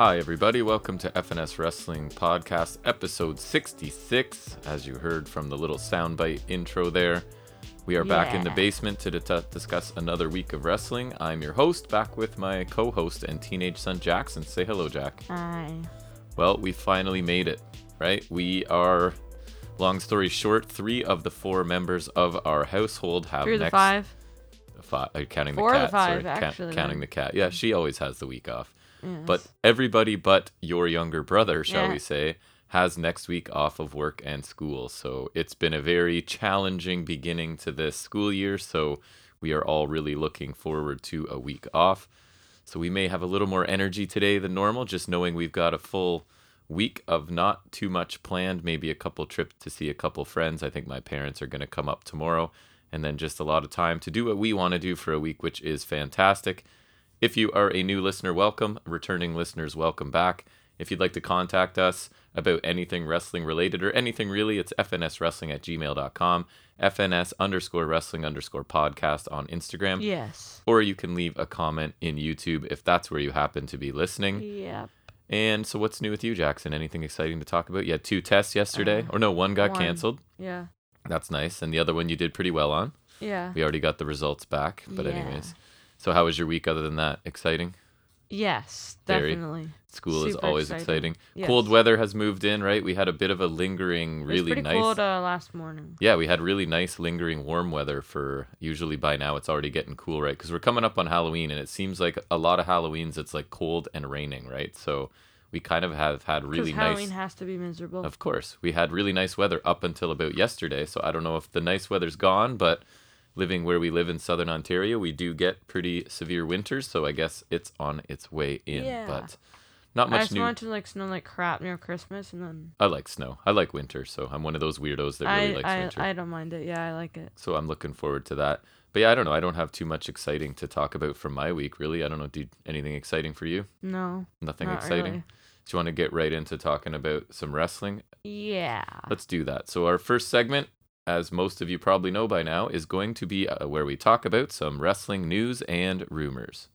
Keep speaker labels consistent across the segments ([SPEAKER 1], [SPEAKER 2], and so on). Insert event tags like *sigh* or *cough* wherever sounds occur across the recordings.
[SPEAKER 1] Hi, everybody. Welcome to FNS Wrestling Podcast, episode 66. As you heard from the little soundbite intro there, we are back in the basement to di- discuss another week of wrestling. I'm your host, back with my co host and teenage son, Jackson. Say hello, Jack.
[SPEAKER 2] Hi.
[SPEAKER 1] Well, we finally made it, right? We are, long story short, three of the four members of our household have
[SPEAKER 2] Three of the
[SPEAKER 1] next
[SPEAKER 2] five.
[SPEAKER 1] Fi- uh, counting
[SPEAKER 2] Four
[SPEAKER 1] the cat.
[SPEAKER 2] five,
[SPEAKER 1] sorry, ca-
[SPEAKER 2] actually,
[SPEAKER 1] counting the cat. Yeah, she always has the week off.
[SPEAKER 2] Yes.
[SPEAKER 1] But everybody but your younger brother, shall
[SPEAKER 2] Yeah.
[SPEAKER 1] we say, has next week off of work and school. So it's been a very challenging beginning to this school year. So we are all really looking forward to a week off. So we may have a little more energy today than normal, just knowing we've got a full week of not too much planned, maybe a couple trips to see a couple friends. I think my parents are going to come up tomorrow, and then just a lot of time to do what we want to do for a week, which is fantastic. If you are a new listener, welcome. Returning listeners, welcome back. If you'd like to contact us about anything wrestling related or anything really, it's fnswrestling at gmail.com, fns underscore wrestling underscore podcast on Instagram
[SPEAKER 2] yes.
[SPEAKER 1] or you can leave a comment in YouTube if that's where you happen to be listening.
[SPEAKER 2] Yep.
[SPEAKER 1] And so, what's new with you, Jackson? Anything exciting to talk about? You had two tests yesterday, uh, or no, one got
[SPEAKER 2] one.
[SPEAKER 1] canceled.
[SPEAKER 2] Yeah.
[SPEAKER 1] That's nice, and the other one you did pretty well on.
[SPEAKER 2] Yeah.
[SPEAKER 1] We already got the results back, but
[SPEAKER 2] Yeah.
[SPEAKER 1] anyways. So, how was your week other than that? Exciting.
[SPEAKER 2] Yes.
[SPEAKER 1] Very.
[SPEAKER 2] Definitely.
[SPEAKER 1] School is
[SPEAKER 2] Super
[SPEAKER 1] always
[SPEAKER 2] exciting.
[SPEAKER 1] exciting.
[SPEAKER 2] Yes.
[SPEAKER 1] Cold weather has moved in, right? We had a bit of a lingering,
[SPEAKER 2] It was
[SPEAKER 1] really
[SPEAKER 2] pretty
[SPEAKER 1] nice.
[SPEAKER 2] cold uh, last morning.
[SPEAKER 1] Yeah, we had really nice lingering warm weather for usually by now it's already getting cool, right? Because we're coming up on Halloween and it seems like a lot of Halloweens it's like cold and raining, right? So we kind of have had really
[SPEAKER 2] Halloween
[SPEAKER 1] nice.
[SPEAKER 2] has to be miserable.
[SPEAKER 1] Of course, we had really nice weather up until about yesterday. So I don't know if the nice weather's gone, but living where we live in southern Ontario, we do get pretty severe winters. So I guess it's on its way in,
[SPEAKER 2] Yeah.
[SPEAKER 1] but not much.
[SPEAKER 2] I just
[SPEAKER 1] new.
[SPEAKER 2] want to like snow like crap near Christmas, and then
[SPEAKER 1] I like snow. I like winter, so I'm one of those weirdos that really
[SPEAKER 2] I
[SPEAKER 1] likes
[SPEAKER 2] I,
[SPEAKER 1] winter.
[SPEAKER 2] I don't mind it. Yeah, I like it.
[SPEAKER 1] so I'm looking forward to that. But yeah, I don't know. I don't have too much exciting to talk about from my week, really. I don't know. Do anything exciting for you?
[SPEAKER 2] No.
[SPEAKER 1] Nothing
[SPEAKER 2] not
[SPEAKER 1] exciting.
[SPEAKER 2] Really.
[SPEAKER 1] Do you want to get right into talking about some wrestling?
[SPEAKER 2] Yeah.
[SPEAKER 1] Let's do that. So our first segment, as most of you probably know by now, is going to be uh, where we talk about some wrestling news and rumors.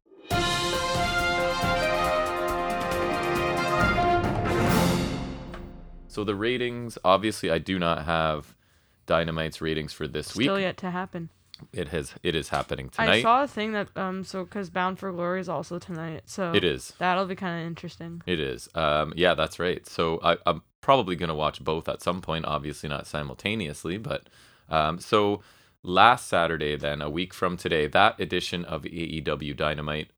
[SPEAKER 1] So the ratings, obviously, I do not have Dynamite's ratings for this week.
[SPEAKER 2] Still yet to happen.
[SPEAKER 1] It has. It is happening tonight.
[SPEAKER 2] I saw a thing that um so because Bound for Glory is also tonight, so
[SPEAKER 1] It is.
[SPEAKER 2] that'll be kind of interesting.
[SPEAKER 1] It is. Um, yeah, that's right. So I, I'm probably going to watch both at some point. Obviously, not simultaneously, but um, so last Saturday, then a week from today, that edition of AEW Dynamite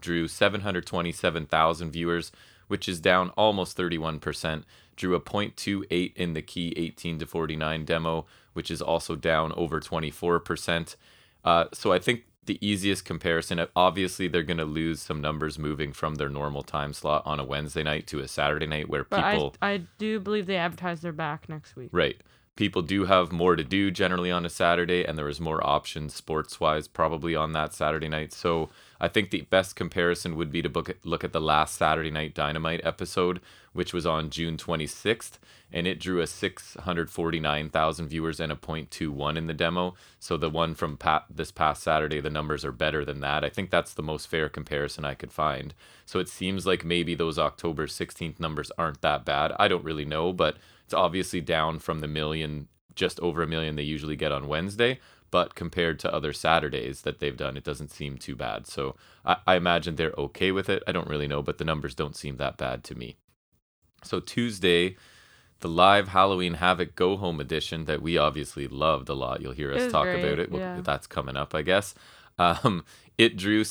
[SPEAKER 1] drew 727,000 viewers, which is down almost 31%. Drew a 0.28 in the key 18 to 49 demo, which is also down over 24%. Uh, so I think the easiest comparison, obviously, they're going to lose some numbers moving from their normal time slot on a Wednesday night to a Saturday night where
[SPEAKER 2] But
[SPEAKER 1] people.
[SPEAKER 2] I I do believe they advertise they're back next week.
[SPEAKER 1] Right. People do have more to do generally on a Saturday, and there is more options sports wise probably on that Saturday night. So I think the best comparison would be to book, look at the last Saturday Night Dynamite episode, which was on June 26th, and it drew a 649,000 viewers and a 0.21 in the demo. So the one from this past Saturday, the numbers are better than that. I think that's the most fair comparison I could find. So it seems like maybe those October 16th numbers aren't that bad. I don't really know, but it's obviously down from the million, just over a million they usually get on Wednesday. But compared to other Saturdays that they've done, it doesn't seem too bad. So I, I imagine they're okay with it. I don't really know, but the numbers don't seem that bad to me. So Tuesday, the live Halloween Havoc Go Home edition that we obviously loved a lot. You'll hear us talk
[SPEAKER 2] great,
[SPEAKER 1] about it. Well,
[SPEAKER 2] yeah.
[SPEAKER 1] That's coming up, I guess. Um, it drew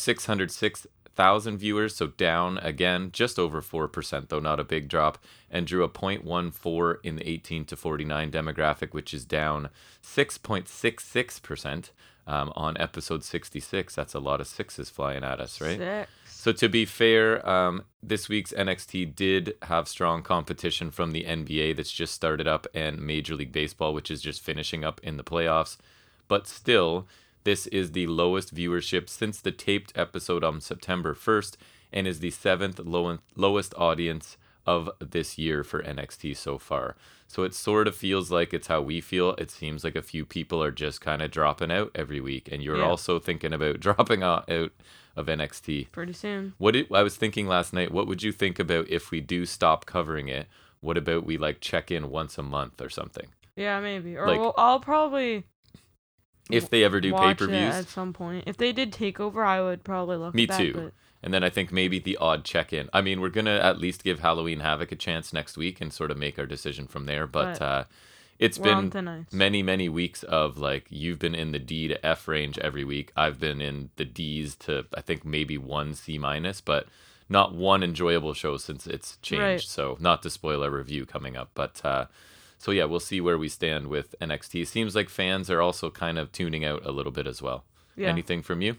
[SPEAKER 1] 606,000 viewers, so down again, just over 4%, though not a big drop, and drew a 0.14 in the 18 to 49 demographic, which is down 6.66% um, on episode 66. That's a lot of sixes flying at us, right?
[SPEAKER 2] Six.
[SPEAKER 1] So to be fair, um, this week's NXT did have strong competition from the NBA that's just started up and Major League Baseball, which is just finishing up in the playoffs. But still, this is the lowest viewership since the taped episode on September 1st and is the seventh low- lowest audience of this year for NXT so far. So it sort of feels like it's how we feel. It seems like a few people are just kind of dropping out every week, and you're
[SPEAKER 2] Yeah.
[SPEAKER 1] also thinking about *laughs* dropping out of NXT.
[SPEAKER 2] Pretty soon.
[SPEAKER 1] What it, I was thinking last night, what would you think about if we do stop covering it? What about we like check in once a month or something?
[SPEAKER 2] Yeah, maybe. Or
[SPEAKER 1] Like-
[SPEAKER 2] we'll, I'll probably
[SPEAKER 1] If they ever do pay per views
[SPEAKER 2] at some point. If they did takeover, I would probably look.
[SPEAKER 1] Me
[SPEAKER 2] at that,
[SPEAKER 1] too.
[SPEAKER 2] but-
[SPEAKER 1] and then I think maybe the odd check in. I mean, we're gonna at least give Halloween Havoc a chance next week and sort of make our decision from there. But
[SPEAKER 2] But
[SPEAKER 1] uh, it's been many many weeks of like you've been in the D to F range every week. I've been in the D's to I think maybe one C minus, but not one enjoyable show since it's changed.
[SPEAKER 2] Right.
[SPEAKER 1] So not to spoil our review coming up, but uh, so yeah, we'll see where we stand with NXT. Seems like fans are also kind of tuning out a little bit as well.
[SPEAKER 2] Yeah.
[SPEAKER 1] Anything from you?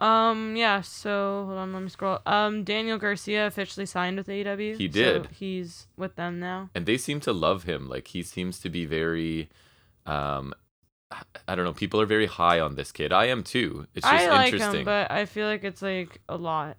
[SPEAKER 2] Um. Yeah. So hold on. Let me scroll. Um. Daniel Garcia officially signed with AEW.
[SPEAKER 1] He
[SPEAKER 2] so
[SPEAKER 1] did.
[SPEAKER 2] he's with them now.
[SPEAKER 1] and they seem to love him. Like he seems to be very, um, I don't know. People are very high on this kid. I am too. It's just
[SPEAKER 2] I like
[SPEAKER 1] interesting.
[SPEAKER 2] him, but I feel like it's like a lot.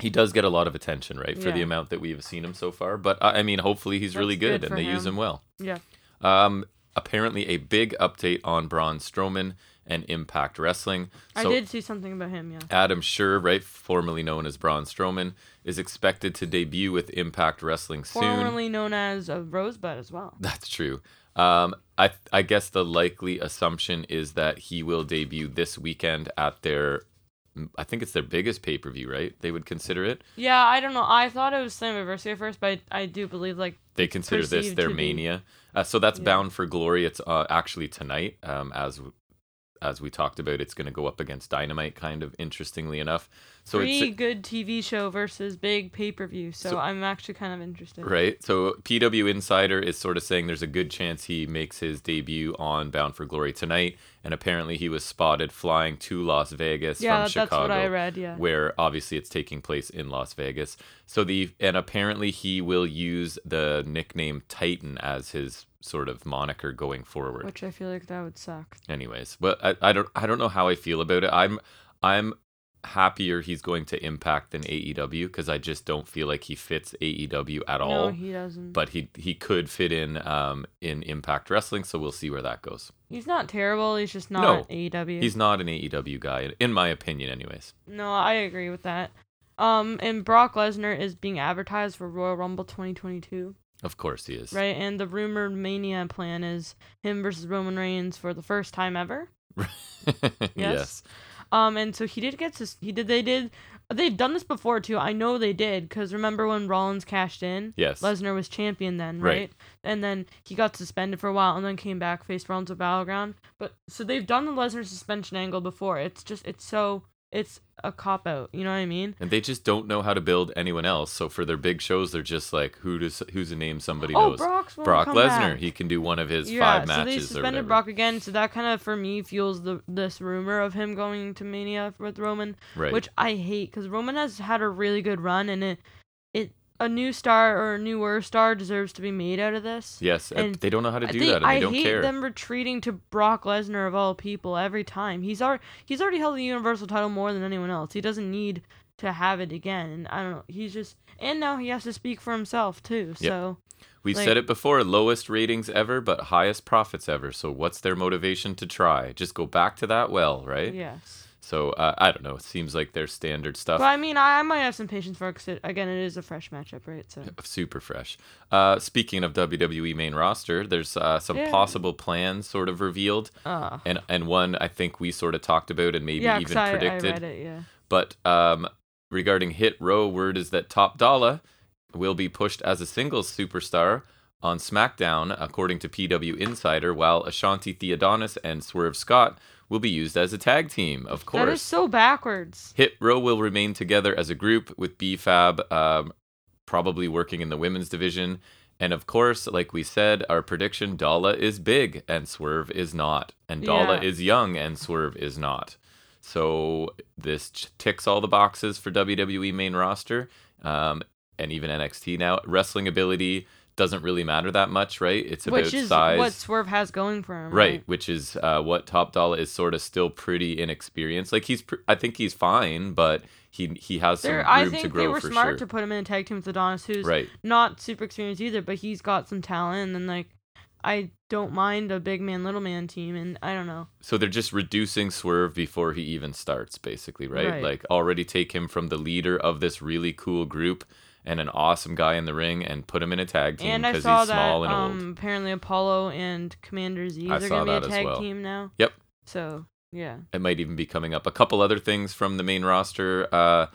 [SPEAKER 1] He does get a lot of attention, right, for the amount that we've seen him so far. But I I mean, hopefully he's really good,
[SPEAKER 2] good
[SPEAKER 1] and they use
[SPEAKER 2] him.
[SPEAKER 1] him well.
[SPEAKER 2] Yeah.
[SPEAKER 1] Um, apparently a big update on Braun Strowman and Impact Wrestling.
[SPEAKER 2] I did see something about him. Yeah.
[SPEAKER 1] Adam Scherr, right, formerly known as Braun Strowman, is expected to debut with Impact Wrestling soon.
[SPEAKER 2] Formerly known as a Rosebud as well. *laughs*
[SPEAKER 1] That's true. Um, I I guess the likely assumption is that he will debut this weekend at their, I think it's their biggest pay per view, right? They would consider it.
[SPEAKER 2] Yeah. I don't know. I thought it was Slammiversary at first, but I, I do believe like
[SPEAKER 1] They consider this their
[SPEAKER 2] to be.
[SPEAKER 1] mania. Uh, so that's
[SPEAKER 2] Yeah.
[SPEAKER 1] Bound for Glory. It's uh, actually tonight, um, as as we talked about. It's going to go up against Dynamite, kind of interestingly enough. So
[SPEAKER 2] free
[SPEAKER 1] it's a
[SPEAKER 2] good TV show versus big pay per view. So,
[SPEAKER 1] So-
[SPEAKER 2] I'm actually kind of interested.
[SPEAKER 1] Right. So PW Insider is sort of saying there's a good chance he makes his debut on Bound for Glory tonight, and apparently he was spotted flying to Las Vegas
[SPEAKER 2] Yeah,
[SPEAKER 1] from
[SPEAKER 2] that- that's
[SPEAKER 1] Chicago.
[SPEAKER 2] what I read. Yeah.
[SPEAKER 1] Where obviously it's taking place in Las Vegas. So the and apparently he will use the nickname Titan as his sort of moniker going forward.
[SPEAKER 2] Which I feel like that would suck.
[SPEAKER 1] Anyways, but I, I don't I don't know how I feel about it. I'm I'm happier he's going to Impact than AEW because I just don't feel like he fits AEW at all
[SPEAKER 2] No, he doesn't.
[SPEAKER 1] but he he could fit in um in Impact Wrestling, so we'll see where that goes.
[SPEAKER 2] he's not terrible. He's just not
[SPEAKER 1] No,
[SPEAKER 2] AEW.
[SPEAKER 1] He's not an AEW guy, in my opinion, anyways.
[SPEAKER 2] No, I agree with that. Um, and Brock Lesnar is being advertised for Royal Rumble 2022,
[SPEAKER 1] Of course he is.
[SPEAKER 2] right? And the rumored Mania plan is him versus Roman Reigns for the first time ever. *laughs*
[SPEAKER 1] yes.
[SPEAKER 2] Um, and so he did get to he did they did they've done this before too. I know they did because remember when Rollins cashed in,
[SPEAKER 1] Yes.
[SPEAKER 2] Lesnar was champion then,
[SPEAKER 1] Right.
[SPEAKER 2] right? And then he got suspended for a while and then came back faced Rollins at Battleground. But so they've done the Lesnar suspension angle before. It's just it's so it's a cop out. You know what I mean?
[SPEAKER 1] And they just don't know how to build anyone else. So for their big shows, they're just like, who does who's a name somebody
[SPEAKER 2] oh,
[SPEAKER 1] knows?
[SPEAKER 2] Brock's
[SPEAKER 1] Brock Lesnar. He can do one of his
[SPEAKER 2] yeah,
[SPEAKER 1] five
[SPEAKER 2] so they
[SPEAKER 1] matches or
[SPEAKER 2] suspended
[SPEAKER 1] whatever.
[SPEAKER 2] Brock again. So that kind of for me fuels the this rumor of him going to Mania with Roman,
[SPEAKER 1] right.
[SPEAKER 2] which I hate because Roman has had a really good run and it it a new star or a newer star deserves to be made out of this.
[SPEAKER 1] yes, and
[SPEAKER 2] and
[SPEAKER 1] they don't know how to do
[SPEAKER 2] think-
[SPEAKER 1] that, they
[SPEAKER 2] I
[SPEAKER 1] don't
[SPEAKER 2] hate
[SPEAKER 1] care.
[SPEAKER 2] them retreating to Brock Lesnar of all people every time. He's already he's already held the Universal title more than anyone else. He doesn't need to have it again. And I don't know. He's just and now he has to speak for himself too.
[SPEAKER 1] Yep.
[SPEAKER 2] So
[SPEAKER 1] We've
[SPEAKER 2] like-
[SPEAKER 1] said it before lowest ratings ever, but highest profits ever. So what's their motivation to try? Just go back to that well, right?
[SPEAKER 2] yes.
[SPEAKER 1] So uh, I don't know. It seems like their standard stuff.
[SPEAKER 2] But I mean, I, I might have some patience for it because again, it is a fresh matchup, right? So *laughs*
[SPEAKER 1] super fresh. Uh, speaking of WWE main roster, there's uh, some
[SPEAKER 2] Yeah.
[SPEAKER 1] possible plans sort of revealed,
[SPEAKER 2] uh
[SPEAKER 1] and and one I think we sort of talked about and maybe
[SPEAKER 2] yeah,
[SPEAKER 1] even
[SPEAKER 2] I, I
[SPEAKER 1] predicted.
[SPEAKER 2] read it. Yeah.
[SPEAKER 1] But um, regarding Hit Row, word is that Top Dolla will be pushed as a singles superstar on SmackDown, according to PW Insider, while Ashante Thee Adonis and Swerve Scott will be used as a tag team. Of course.
[SPEAKER 2] That is so backwards.
[SPEAKER 1] Hit Row will remain together as a group with B-Fab um, probably working in the women's division. And of course, like we said, our prediction Dolla is big and Swerve is not. And Dolla
[SPEAKER 2] Yeah.
[SPEAKER 1] is young and Swerve is not. So this ticks all the boxes for WWE main roster um, and even NXT now. Wrestling ability doesn't really matter that much, right? It's about
[SPEAKER 2] which is
[SPEAKER 1] size.
[SPEAKER 2] what Swerve has going for him.
[SPEAKER 1] Right, which is uh, what Top Dolla is sort of still pretty inexperienced. Like he's, pr- I think he's fine, but he he has some
[SPEAKER 2] They're,
[SPEAKER 1] room
[SPEAKER 2] I
[SPEAKER 1] to
[SPEAKER 2] think they
[SPEAKER 1] grow
[SPEAKER 2] were
[SPEAKER 1] for
[SPEAKER 2] smart
[SPEAKER 1] sure.
[SPEAKER 2] to put him in a tag team with Adonis, who's
[SPEAKER 1] Right,
[SPEAKER 2] not super experienced either, but he's got some talent. And like, I don't mind a big man, little man team. And I don't know.
[SPEAKER 1] so they're just reducing Swerve before he even starts, basically, right?
[SPEAKER 2] Right.
[SPEAKER 1] Like already take him from the leader of this really cool group and an awesome guy in the ring and put him in a tag team because he's
[SPEAKER 2] that
[SPEAKER 1] small and
[SPEAKER 2] um,
[SPEAKER 1] old.
[SPEAKER 2] apparently Apollo and Commander Z are going to be a tag
[SPEAKER 1] well.
[SPEAKER 2] team now.
[SPEAKER 1] Yep.
[SPEAKER 2] So, yeah.
[SPEAKER 1] It might even be coming up. A couple other things from the main roster. Uh,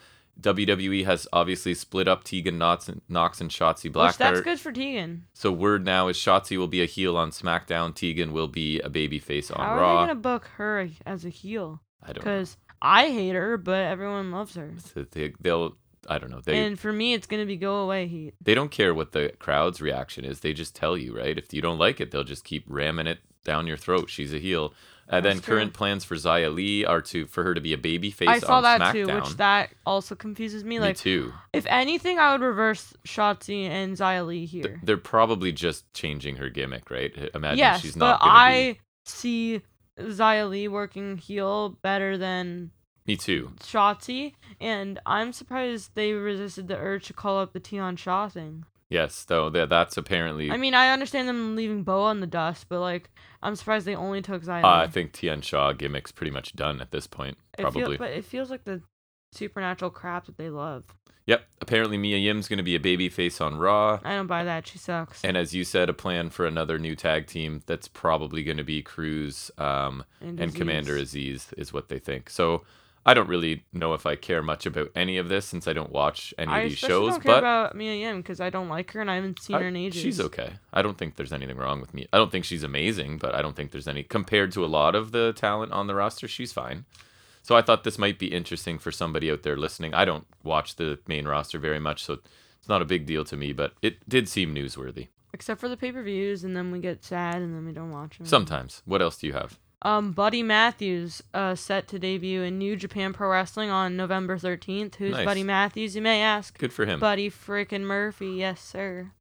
[SPEAKER 1] WWE has obviously split up Tegan Nox and, Nox and Shotzi
[SPEAKER 2] Which that's good for Tegan.
[SPEAKER 1] So word now is Shotzi will be a heel on SmackDown. Tegan will be a babyface on
[SPEAKER 2] How are
[SPEAKER 1] Raw.
[SPEAKER 2] they going to book her as a heel?
[SPEAKER 1] I don't know.
[SPEAKER 2] Because I hate her, but everyone loves her.
[SPEAKER 1] So they, they'll. I don't know. They
[SPEAKER 2] and for me, it's going to be go away heat.
[SPEAKER 1] they don't care what the crowd's reaction is. They just tell you, right? If you don't like it, they'll just keep ramming it down your throat. She's a heel. And then
[SPEAKER 2] That's true.
[SPEAKER 1] current plans for Xia Li are to for her to be a baby face.
[SPEAKER 2] I saw that
[SPEAKER 1] SmackDown.
[SPEAKER 2] too, which that also confuses me.
[SPEAKER 1] Me
[SPEAKER 2] Like,
[SPEAKER 1] too.
[SPEAKER 2] if anything, I would reverse Shotzi and Li
[SPEAKER 1] Th-
[SPEAKER 2] here.
[SPEAKER 1] They're probably just changing her gimmick, right? Imagine
[SPEAKER 2] yes,
[SPEAKER 1] she's not gonna
[SPEAKER 2] I see Xia Li working heel better than
[SPEAKER 1] be. Me too.
[SPEAKER 2] Shotzi, and I'm surprised they resisted the urge to call up the Tian Sha thing.
[SPEAKER 1] Yes, though that that's apparently.
[SPEAKER 2] I mean, I understand them leaving Boa in the dust, but like, I'm surprised they only took Li.
[SPEAKER 1] uh, I think Tian Sha gimmick's pretty much done at this point.
[SPEAKER 2] It feel-
[SPEAKER 1] Probably.
[SPEAKER 2] but it feels like the supernatural crap that they love.
[SPEAKER 1] Yep. Apparently, Mia Yim's going to be a babyface on Raw.
[SPEAKER 2] I don't buy that. She sucks.
[SPEAKER 1] And as you said, a plan for another new tag team that's probably going to be Crews um, and
[SPEAKER 2] Azeez.
[SPEAKER 1] Commander Azeez is what they think. So I don't really know if I care much about any of this since I don't watch any
[SPEAKER 2] I
[SPEAKER 1] of these shows.
[SPEAKER 2] don't care
[SPEAKER 1] but
[SPEAKER 2] about Mia Yim because I don't like her and I haven't seen
[SPEAKER 1] I-
[SPEAKER 2] her in ages.
[SPEAKER 1] she's okay. I don't think there's anything wrong with me. I don't think she's amazing, but I don't think there's any compared to a lot of the talent on the roster. She's fine. So I thought this might be interesting for somebody out there listening. I don't watch the main roster very much, so it's not a big deal to me, but it did seem newsworthy.
[SPEAKER 2] Except for the pay per views, and then we get sad, and then we don't watch them.
[SPEAKER 1] Sometimes. What else do you have?
[SPEAKER 2] Um, Buddy Matthews, uh, set to debut in New Japan Pro Wrestling on November 13th. Who's
[SPEAKER 1] Nice.
[SPEAKER 2] Buddy Matthews, you may ask?
[SPEAKER 1] Good for him.
[SPEAKER 2] Buddy frickin' Murphy, yes, sir.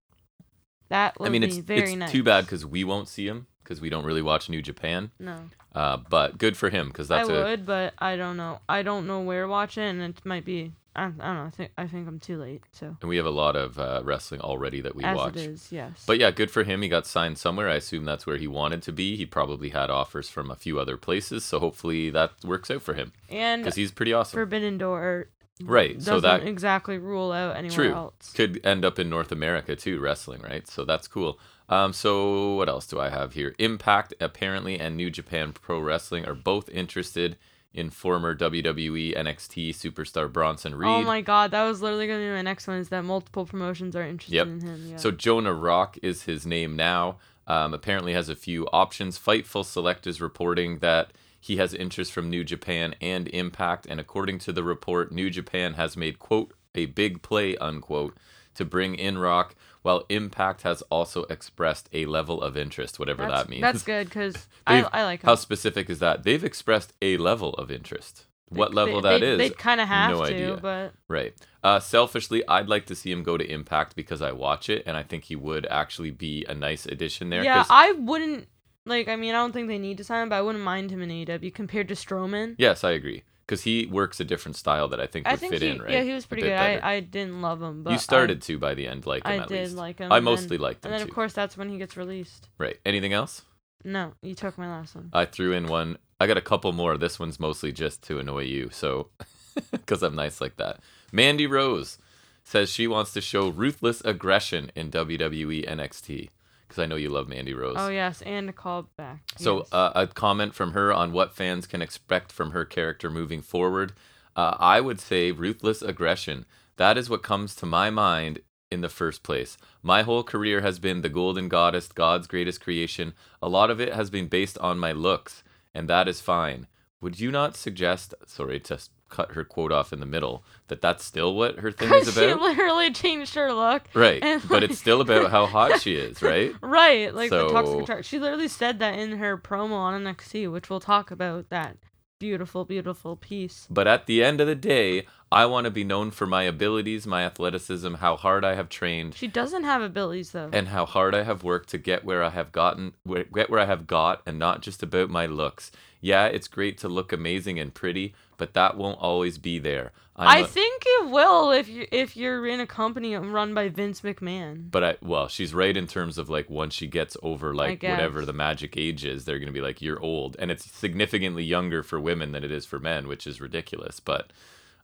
[SPEAKER 2] That would
[SPEAKER 1] I mean, it's
[SPEAKER 2] very
[SPEAKER 1] it's
[SPEAKER 2] nice.
[SPEAKER 1] too bad because we won't see him because we don't really watch New Japan.
[SPEAKER 2] No,
[SPEAKER 1] Uh, but good for him because
[SPEAKER 2] I
[SPEAKER 1] that's a
[SPEAKER 2] would, but I don't know. I don't know where to watch it, and it might be. I, I don't know. I think I think I'm too late. So
[SPEAKER 1] and we have a lot of uh, wrestling already that we
[SPEAKER 2] as
[SPEAKER 1] watch.
[SPEAKER 2] it is, yes.
[SPEAKER 1] But yeah, good for him. He got signed somewhere. I assume that's where he wanted to be. He probably had offers from a few other places, so hopefully that works out for him
[SPEAKER 2] and
[SPEAKER 1] because he's pretty awesome.
[SPEAKER 2] Forbidden Door
[SPEAKER 1] Right,
[SPEAKER 2] doesn't
[SPEAKER 1] so that-
[SPEAKER 2] exactly rule out anywhere
[SPEAKER 1] True.
[SPEAKER 2] else.
[SPEAKER 1] Could end up in North America too, wrestling, right? So that's cool. Um, so what else do I have here? Impact apparently and New Japan Pro Wrestling are both interested in former WWE NXT superstar Bronson Reed.
[SPEAKER 2] Oh my god, that was literally gonna be my next one. Is that multiple promotions are interested
[SPEAKER 1] Yep.
[SPEAKER 2] in him? Yeah.
[SPEAKER 1] So Jonah Rock is his name now. Um, apparently has a few options. Fightful Select is reporting that he has interest from New Japan and Impact, and according to the report, New Japan has made quote a big play unquote to bring in Rock, while Impact has also expressed a level of interest, whatever
[SPEAKER 2] that's,
[SPEAKER 1] that means.
[SPEAKER 2] That's good because I, I like him.
[SPEAKER 1] How specific is that? They've expressed a level of interest. What level
[SPEAKER 2] they,
[SPEAKER 1] that
[SPEAKER 2] they,
[SPEAKER 1] is?
[SPEAKER 2] They kind of have
[SPEAKER 1] no
[SPEAKER 2] to,
[SPEAKER 1] idea.
[SPEAKER 2] but
[SPEAKER 1] Right. Uh, selfishly, I'd like to see him go to Impact because I watch it, and I think he would actually be a nice addition there.
[SPEAKER 2] yeah, I wouldn't like. I mean, I don't think they need to sign him, but I wouldn't mind him in AEW compared to Strowman.
[SPEAKER 1] yes, I agree. Because he works a different style that I think would
[SPEAKER 2] I think
[SPEAKER 1] fit
[SPEAKER 2] he,
[SPEAKER 1] in, right?
[SPEAKER 2] yeah, he was pretty good.
[SPEAKER 1] better.
[SPEAKER 2] I, I didn't love him, but
[SPEAKER 1] you
[SPEAKER 2] I-
[SPEAKER 1] started to by the end like him
[SPEAKER 2] I
[SPEAKER 1] at
[SPEAKER 2] did
[SPEAKER 1] least.
[SPEAKER 2] like him.
[SPEAKER 1] I
[SPEAKER 2] then-
[SPEAKER 1] mostly liked him
[SPEAKER 2] And then
[SPEAKER 1] too.
[SPEAKER 2] of course that's when he gets released.
[SPEAKER 1] Right. Anything else?
[SPEAKER 2] No, you took my last one.
[SPEAKER 1] I threw in one. I got a couple more. This one's mostly just to annoy you, so *laughs* because I'm nice like that. Mandy Rose says she wants to show ruthless aggression in WWE NXT because I know you love Mandy Rose.
[SPEAKER 2] Oh yes, and a call back.
[SPEAKER 1] So,
[SPEAKER 2] yes.
[SPEAKER 1] uh, a comment from her on what fans can expect from her character moving forward. Uh, I would say ruthless aggression. That is what comes to my mind in the first place. My whole career has been the Golden Goddess, God's greatest creation. A lot of it has been based on my looks, and that is fine. Would you not suggest, sorry s- cut her quote off in the middle, that that's still what her thing is *laughs* about.
[SPEAKER 2] she literally changed her look.
[SPEAKER 1] Right,
[SPEAKER 2] and,
[SPEAKER 1] but it's still about how hot she is, *laughs* right?
[SPEAKER 2] Right, like the
[SPEAKER 1] So-
[SPEAKER 2] toxic chart. She literally said that in her promo on NXT, which we'll talk about that beautiful, beautiful piece.
[SPEAKER 1] But at the end of the day, I want to be known for my abilities, my athleticism, how hard I have trained,
[SPEAKER 2] She doesn't have abilities though.
[SPEAKER 1] and how hard I have worked to get where I have gotten, where, get where I have got, and not just about my looks. Yeah, it's great to look amazing and pretty, but that won't always be there. I'm
[SPEAKER 2] I
[SPEAKER 1] a-
[SPEAKER 2] think it will if you if you're in a company run by Vince McMahon.
[SPEAKER 1] But I well, she's right in terms of like once she gets over like whatever the magic age is, they're gonna be like you're old, and it's significantly younger for women than it is for men, which is ridiculous. But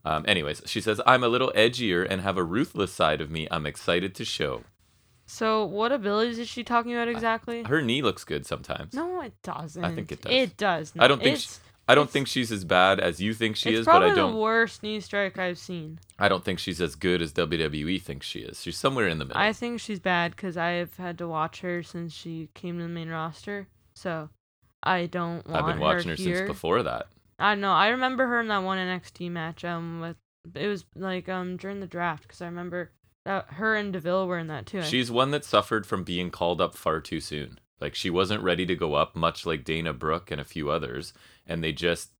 [SPEAKER 1] um, anyways, she says I'm a little edgier and have a ruthless side of me. I'm excited to show.
[SPEAKER 2] So what abilities is she talking about exactly?
[SPEAKER 1] Her knee looks good sometimes.
[SPEAKER 2] no, it doesn't.
[SPEAKER 1] I think it does.
[SPEAKER 2] It does.
[SPEAKER 1] I don't think
[SPEAKER 2] It's,
[SPEAKER 1] she- I don't think she's as bad as you think she
[SPEAKER 2] it's
[SPEAKER 1] is, but I don't.
[SPEAKER 2] the worst knee strike I've seen.
[SPEAKER 1] I don't think she's as good as WWE thinks she is. She's somewhere in the middle.
[SPEAKER 2] I think she's bad because I've had to watch her since she came to the main roster. So I don't want
[SPEAKER 1] I've been watching her,
[SPEAKER 2] here.
[SPEAKER 1] since before that.
[SPEAKER 2] I know. I remember her in that one NXT match. Um, with it was like um during the draft because I remember that her and Deville were in that too.
[SPEAKER 1] She's one that suffered from being called up far too soon. Like she wasn't ready to go up, much like Dana Brooke and a few others, and they just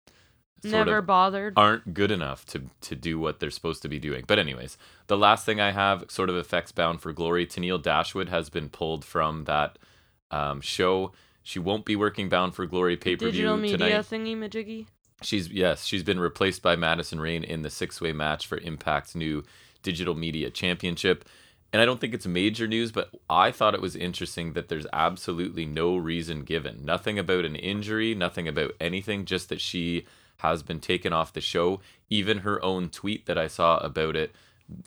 [SPEAKER 1] sort
[SPEAKER 2] never
[SPEAKER 1] of
[SPEAKER 2] bothered.
[SPEAKER 1] aren't good enough to to do what they're supposed to be doing. But anyways, the last thing I have sort of affects Bound for Glory. Tennille Dashwood has been pulled from that um, show. She won't be working Bound for Glory pay per view tonight.
[SPEAKER 2] Digital media thingy majiggy.
[SPEAKER 1] She's yes, she's been replaced by Madison Rayne in the six way match for Impact's new digital media championship. And I don't think it's major news, but I thought it was interesting that there's absolutely no reason given. Nothing about an injury, nothing about anything, just that she has been taken off the show. Even her own tweet that I saw about it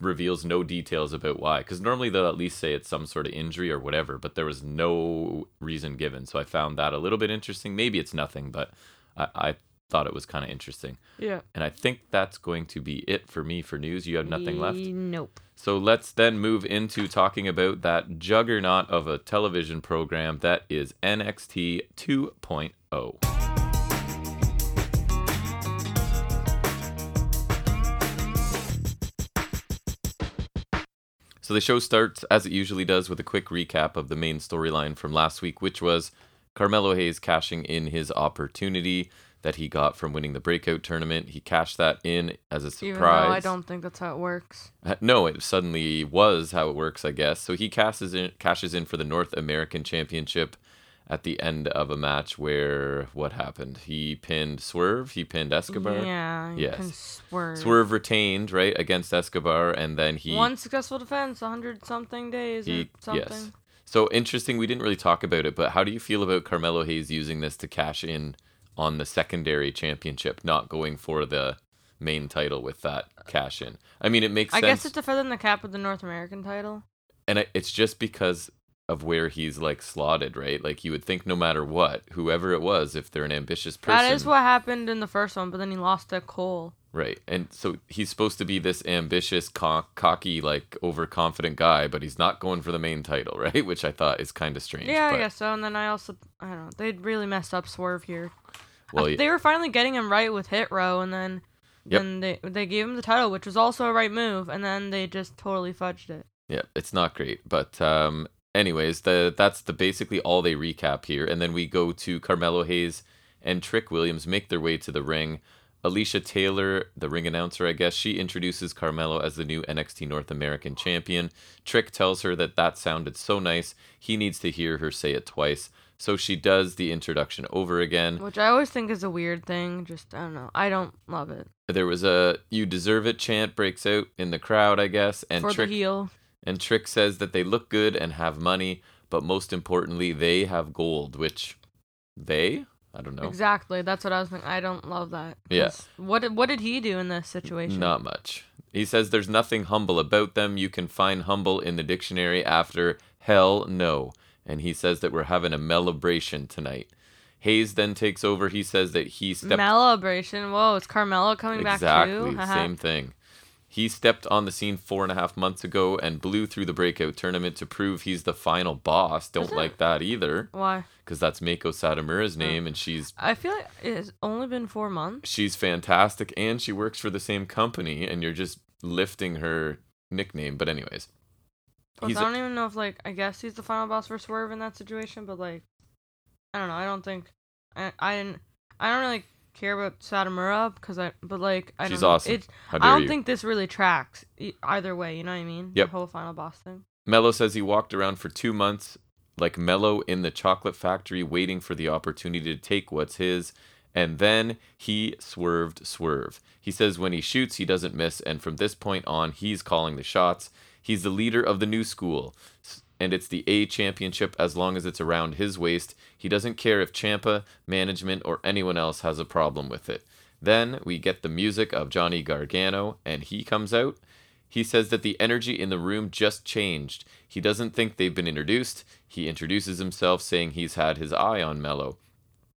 [SPEAKER 1] reveals no details about why. Because normally they'll at least say it's some sort of injury or whatever, but there was no reason given. So I found that a little bit interesting. Maybe it's nothing, but I, I thought it was kind of interesting.
[SPEAKER 2] Yeah.
[SPEAKER 1] And I think that's going to be it for me for news. You have nothing left.
[SPEAKER 2] Nope.
[SPEAKER 1] So let's then move into talking about that juggernaut of a television program that is NXT 2.0. So the show starts as it usually does with a quick recap of the main storyline from last week, which was Carmelo Hayes cashing in his opportunity that he got from winning the breakout tournament. He cashed that in as a surprise.
[SPEAKER 2] I don't think that's how it works. *laughs*
[SPEAKER 1] No, it suddenly was how it works, I guess. So he cashes in, cashes in for the North American Championship at the end of a match where what happened? He pinned Swerve, he pinned Escobar.
[SPEAKER 2] Yeah.
[SPEAKER 1] Yes.
[SPEAKER 2] Swerve.
[SPEAKER 1] Swerve retained, right, against Escobar, and then he.
[SPEAKER 2] One successful defense, hundred something days
[SPEAKER 1] he
[SPEAKER 2] or something.
[SPEAKER 1] yes. So interesting. We didn't really talk about it, but how do you feel about Carmelo Hayes using this to cash in on the secondary championship, not going for the main title with that cash in? I mean, it makes
[SPEAKER 2] I
[SPEAKER 1] sense.
[SPEAKER 2] guess it's to feather in the cap of the North American title.
[SPEAKER 1] and it's just because of where he's like slotted, right? Like you would think, no matter what, whoever it was, if they're an ambitious person,
[SPEAKER 2] That is what happened in the first one, but then he lost to Cole.
[SPEAKER 1] Right? And so he's supposed to be this ambitious, co- cocky, like overconfident guy, but he's not going for the main title, *laughs* right? Which I thought is kind of strange.
[SPEAKER 2] Yeah,
[SPEAKER 1] but,
[SPEAKER 2] I guess so. And then I also, I don't know, they really messed up Swerve here.
[SPEAKER 1] Well, yeah,
[SPEAKER 2] they were finally getting him right with Hit Row, and then
[SPEAKER 1] Yep.
[SPEAKER 2] then they they gave him the title, which was also a right move, and then they just totally fudged it.
[SPEAKER 1] yeah, it's not great, but um, anyways, the that's the basically all they recap here, and then we go to Carmelo Hayes and Trick Williams make their way to the ring. Alicia Taylor, the ring announcer, I guess, she introduces Carmelo as the new NXT North American champion. Trick tells her that that sounded so nice, he needs to hear her say it twice. So she does the introduction over again.
[SPEAKER 2] Which I always think is a weird thing. Just I don't know. I don't love it
[SPEAKER 1] There was a "You deserve it" chant breaks out in the crowd, I guess, and
[SPEAKER 2] for
[SPEAKER 1] Trick and Trick says that they look good and have money, but most importantly, they have gold, which they, I don't know,
[SPEAKER 2] Exactly. That's what I was thinking. I don't love that.
[SPEAKER 1] Yeah.
[SPEAKER 2] What did what did he do in this situation?
[SPEAKER 1] not much. He says there's nothing humble about them. You can find humble in the dictionary after hell no. And he says that we're having a celebration tonight. Hayes then takes over. He says that he stepped
[SPEAKER 2] Celebration. Whoa, it's Carmelo coming back
[SPEAKER 1] exactly
[SPEAKER 2] too. Haha.
[SPEAKER 1] same thing. He stepped on the scene four and a half months ago and blew through the breakout tournament to prove he's the final boss. Don't
[SPEAKER 2] it?
[SPEAKER 1] like that either,
[SPEAKER 2] Why?
[SPEAKER 1] because that's Meiko Satomura's oh. name, and she's
[SPEAKER 2] I feel like it's only been four months.
[SPEAKER 1] she's fantastic, and she works for the same company, and you're just lifting her nickname. But anyways,
[SPEAKER 2] Plus, I
[SPEAKER 1] a-
[SPEAKER 2] don't even know if like I guess he's the final boss for Swerve in that situation, but like I don't know. I don't think I I didn't I don't really care about Satomura because I, but like I
[SPEAKER 1] She's
[SPEAKER 2] don't know.
[SPEAKER 1] awesome.
[SPEAKER 2] It,
[SPEAKER 1] How
[SPEAKER 2] I don't
[SPEAKER 1] you?
[SPEAKER 2] think this really tracks e- either way. You know what I mean?
[SPEAKER 1] Yep.
[SPEAKER 2] The whole final boss thing.
[SPEAKER 1] Melo says he walked around for two months like Mello in the chocolate factory, waiting for the opportunity to take what's his. And then he swerved, swerve. He says when he shoots, he doesn't miss. And from this point on, he's calling the shots. He's the leader of the new school. S- And it's the A championship as long as it's around his waist. He doesn't care if Champa, management, or anyone else has a problem with it. Then we get the music of Johnny Gargano, and he comes out. He says that the energy in the room just changed. He doesn't think they've been introduced. He introduces himself saying he's had his eye on Melo.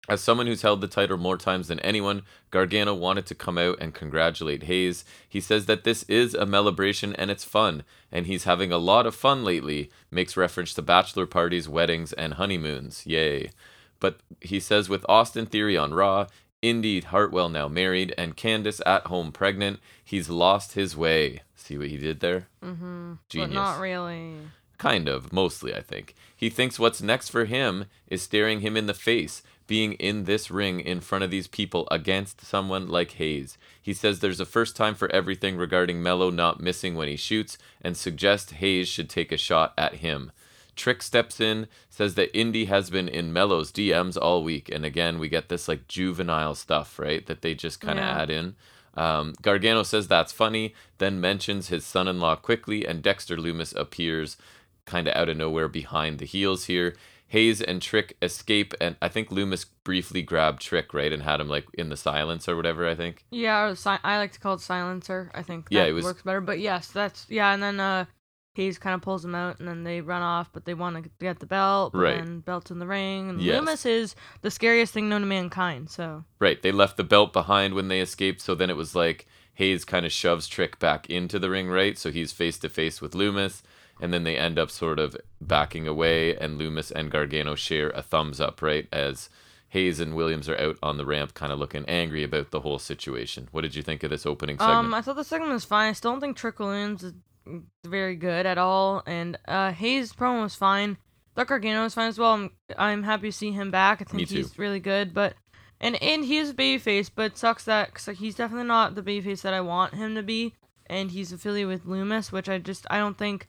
[SPEAKER 1] As someone who's held the title more times than anyone, Gargano wanted to come out and congratulate Hayes. He says that this is a celebration and it's fun, and he's having a lot of fun lately. Makes reference to bachelor parties, weddings, and honeymoons. Yay. But he says with Austin Theory on Raw, Indi Hartwell now married, and Candice at home pregnant, he's lost his way. See what he did there?
[SPEAKER 2] Mm-hmm.
[SPEAKER 1] Genius.
[SPEAKER 2] But not really.
[SPEAKER 1] Kind of, mostly, I think. He thinks what's next for him is staring him in the face, being in this ring in front of these people against someone like Hayes. He says there's a first time for everything regarding Melo not missing when he shoots, and suggests Hayes should take a shot at him. Trick steps in, says that Indi has been in Melo's DMs all week, and again we get this like juvenile stuff, right? That they just kind of
[SPEAKER 2] Yeah.
[SPEAKER 1] add in. Um, Gargano says that's funny, then mentions his son-in-law quickly, and Dexter Lumis appears kind of out of nowhere behind the heels here. Hayes and Trick escape, and I think Lumis briefly grabbed Trick, right, and had him like in the silence or whatever. I think.
[SPEAKER 2] Yeah, or si- I like to call it silencer. I think
[SPEAKER 1] Yeah, it was-
[SPEAKER 2] works better. But yes, that's yeah. And then uh, Hayes kind of pulls them out, and then they run off, but they want to get the belt. But
[SPEAKER 1] Right.
[SPEAKER 2] then belt's in the ring, and
[SPEAKER 1] Yes.
[SPEAKER 2] Lumis is the scariest thing known to mankind. So
[SPEAKER 1] Right, they left the belt behind when they escaped, so then it was like Hayes kind of shoves Trick back into the ring, right? So he's face to face with Lumis, and then they end up sort of backing away, and Lumis and Gargano share a thumbs up, right? As Hayes and Williams are out on the ramp, kind of looking angry about the whole situation. What did you think of this opening segment?
[SPEAKER 2] um, I thought the segment was fine. I still don't think Trick Williams is very good at all, and uh, Hayes promo was fine. Thought Gargano was fine as well. I'm I'm happy to see him back. I think he's really good, but. And, and he is a babyface, but it sucks that cause like, he's definitely not the babyface that I want him to be. and he's affiliated with Lumis, which I just I don't think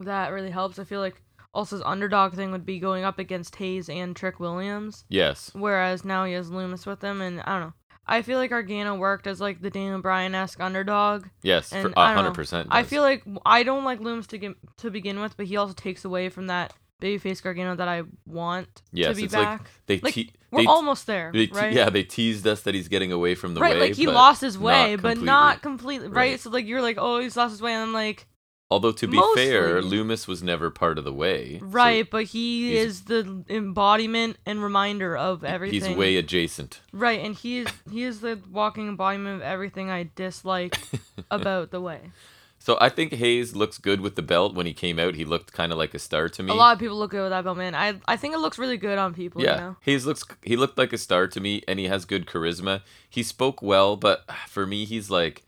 [SPEAKER 2] that really helps. I feel like also his underdog thing would be going up against Hayes and Trick Williams,
[SPEAKER 1] yes.
[SPEAKER 2] whereas now he has Lumis with him, and I don't know. I feel like Gargano worked as like the Daniel Bryan esque underdog.
[SPEAKER 1] Yes. For
[SPEAKER 2] And
[SPEAKER 1] hundred percent.
[SPEAKER 2] I feel like I don't like Lumis to get, to begin with, but he also takes away from that babyface Gargano that I want
[SPEAKER 1] Yes,
[SPEAKER 2] to be
[SPEAKER 1] it's like
[SPEAKER 2] back.
[SPEAKER 1] they
[SPEAKER 2] Like,
[SPEAKER 1] te-
[SPEAKER 2] We're
[SPEAKER 1] they,
[SPEAKER 2] almost there,
[SPEAKER 1] te-
[SPEAKER 2] right?
[SPEAKER 1] yeah they teased us that he's getting away from the
[SPEAKER 2] right,
[SPEAKER 1] way.
[SPEAKER 2] like he lost his
[SPEAKER 1] not
[SPEAKER 2] way, but not
[SPEAKER 1] completely.
[SPEAKER 2] completely. Right?
[SPEAKER 1] Right.
[SPEAKER 2] so like you're like, oh, he's lost his way, and I'm like,
[SPEAKER 1] Although to be fair,
[SPEAKER 2] Mostly.
[SPEAKER 1] Lumis was never part of the way. so
[SPEAKER 2] right, but he is the embodiment and reminder of everything.
[SPEAKER 1] He's way adjacent.
[SPEAKER 2] right, and he is he is the walking embodiment of everything I dislike *laughs* about the way.
[SPEAKER 1] So I think Hayes looks good with the belt. When he came out, he looked kind of like a star to me.
[SPEAKER 2] A lot of people look good with that belt, man. I I think it looks really good on people.
[SPEAKER 1] yeah,
[SPEAKER 2] You know?
[SPEAKER 1] Hayes looks he looked like a star to me, and he has good charisma. He spoke well, but for me, he's like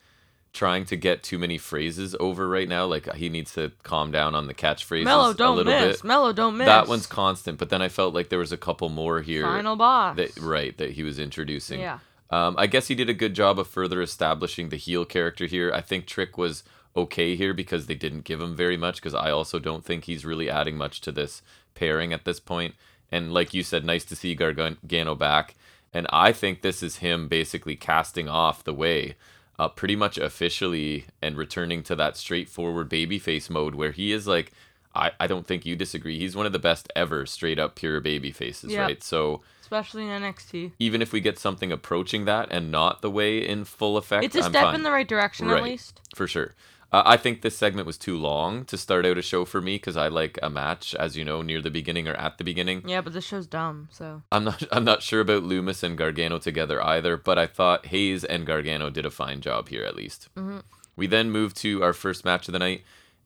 [SPEAKER 1] trying to get too many phrases over right now. Like he needs to calm down on the catchphrases
[SPEAKER 2] Melo,
[SPEAKER 1] a
[SPEAKER 2] don't
[SPEAKER 1] little
[SPEAKER 2] miss.
[SPEAKER 1] bit.
[SPEAKER 2] Melo, don't miss.
[SPEAKER 1] That one's constant, but then I felt like there was a couple more here.
[SPEAKER 2] final boss.
[SPEAKER 1] That right that he was introducing.
[SPEAKER 2] Yeah.
[SPEAKER 1] Um, I guess he did a good job of further establishing the heel character here. I think Trick was okay here because they didn't give him very much. Because I also don't think he's really adding much to this pairing at this point. And like you said, nice to see Gargano back. And I think this is him basically casting off the way, uh, pretty much officially, and returning to that straightforward babyface mode where he is like. I, I don't think you disagree. He's one of the best ever straight up pure baby faces,
[SPEAKER 2] Yep.
[SPEAKER 1] right? So
[SPEAKER 2] Especially in NXT.
[SPEAKER 1] even if we get something approaching that and not the way in full effect,
[SPEAKER 2] It's a
[SPEAKER 1] I'm
[SPEAKER 2] step
[SPEAKER 1] fine,
[SPEAKER 2] in the right direction
[SPEAKER 1] Right.
[SPEAKER 2] at least.
[SPEAKER 1] for sure. Uh, I think this segment was too long to start out a show for me because I like a match, as you know, near the beginning or at the beginning.
[SPEAKER 2] Yeah, but this show's dumb, so
[SPEAKER 1] I'm not *laughs* I'm not sure about Lumis and Gargano together either, but I thought Hayes and Gargano did a fine job here at least.
[SPEAKER 2] Mhm.
[SPEAKER 1] We then move to our first match of the night,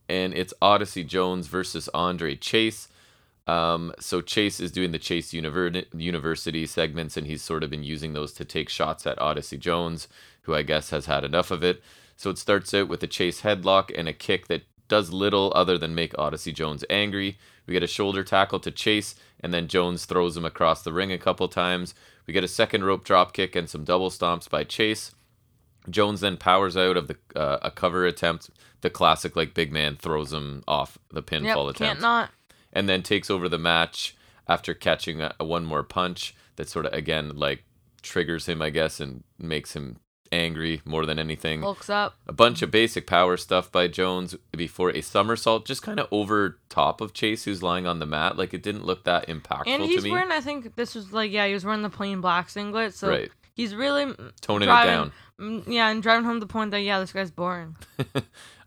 [SPEAKER 1] and it's Odyssey Jones versus Andre Chase. Um, so Chase is doing the Chase Univer- University segments, and he's sort of been using those to take shots at Odyssey Jones, who I guess has had enough of it. So it starts out with a Chase headlock and a kick that does little other than make Odyssey Jones angry. We get a shoulder tackle to Chase, and then Jones throws him across the ring a couple times. We get a second rope drop kick and some double stomps by Chase. Jones then powers out of the uh, a cover attempt, the classic like big man throws him off the pinfall
[SPEAKER 2] Yep,
[SPEAKER 1] attempt,
[SPEAKER 2] can't not.
[SPEAKER 1] and then takes over the match after catching a, a one more punch that sort of again like triggers him, I guess, and makes him angry more than anything.
[SPEAKER 2] Looks up.
[SPEAKER 1] a bunch of basic power stuff by Jones before a somersault, just kind of over top of Chase, who's lying on the mat. Like it didn't look that impactful
[SPEAKER 2] And
[SPEAKER 1] to
[SPEAKER 2] he's
[SPEAKER 1] me.
[SPEAKER 2] wearing, I think this was like, yeah, he was wearing the plain black singlet. So
[SPEAKER 1] right,
[SPEAKER 2] he's really
[SPEAKER 1] toning
[SPEAKER 2] driving,
[SPEAKER 1] it down.
[SPEAKER 2] Yeah, and driving home the point that, yeah, this guy's boring. *laughs*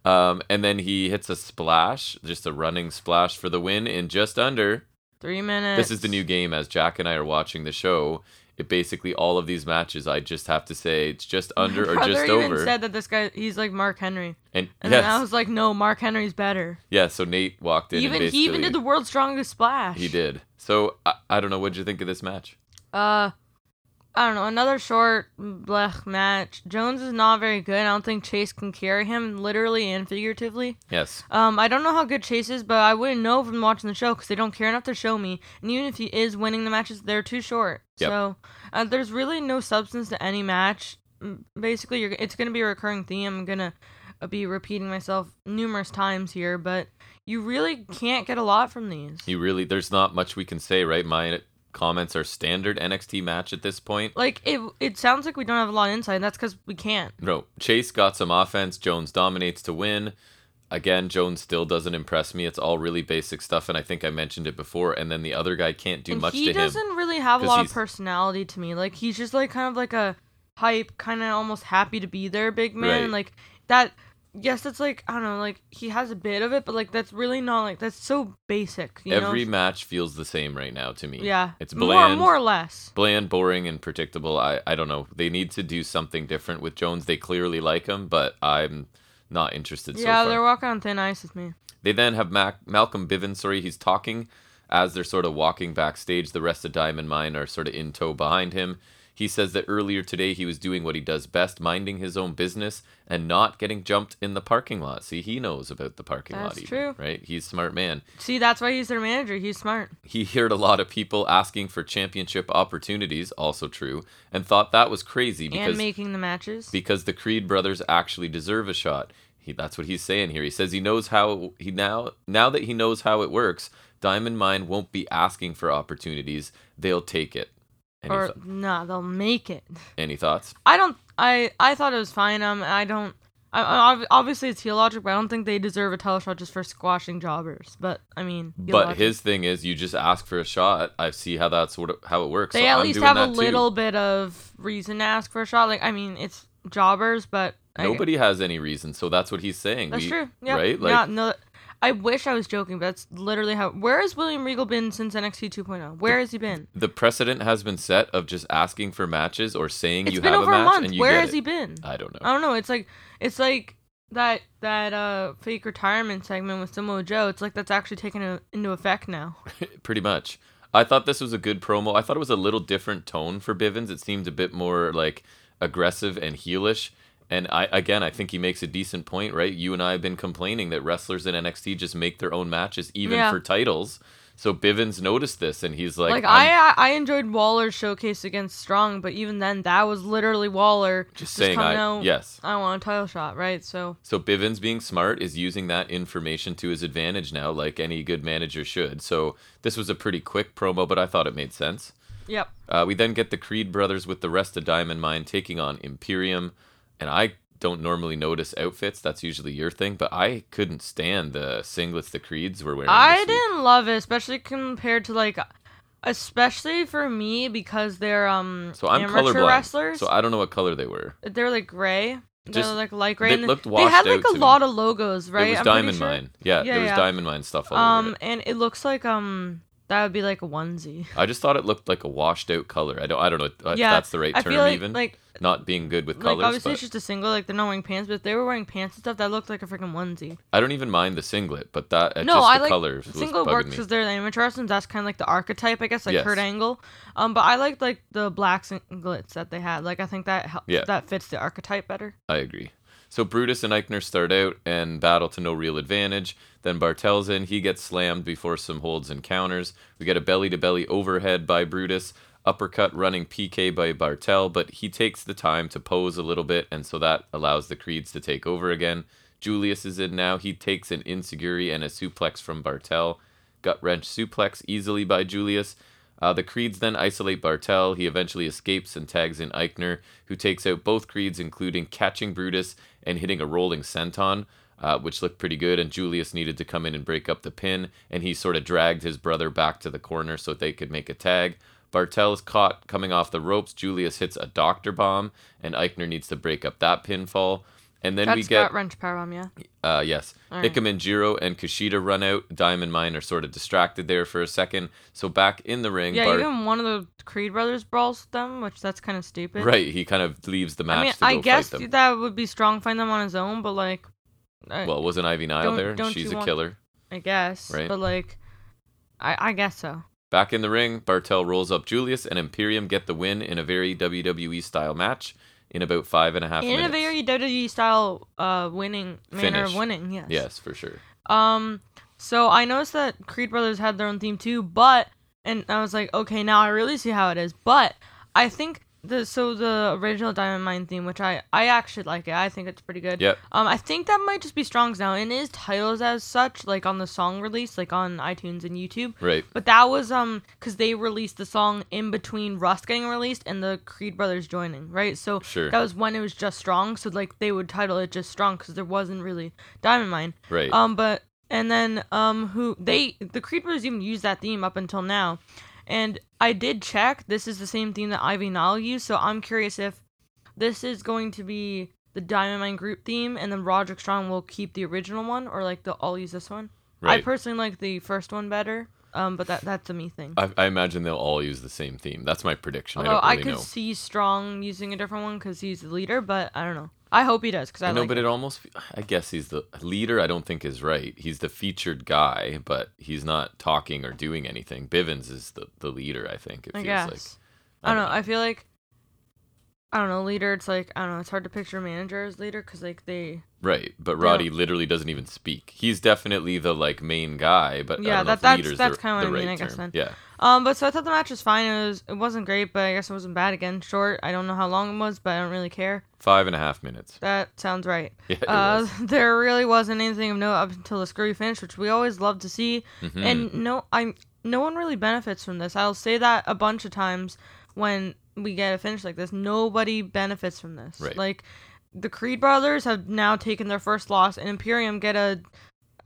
[SPEAKER 1] Um, and then he hits a splash, just a running splash for the win in just under.
[SPEAKER 2] Three minutes.
[SPEAKER 1] This is the new game as Jack and I are watching the show. It basically all of these matches, I just have to say it's just under or just
[SPEAKER 2] even
[SPEAKER 1] over.
[SPEAKER 2] said that this guy, he's like Mark Henry.
[SPEAKER 1] and
[SPEAKER 2] And
[SPEAKER 1] yes,
[SPEAKER 2] then I was like, no, Mark Henry's better.
[SPEAKER 1] yeah. So Nate walked in.
[SPEAKER 2] Even he even did the world's strongest splash.
[SPEAKER 1] He did. So I, I don't know. What did you think of this match?
[SPEAKER 2] Uh, I don't know. Another short blech match. Jones is not very good. I don't think Chase can carry him literally and figuratively.
[SPEAKER 1] Yes.
[SPEAKER 2] Um, I don't know how good Chase is, but I wouldn't know from watching the show because they don't care enough to show me. And even if he is winning the matches, they're too short.
[SPEAKER 1] Yep.
[SPEAKER 2] So uh, there's really no substance to any match. Mm, Basically, you're it's gonna be a recurring theme. I'm gonna uh, be repeating myself numerous times here, but you really can't get a lot from these.
[SPEAKER 1] You really, there's not much we can say, right? My comments are standard NXT match at this point.
[SPEAKER 2] Like it, it sounds like we don't have a lot of insight. And that's because we can't.
[SPEAKER 1] No, Chase got some offense. Jones dominates to win. Again, Jones still doesn't impress me. It's all really basic stuff, and I think I mentioned it before. And then the other guy can't do
[SPEAKER 2] and
[SPEAKER 1] much
[SPEAKER 2] he
[SPEAKER 1] to him.
[SPEAKER 2] He doesn't really have a lot of personality to me. Like he's just like kind of like a hype, kind of almost happy to be there, big man.
[SPEAKER 1] Right.
[SPEAKER 2] Like that. Yes, that's like I don't know. Like he has a bit of it, but like that's really not like that's so basic. You
[SPEAKER 1] Every
[SPEAKER 2] know?
[SPEAKER 1] match feels the same right now to me.
[SPEAKER 2] yeah,
[SPEAKER 1] it's bland.
[SPEAKER 2] more or less.
[SPEAKER 1] bland, boring, and predictable. I, I don't know. They need to do something different with Jones. They clearly like him, but I'm not interested so
[SPEAKER 2] yeah,
[SPEAKER 1] far.
[SPEAKER 2] they're walking on thin ice with me.
[SPEAKER 1] They then have Mac- Malcolm Bivens. Sorry, he's talking as they're sort of walking backstage. The rest of Diamond Mine are sort of in tow behind him. He says that earlier today he was doing what he does best, minding his own business and not getting jumped in the parking lot. See, he knows about the parking lot.
[SPEAKER 2] That's true.
[SPEAKER 1] right? He's a smart man.
[SPEAKER 2] See, that's why he's their manager. He's smart.
[SPEAKER 1] He heard a lot of people asking for championship opportunities, also true, and thought that was crazy because
[SPEAKER 2] and making the matches.
[SPEAKER 1] because the Creed brothers actually deserve a shot. He, that's what he's saying here. He says he knows how he now now that he knows how it works. Diamond Mine won't be asking for opportunities; they'll take it. Any,
[SPEAKER 2] or
[SPEAKER 1] th-
[SPEAKER 2] nah, they'll make it.
[SPEAKER 1] any thoughts?
[SPEAKER 2] I don't. I I thought it was fine. Um, I don't. I, I, obviously, it's heel logic, but I don't think they deserve a title shot just for squashing jobbers. But I mean,
[SPEAKER 1] But
[SPEAKER 2] logic.
[SPEAKER 1] his thing is, you just ask for a shot. I see how that's sort of how it works.
[SPEAKER 2] they
[SPEAKER 1] so
[SPEAKER 2] at
[SPEAKER 1] I'm
[SPEAKER 2] least have a
[SPEAKER 1] too.
[SPEAKER 2] little bit of reason to ask for a shot. Like I mean, it's jobbers, but I-
[SPEAKER 1] Nobody has any reason, so that's what he's saying.
[SPEAKER 2] That's
[SPEAKER 1] We-
[SPEAKER 2] true. Yeah.
[SPEAKER 1] Right? Like,
[SPEAKER 2] yeah. No. I wish I was joking, but that's literally how. Where has William Regal been since NXT 2.0? Where has he been?
[SPEAKER 1] the precedent has been set of just asking for matches or saying
[SPEAKER 2] It's
[SPEAKER 1] you have a
[SPEAKER 2] a
[SPEAKER 1] match
[SPEAKER 2] month.
[SPEAKER 1] and you
[SPEAKER 2] Where has
[SPEAKER 1] it.
[SPEAKER 2] he been?
[SPEAKER 1] I don't know.
[SPEAKER 2] I don't know. It's like it's like that that uh fake retirement segment with Samoa Joe. It's like that's actually taken a, into effect now. *laughs*
[SPEAKER 1] Pretty much. I thought this was a good promo. I thought it was a little different tone for Bivens. It seemed a bit more like aggressive and heelish. And I again, I think he makes a decent point, right? You and I have been complaining that wrestlers in NXT just make their own matches, even
[SPEAKER 2] Yeah.
[SPEAKER 1] for titles. So Bivens noticed this, and he's like,
[SPEAKER 2] Like,
[SPEAKER 1] I'm
[SPEAKER 2] I I enjoyed Waller's showcase against Strong, but even then that was literally Waller
[SPEAKER 1] just saying,
[SPEAKER 2] coming
[SPEAKER 1] I
[SPEAKER 2] out.
[SPEAKER 1] yes.
[SPEAKER 2] I want a title shot, right? So
[SPEAKER 1] So Bivens being smart is using that information to his advantage now, like any good manager should. So this was a pretty quick promo, but I thought it made sense.
[SPEAKER 2] yep.
[SPEAKER 1] Uh, we then get the Creed brothers with the rest of Diamond Mine taking on Imperium, and I don't normally notice outfits. That's usually your thing, but I couldn't stand the singlets the Creeds were wearing.
[SPEAKER 2] I didn't love it, especially compared to like, especially for me because they're um
[SPEAKER 1] So I'm
[SPEAKER 2] amateur
[SPEAKER 1] colorblind.
[SPEAKER 2] wrestlers.
[SPEAKER 1] So I don't know what color they were.
[SPEAKER 2] they're like gray.
[SPEAKER 1] Just-
[SPEAKER 2] they're like light gray.
[SPEAKER 1] they
[SPEAKER 2] and
[SPEAKER 1] looked
[SPEAKER 2] they had like a
[SPEAKER 1] to me.
[SPEAKER 2] lot of logos, right?
[SPEAKER 1] It was
[SPEAKER 2] I'm
[SPEAKER 1] Diamond
[SPEAKER 2] sure.
[SPEAKER 1] Mine. Yeah,
[SPEAKER 2] Yeah,
[SPEAKER 1] there was
[SPEAKER 2] yeah.
[SPEAKER 1] Diamond Mine stuff all over
[SPEAKER 2] Um,
[SPEAKER 1] it.
[SPEAKER 2] and it looks like um that would be like a onesie.
[SPEAKER 1] I just thought it looked like a washed out color. I don't. I don't know if
[SPEAKER 2] Yeah,
[SPEAKER 1] that's the right
[SPEAKER 2] I
[SPEAKER 1] term.
[SPEAKER 2] like
[SPEAKER 1] even
[SPEAKER 2] like
[SPEAKER 1] not being good with
[SPEAKER 2] like
[SPEAKER 1] colors,
[SPEAKER 2] obviously
[SPEAKER 1] but
[SPEAKER 2] it's just a single. Like they're not wearing pants, but if they were wearing pants and stuff, that looked like a freaking onesie.
[SPEAKER 1] I don't even mind the singlet. But that uh,
[SPEAKER 2] no,
[SPEAKER 1] just
[SPEAKER 2] I
[SPEAKER 1] the
[SPEAKER 2] like
[SPEAKER 1] colors was
[SPEAKER 2] single
[SPEAKER 1] bugging
[SPEAKER 2] works because they're the amateur wrestlers. That's kind of like the archetype, I guess, like
[SPEAKER 1] Yes.
[SPEAKER 2] Kurt Angle. Um, but I liked like the black singlets that they had. Like I think that helps.
[SPEAKER 1] Yeah.
[SPEAKER 2] that fits the archetype better.
[SPEAKER 1] I agree. So Brutus and Aichner start out and battle to no real advantage. Then Barthel's in. He gets slammed before some holds and counters. We get a belly to belly overhead by Brutus. Uppercut running PK by Barthel, but he takes the time to pose a little bit, and so that allows the Creeds to take over again. Julius is in now. He takes an Enzuigiri and a suplex from Barthel. Gut wrench suplex easily by Julius. Uh, the Creeds then isolate Barthel. He eventually escapes and tags in Aichner, who takes out both Creeds, including catching Brutus and hitting a rolling senton, uh, which looked pretty good. And Julius needed to come in and break up the pin, and he sort of dragged his brother back to the corner so they could make a tag. Barthel is caught coming off the ropes. Julius hits a doctor bomb, and Aichner needs to break up that pinfall. And then
[SPEAKER 2] That's
[SPEAKER 1] we get
[SPEAKER 2] wrench powerbomb, yeah.
[SPEAKER 1] uh, yes.
[SPEAKER 2] Alright.
[SPEAKER 1] Ikemen Jiro and Kushida run out. Diamond Mine are sort of distracted there for a second. So back in the ring,
[SPEAKER 2] Yeah,
[SPEAKER 1] Bart-
[SPEAKER 2] even one of the Creed brothers brawls with them, which that's kind of stupid.
[SPEAKER 1] right, he kind of leaves the match
[SPEAKER 2] I mean, I guess that would be strong find them on his own, but like, I,
[SPEAKER 1] well, wasn't Ivy Nile there?
[SPEAKER 2] don't
[SPEAKER 1] She's a
[SPEAKER 2] want-
[SPEAKER 1] killer.
[SPEAKER 2] I guess,
[SPEAKER 1] Right.
[SPEAKER 2] but like, I I guess so.
[SPEAKER 1] Back in the ring, Barthel rolls up Julius and Imperium get the win in a very WWE style match in about five and a half
[SPEAKER 2] In
[SPEAKER 1] minutes.
[SPEAKER 2] In a very WWE style uh winning manner
[SPEAKER 1] Finish.
[SPEAKER 2] of winning, yes.
[SPEAKER 1] Yes, for sure.
[SPEAKER 2] Um, so I noticed that Creed Brothers had their own theme too, but and I was like, okay, now I really see how it is. But I think the so the original Diamond Mine theme, which I I actually like it. I think it's pretty good.
[SPEAKER 1] Yep.
[SPEAKER 2] Um, I think that might just be Strong's now, and it is titles as such, like on the song release, like on iTunes and YouTube.
[SPEAKER 1] Right.
[SPEAKER 2] But that was um because they released the song in between Rust getting released and the Creed brothers joining, right? So
[SPEAKER 1] Sure.
[SPEAKER 2] that was when it was just Strong. So like they would title it just Strong because there wasn't really Diamond Mine.
[SPEAKER 1] Right.
[SPEAKER 2] Um, but and then um, who they the Creed brothers even used that theme up until now, and I did check. This is the same theme that Ivy Nile used. So I'm curious if this is going to be the Diamond Mine group theme, and then Roderick Strong will keep the original one, or like they'll all use this one. I personally like the first one better. Um, but that that's a me thing.
[SPEAKER 1] I, I imagine they'll all use the same theme. That's my prediction.
[SPEAKER 2] Although
[SPEAKER 1] I
[SPEAKER 2] I,
[SPEAKER 1] don't
[SPEAKER 2] could
[SPEAKER 1] know.
[SPEAKER 2] see Strong using a different one because he's the leader, but I don't know. I hope he does because I,
[SPEAKER 1] I know,
[SPEAKER 2] like
[SPEAKER 1] but
[SPEAKER 2] it.
[SPEAKER 1] it almost. I guess he's the leader. I don't think is right. He's the featured guy, but he's not talking or doing anything. Bivens is the, the leader. I think it
[SPEAKER 2] I
[SPEAKER 1] feels
[SPEAKER 2] guess.
[SPEAKER 1] like.
[SPEAKER 2] I don't know. I feel like I don't know. Leader. It's like I don't know. It's hard to picture a manager as leader because like they.
[SPEAKER 1] Right, but Roddy literally doesn't even speak. He's definitely the like main guy, but I
[SPEAKER 2] Yeah, that- that's- that's kinda what I mean,
[SPEAKER 1] right
[SPEAKER 2] I guess
[SPEAKER 1] term.
[SPEAKER 2] then.
[SPEAKER 1] Yeah,
[SPEAKER 2] Um, but so I thought the match was fine. It was. It wasn't great, but I guess it wasn't bad. Again, short. I don't know how long it was, but I don't really care.
[SPEAKER 1] five and a half minutes.
[SPEAKER 2] That sounds right. *laughs*
[SPEAKER 1] Yeah,
[SPEAKER 2] Uh, *laughs* there really wasn't anything of note up until the screwy finish, which we always love to see.
[SPEAKER 1] Mhm.
[SPEAKER 2] And no, I no one really benefits from this. I'll say that a bunch of times when we get a finish like this. Nobody benefits from this.
[SPEAKER 1] Right.
[SPEAKER 2] Like the Creed brothers have now taken their first loss, and Imperium get a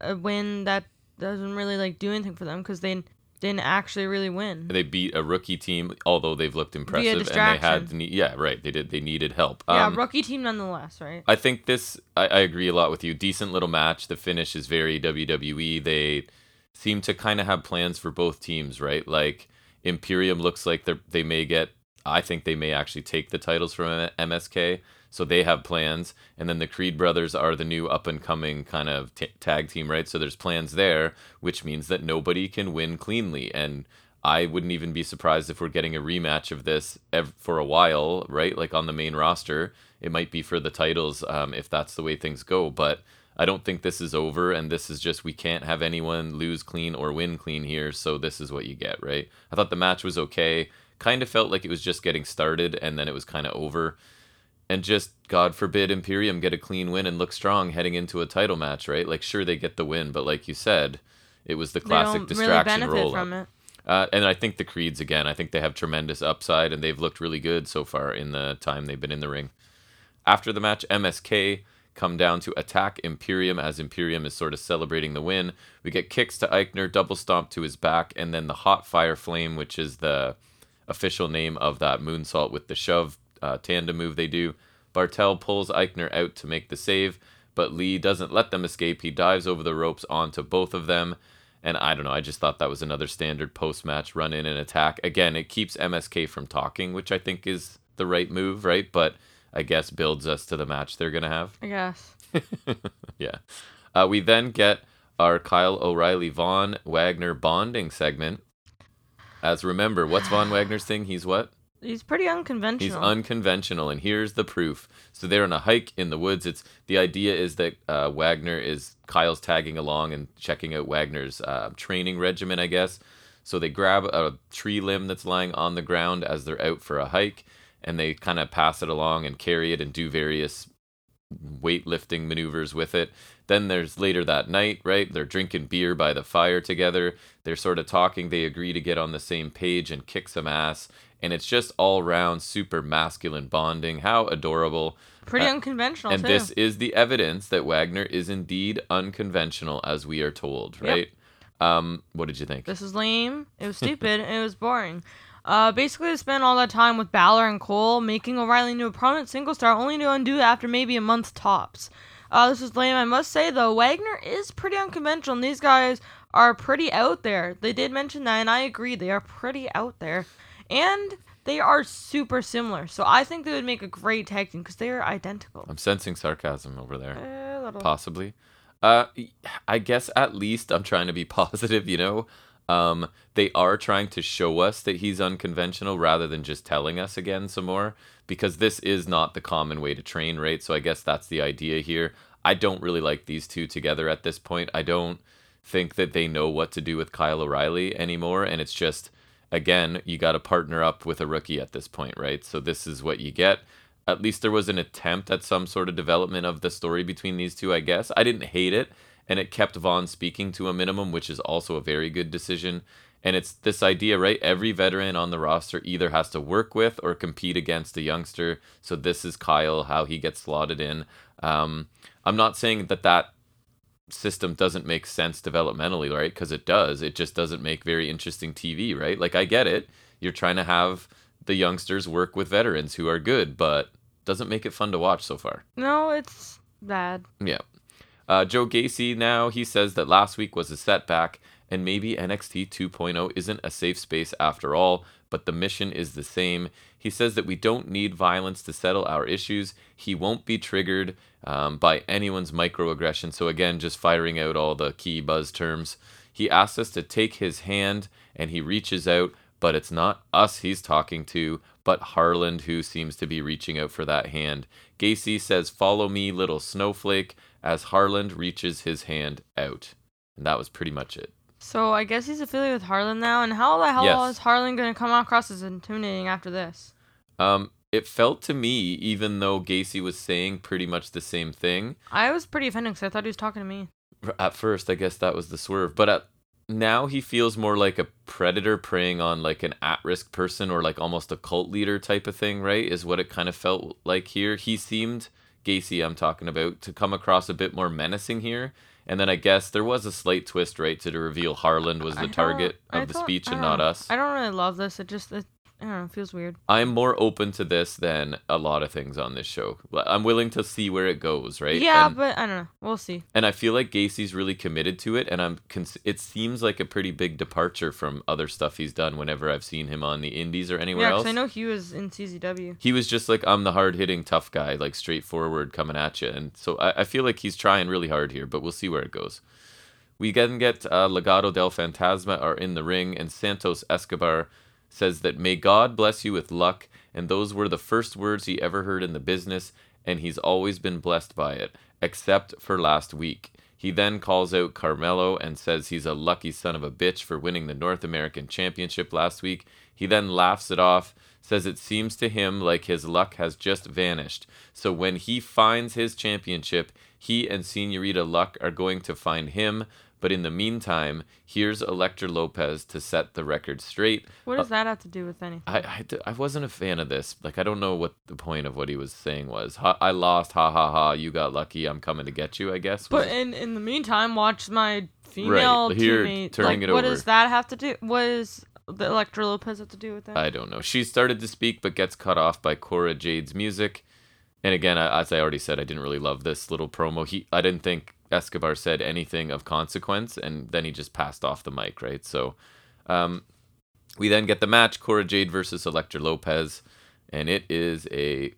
[SPEAKER 2] a win that doesn't really like do anything for them because they didn't actually really win.
[SPEAKER 1] they beat a rookie team, although they've looked impressive, and they had ne- yeah, right. They did. They needed help.
[SPEAKER 2] yeah,
[SPEAKER 1] Um,
[SPEAKER 2] rookie team nonetheless, right?
[SPEAKER 1] I think this. I, I agree a lot with you. Decent little match. The finish is very WWE. They seem to kind of have plans for both teams, right? Like Imperium looks like they they may get. I think they may actually take the titles from MSK. So they have plans, and then the Creed brothers are the new up and coming kind of t- tag team, right? So there's plans there, which means that nobody can win cleanly, and I wouldn't even be surprised if we're getting a rematch of this ev- for a while, right? Like on the main roster, it might be for the titles um, if that's the way things go. But I don't think this is over, and this is just we can't have anyone lose clean or win clean here. So this is what you get, right? I thought the match was okay. Kind of felt like it was just getting started, and then it was kind of over. And just God forbid Imperium get a clean win and look strong heading into a title match, right? Like sure they get the win, but like you said, it was the classic
[SPEAKER 2] really
[SPEAKER 1] distraction
[SPEAKER 2] benefit
[SPEAKER 1] roll up. Uh, and I think the Creeds again. I think they have tremendous upside, and they've looked really good so far in the time they've been in the ring. After the match, MSK come down to attack Imperium as Imperium is sort of celebrating the win. We get kicks to Aichner, double stomp to his back, and then the hot fire flame, which is the official name of that moonsault with the shove uh, tandem move they do. Barthel pulls Aichner out to make the save, but Lee doesn't let them escape. He dives over the ropes onto both of them. And I don't know, I just thought that was another standard post match run in and attack. Again, it keeps MSK from talking, which I think is the right move, right? But I guess builds us to the match they're going to have.
[SPEAKER 2] I guess. *laughs*
[SPEAKER 1] yeah. Uh, we then get our Kyle O'Reilly Von Wagner bonding segment. As remember, what's Von Wagner's thing? He's what?
[SPEAKER 2] He's pretty unconventional.
[SPEAKER 1] He's unconventional, and here's the proof. So they're on a hike in the woods. It's the idea is that uh, Wagner is Kyle's tagging along and checking out Wagner's uh, training regimen, I guess. So they grab a tree limb that's lying on the ground as they're out for a hike, and they kind of pass it along and carry it and do various weightlifting maneuvers with it. Then there's later that night, right? They're drinking beer by the fire together. They're sort of talking. They agree to get on the same page and kick some ass. And it's just all round super masculine bonding. How adorable.
[SPEAKER 2] Pretty
[SPEAKER 1] Uh,
[SPEAKER 2] unconventional
[SPEAKER 1] and
[SPEAKER 2] too.
[SPEAKER 1] this is the evidence that Wagner is indeed unconventional, as we are told,
[SPEAKER 2] Yep.
[SPEAKER 1] right? Um, what did you think?
[SPEAKER 2] This is lame. It was stupid. and *laughs* it was boring. Uh, basically, they spent all that time with Balor and Cole, making O'Reilly into a prominent single star, only to undo it after maybe a month tops. Uh, this is lame. I must say though, Wagner is pretty unconventional, and these guys are pretty out there. They did mention that, and I agree. They are pretty out there, and they are super similar. So I think they would make a great tag team because they are identical.
[SPEAKER 1] I'm sensing sarcasm over there.
[SPEAKER 2] A little.
[SPEAKER 1] possibly. Uh, I guess at least I'm trying to be *laughs* positive. You know, um, they are trying to show us that he's unconventional rather than just telling us again some more because this is not the common way to train, right? So I guess that's the idea here. I don't really like these two together at this point. I don't think that they know what to do with Kyle O'Reilly anymore, and it's just again you got to partner up with a rookie at this point, right? So this is what you get at least there was an attempt at some sort of development of the story between these two, I guess. I didn't hate it, and it kept Von speaking to a minimum, which is also a very good decision. And it's this idea, right? Every veteran on the roster either has to work with or compete against a youngster. So this is Kyle, how he gets slotted in. Um, I'm not saying that that system doesn't make sense developmentally, right? Because it does. It just doesn't make very interesting TV, right? Like I get it. You're trying to have the youngsters work with veterans who are good, but doesn't make it fun to watch so far.
[SPEAKER 2] No, it's bad.
[SPEAKER 1] Yeah. Uh, Joe Gacy now he says that last week was a setback and maybe NXT 2.0 isn't a safe space after all, but the mission is the same. He says that we don't need violence to settle our issues. He won't be triggered um, by anyone's microaggression. So again, just firing out all the key buzz terms. He asks us to take his hand and he reaches out, but it's not us he's talking to, but Harland who seems to be reaching out for that hand. Gacy says, Follow me, little snowflake, as Harland reaches his hand out. And that was pretty much it.
[SPEAKER 2] So I guess he's affiliated with Harland now, and how the hell
[SPEAKER 1] Yes.
[SPEAKER 2] is Harland gonna come across as intimidating after this?
[SPEAKER 1] Um, it felt to me, even though Gacy was saying pretty much the same thing,
[SPEAKER 2] I was pretty offended because I thought he was talking to me.
[SPEAKER 1] at first, I guess that was the swerve. But at, now he feels more like a predator preying on like an at risk person or like almost a cult leader type of thing, right? Is what it kind of felt like here. He seemed, Gacy, I'm talking about, to come across a bit more menacing here. And then I guess there was a slight twist, right, to reveal Harland was the target
[SPEAKER 2] I
[SPEAKER 1] of the
[SPEAKER 2] don't-
[SPEAKER 1] speech and
[SPEAKER 2] don't
[SPEAKER 1] us.
[SPEAKER 2] I don't really love this. It just, it, I don't know, it feels weird.
[SPEAKER 1] I'm more open to this than a lot of things on this show. I'm willing to see where it goes, right?
[SPEAKER 2] Yeah,
[SPEAKER 1] and,
[SPEAKER 2] but I don't know. We'll see.
[SPEAKER 1] and I feel like Gacy's really committed to it, and I'm. Cons- it seems like a pretty big departure from other stuff he's done. Whenever I've seen him on the Indies or anywhere
[SPEAKER 2] yeah,
[SPEAKER 1] else,
[SPEAKER 2] I know he was in CZW.
[SPEAKER 1] he was just like I'm the hard hitting tough guy, like straightforward coming at you, and so I, I feel like he's trying really hard here, but we'll see where it goes. We then get uh, Legado del Fantasma are in the ring, and Santos Escobar says that may God bless you with luck, and those were the first words he ever heard in the business, and he's always been blessed by it, except for last week. He then calls out Carmelo and says he's a lucky son of a bitch for winning the North American Championship last week. He then laughs it off, says it seems to him like his luck has just vanished. So when he finds his championship, he and Senorita Luck are going to find him. But in the meantime, here's Elektra Lopez to set the record straight.
[SPEAKER 2] What does that have to do with anything?
[SPEAKER 1] I I wasn't a fan of this. Like, I don't know what the point of what he was saying was. Ha, I lost, ha ha ha, you got lucky, I'm coming to get you, I guess. was-
[SPEAKER 2] But in in the meantime, watch my female right.
[SPEAKER 1] here,
[SPEAKER 2] teammate.
[SPEAKER 1] turning
[SPEAKER 2] like,
[SPEAKER 1] it
[SPEAKER 2] what
[SPEAKER 1] over.
[SPEAKER 2] does that have to do? What does the Elektra Lopez have to do with that?
[SPEAKER 1] I don't know. She started to speak, but gets cut off by Cora Jade's music. And again, I, as I already said, I didn't really love this little promo. He, I didn't think Escobar said anything of consequence, and then he just passed off the mic, right? So, um, we then get the match: Cora Jade versus Elektra Lopez, and it is a.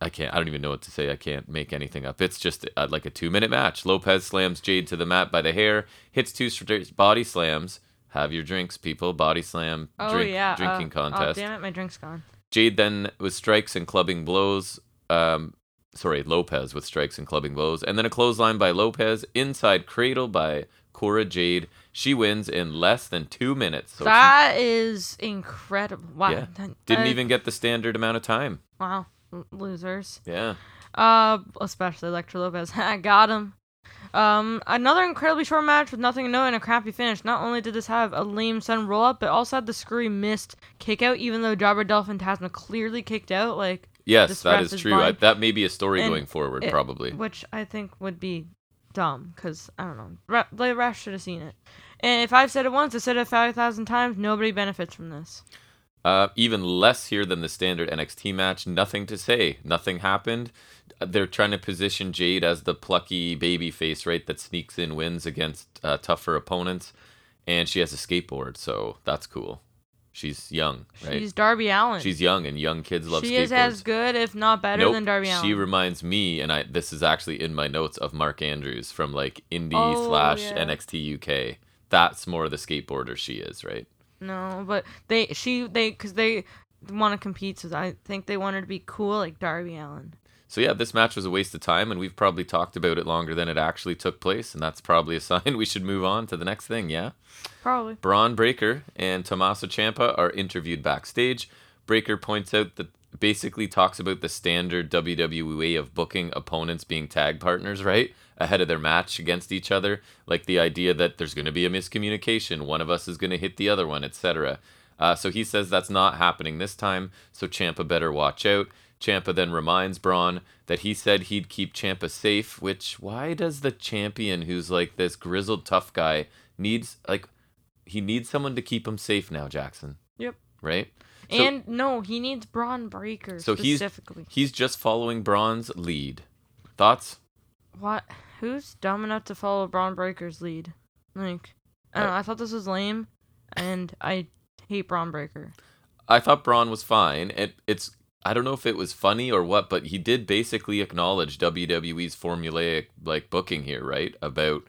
[SPEAKER 1] I can't. I don't even know what to say. I can't make anything up. It's just uh like a two-minute match. Lopez slams Jade to the mat by the hair, hits two straight body slams. Have your drinks, people. Body slam,
[SPEAKER 2] oh
[SPEAKER 1] drink,
[SPEAKER 2] yeah,
[SPEAKER 1] drinking
[SPEAKER 2] uh,
[SPEAKER 1] contest.
[SPEAKER 2] Oh damn it, my drink's gone.
[SPEAKER 1] Jade then with strikes and clubbing blows. Um, sorry, Lopez with strikes and clubbing blows, and then a clothesline by Lopez inside cradle by Cora Jade, She wins in less than two minutes. So
[SPEAKER 2] that is incredible. Wow.
[SPEAKER 1] Yeah. didn't
[SPEAKER 2] that-
[SPEAKER 1] even get the standard amount of time.
[SPEAKER 2] Wow. L- Losers.
[SPEAKER 1] Yeah.
[SPEAKER 2] Uh, especially Elektra Lopez. *laughs* I got him. Um, another incredibly short match with nothing to know and a crappy finish. Not only did this have a lame sun roll up, but also had the screwy missed kick out, even though Jobber del Fantasma clearly kicked out, like
[SPEAKER 1] Yes, that is true. I, that may be a story
[SPEAKER 2] And
[SPEAKER 1] going forward,
[SPEAKER 2] it-
[SPEAKER 1] probably.
[SPEAKER 2] which I think would be dumb, cause I don't know, the ref should have seen it. And if I've said it once, I've said it five thousand times. Nobody benefits from this.
[SPEAKER 1] Uh, even less here than the standard NXT match. Nothing to say. Nothing happened. Uh, They're trying to position Jade as the plucky baby face, right? That sneaks in wins against uh, tougher opponents, and she has a skateboard, so that's cool. She's young, right?
[SPEAKER 2] She's Darby Allin.
[SPEAKER 1] She's young, and young kids love
[SPEAKER 2] she
[SPEAKER 1] skateboards.
[SPEAKER 2] is as good, if not better,
[SPEAKER 1] Nope,
[SPEAKER 2] than Darby Allin.
[SPEAKER 1] She reminds me, and I this is actually in my notes of Mark Andrews from like indie
[SPEAKER 2] Oh,
[SPEAKER 1] slash
[SPEAKER 2] yeah.
[SPEAKER 1] NXT UK. That's more the skateboarder she is, right?
[SPEAKER 2] No, but they she they because they want to compete, so I think they want her to be cool like Darby Allin.
[SPEAKER 1] So yeah, this match was a waste of time, and we've probably talked about it longer than it actually took place, and that's probably a *laughs* sign we should move on to the next thing. Yeah,
[SPEAKER 2] Probably.
[SPEAKER 1] Bron Breakker and Tommaso Ciampa are interviewed backstage. Breakker points out that basically talks about the standard WWE way of booking opponents being tag partners, right? Ahead of their match against each other, like the idea that there's going to be a miscommunication, one of us is going to hit the other one, etc. Uh, so he says that's not happening this time, so Ciampa better watch out. Ciampa then reminds Bron that he said he'd keep Ciampa safe, which why does the champion who's like this grizzled tough guy needs like he needs someone to keep him safe now, Jackson,
[SPEAKER 2] Yep.
[SPEAKER 1] right? So-
[SPEAKER 2] and no, he needs Bron Breakker
[SPEAKER 1] So he's-
[SPEAKER 2] specifically.
[SPEAKER 1] He's just following Bron's lead. Thoughts?
[SPEAKER 2] What? Who's dumb enough to follow Bron Breakker's lead? Like, I don't know. I thought this was lame, and I hate Bron Breakker.
[SPEAKER 1] I thought Bron was fine. It it's I don't know if it was funny or what, but he did basically acknowledge WWE's formulaic like booking here, right? About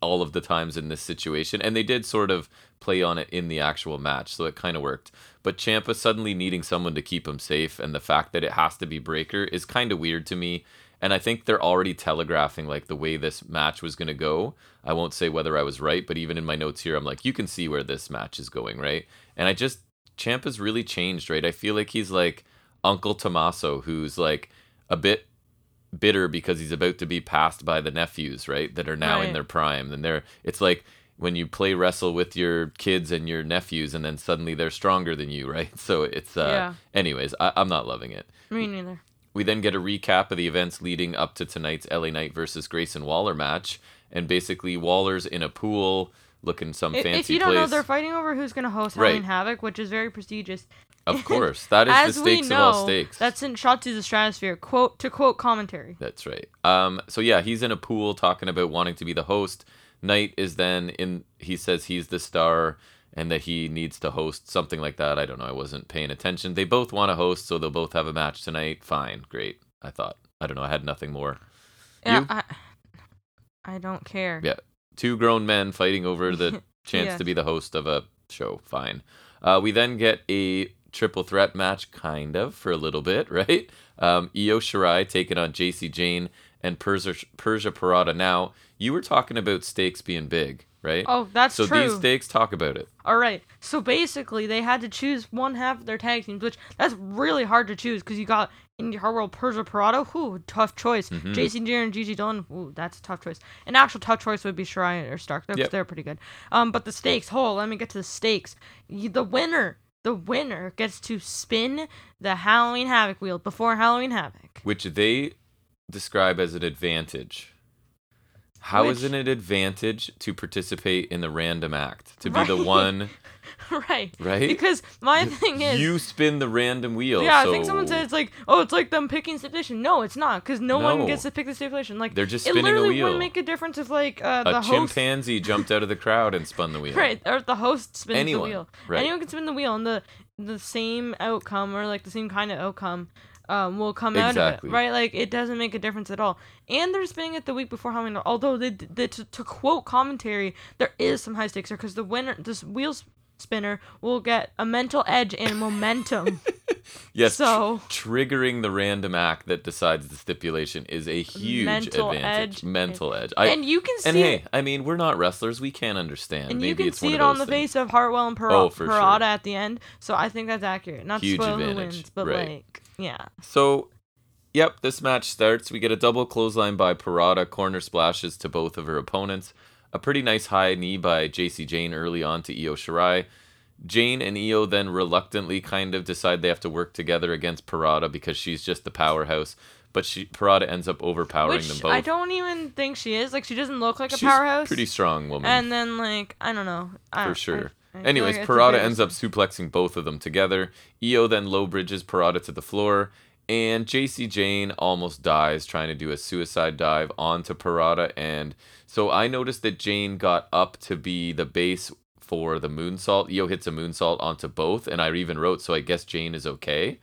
[SPEAKER 1] all of the times in this situation, and they did sort of play on it in the actual match, so it kind of worked. But Ciampa suddenly needing someone to keep him safe, and the fact that it has to be Breakker is kind of weird to me. And I think they're already telegraphing like the way this match was going to go. I won't say whether I was right, but even in my notes here, I'm like, you can see where this match is going, right? And I just Ciampa's really changed, right? I feel like he's like Uncle Tommaso, who's like a bit bitter because he's about to be passed by the nephews, right? That are now in their prime. And they're it's like when you play wrestle with your kids and your nephews and then suddenly they're stronger than you, *laughs* right? So it's uh
[SPEAKER 2] Yeah.
[SPEAKER 1] anyways, I, I'm not loving it.
[SPEAKER 2] Me neither.
[SPEAKER 1] We then get a recap of the events leading up to tonight's LA Knight versus Grayson Waller match. And basically Waller's in a pool looking some
[SPEAKER 2] I-
[SPEAKER 1] fancy
[SPEAKER 2] if you don't know, they're fighting over who's gonna host
[SPEAKER 1] Right.
[SPEAKER 2] Halloween Havoc, which is very prestigious.
[SPEAKER 1] Of *laughs* course. That is the stakes
[SPEAKER 2] know,
[SPEAKER 1] of all stakes.
[SPEAKER 2] that's in shot to the stratosphere. Quote to quote commentary.
[SPEAKER 1] That's right. Um, so yeah, he's in a pool talking about wanting to be the host. Knight is then in. He says he's the star and that he needs to host something like that. I don't know. I wasn't paying attention. They both want to host, so they'll both have a match tonight. Fine, great. I thought. I don't know. I had nothing more.
[SPEAKER 2] Yeah,
[SPEAKER 1] You?
[SPEAKER 2] I, I don't care.
[SPEAKER 1] Yeah. Two grown men fighting over the *laughs* chance
[SPEAKER 2] Yes.
[SPEAKER 1] to be the host of a show. Fine. Uh, we then get a triple threat match, kind of, for a little bit, *laughs* right? Um, Io Shirai taking on Jacy Jayne and Persia, Persia Pirotta. Now, you were talking about stakes being big, right?
[SPEAKER 2] Oh, that's
[SPEAKER 1] so
[SPEAKER 2] true.
[SPEAKER 1] these stakes, talk about it.
[SPEAKER 2] All right. So basically, they had to choose one half of their tag teams, which that's really hard to choose because you got Indie World Persia Pirotta. Whew, tough choice.
[SPEAKER 1] Mhm.
[SPEAKER 2] JC Jr. and Gigi Dolin. Ooh, that's a tough choice. An actual tough choice would be Shirai or Stark. They're,
[SPEAKER 1] Yep.
[SPEAKER 2] they're pretty good. Um, but the stakes. Oh, let me get to the stakes. The winner. The winner gets to spin the Halloween Havoc wheel before Halloween Havoc.
[SPEAKER 1] Which they describe as an advantage. How is
[SPEAKER 2] Which-
[SPEAKER 1] it an advantage to participate in the random act? To be the one, *laughs*
[SPEAKER 2] right.
[SPEAKER 1] right?
[SPEAKER 2] Because my thing is.
[SPEAKER 1] you spin the random wheel.
[SPEAKER 2] yeah, I think someone said it's like, oh, it's like them picking stipulation. No, it's not, because no, one gets to pick the stipulation. Like
[SPEAKER 1] They're just
[SPEAKER 2] it
[SPEAKER 1] spinning a
[SPEAKER 2] literally wouldn't make a difference if like uh,
[SPEAKER 1] a
[SPEAKER 2] the host,
[SPEAKER 1] chimpanzee jumped out of the crowd and spun the wheel.
[SPEAKER 2] right, or the host spins
[SPEAKER 1] Anyone,
[SPEAKER 2] the wheel.
[SPEAKER 1] right.
[SPEAKER 2] Anyone can spin the wheel, and the the same outcome or like the same kind of outcome. Um, will come out of it, right? Like it doesn't make a difference at all. And they're spinning it the week before Halloween. Although they, they to, to quote commentary, there is some high stakes here because the winner, this wheel spinner, will get a mental edge and momentum. *laughs*
[SPEAKER 1] yes, tr-
[SPEAKER 2] So-
[SPEAKER 1] triggering the random act that decides the stipulation is a huge
[SPEAKER 2] Mental
[SPEAKER 1] advantage.
[SPEAKER 2] edge.
[SPEAKER 1] Mental edge. I,
[SPEAKER 2] and you can see
[SPEAKER 1] and
[SPEAKER 2] it,
[SPEAKER 1] hey, I mean, we're not wrestlers. We can't understand.
[SPEAKER 2] and
[SPEAKER 1] Maybe
[SPEAKER 2] you can
[SPEAKER 1] it's
[SPEAKER 2] see it on the
[SPEAKER 1] things.
[SPEAKER 2] face of Hartwell and Par-
[SPEAKER 1] Oh, sure.
[SPEAKER 2] Pirotta at the end. So I think that's accurate. Not
[SPEAKER 1] Huge
[SPEAKER 2] spoil who
[SPEAKER 1] advantage,
[SPEAKER 2] wins, but
[SPEAKER 1] right.
[SPEAKER 2] like, yeah.
[SPEAKER 1] So, yep, this match starts. We get a double clothesline by Pirotta, corner splashes to both of her opponents. A pretty nice high knee by Jacy Jayne early on to Io Shirai. Jayne and Io then reluctantly kind of decide they have to work together against Pirotta because she's just the powerhouse. But she Pirotta ends up overpowering them both.
[SPEAKER 2] I don't even think she is. Like, she doesn't look like a
[SPEAKER 1] She's
[SPEAKER 2] powerhouse.
[SPEAKER 1] Pretty strong woman.
[SPEAKER 2] And then, like, I don't know. I,
[SPEAKER 1] for
[SPEAKER 2] I-
[SPEAKER 1] sure. Anyways,
[SPEAKER 2] Pirotta
[SPEAKER 1] ends up suplexing both of them together. Io then low bridges Pirotta to the floor, and Jacy Jayne almost dies trying to do a suicide dive onto Pirotta. And so I noticed that Jayne got up to be the base for the moonsault. Io hits a moonsault onto both, and I even wrote, so I guess Jayne is okay.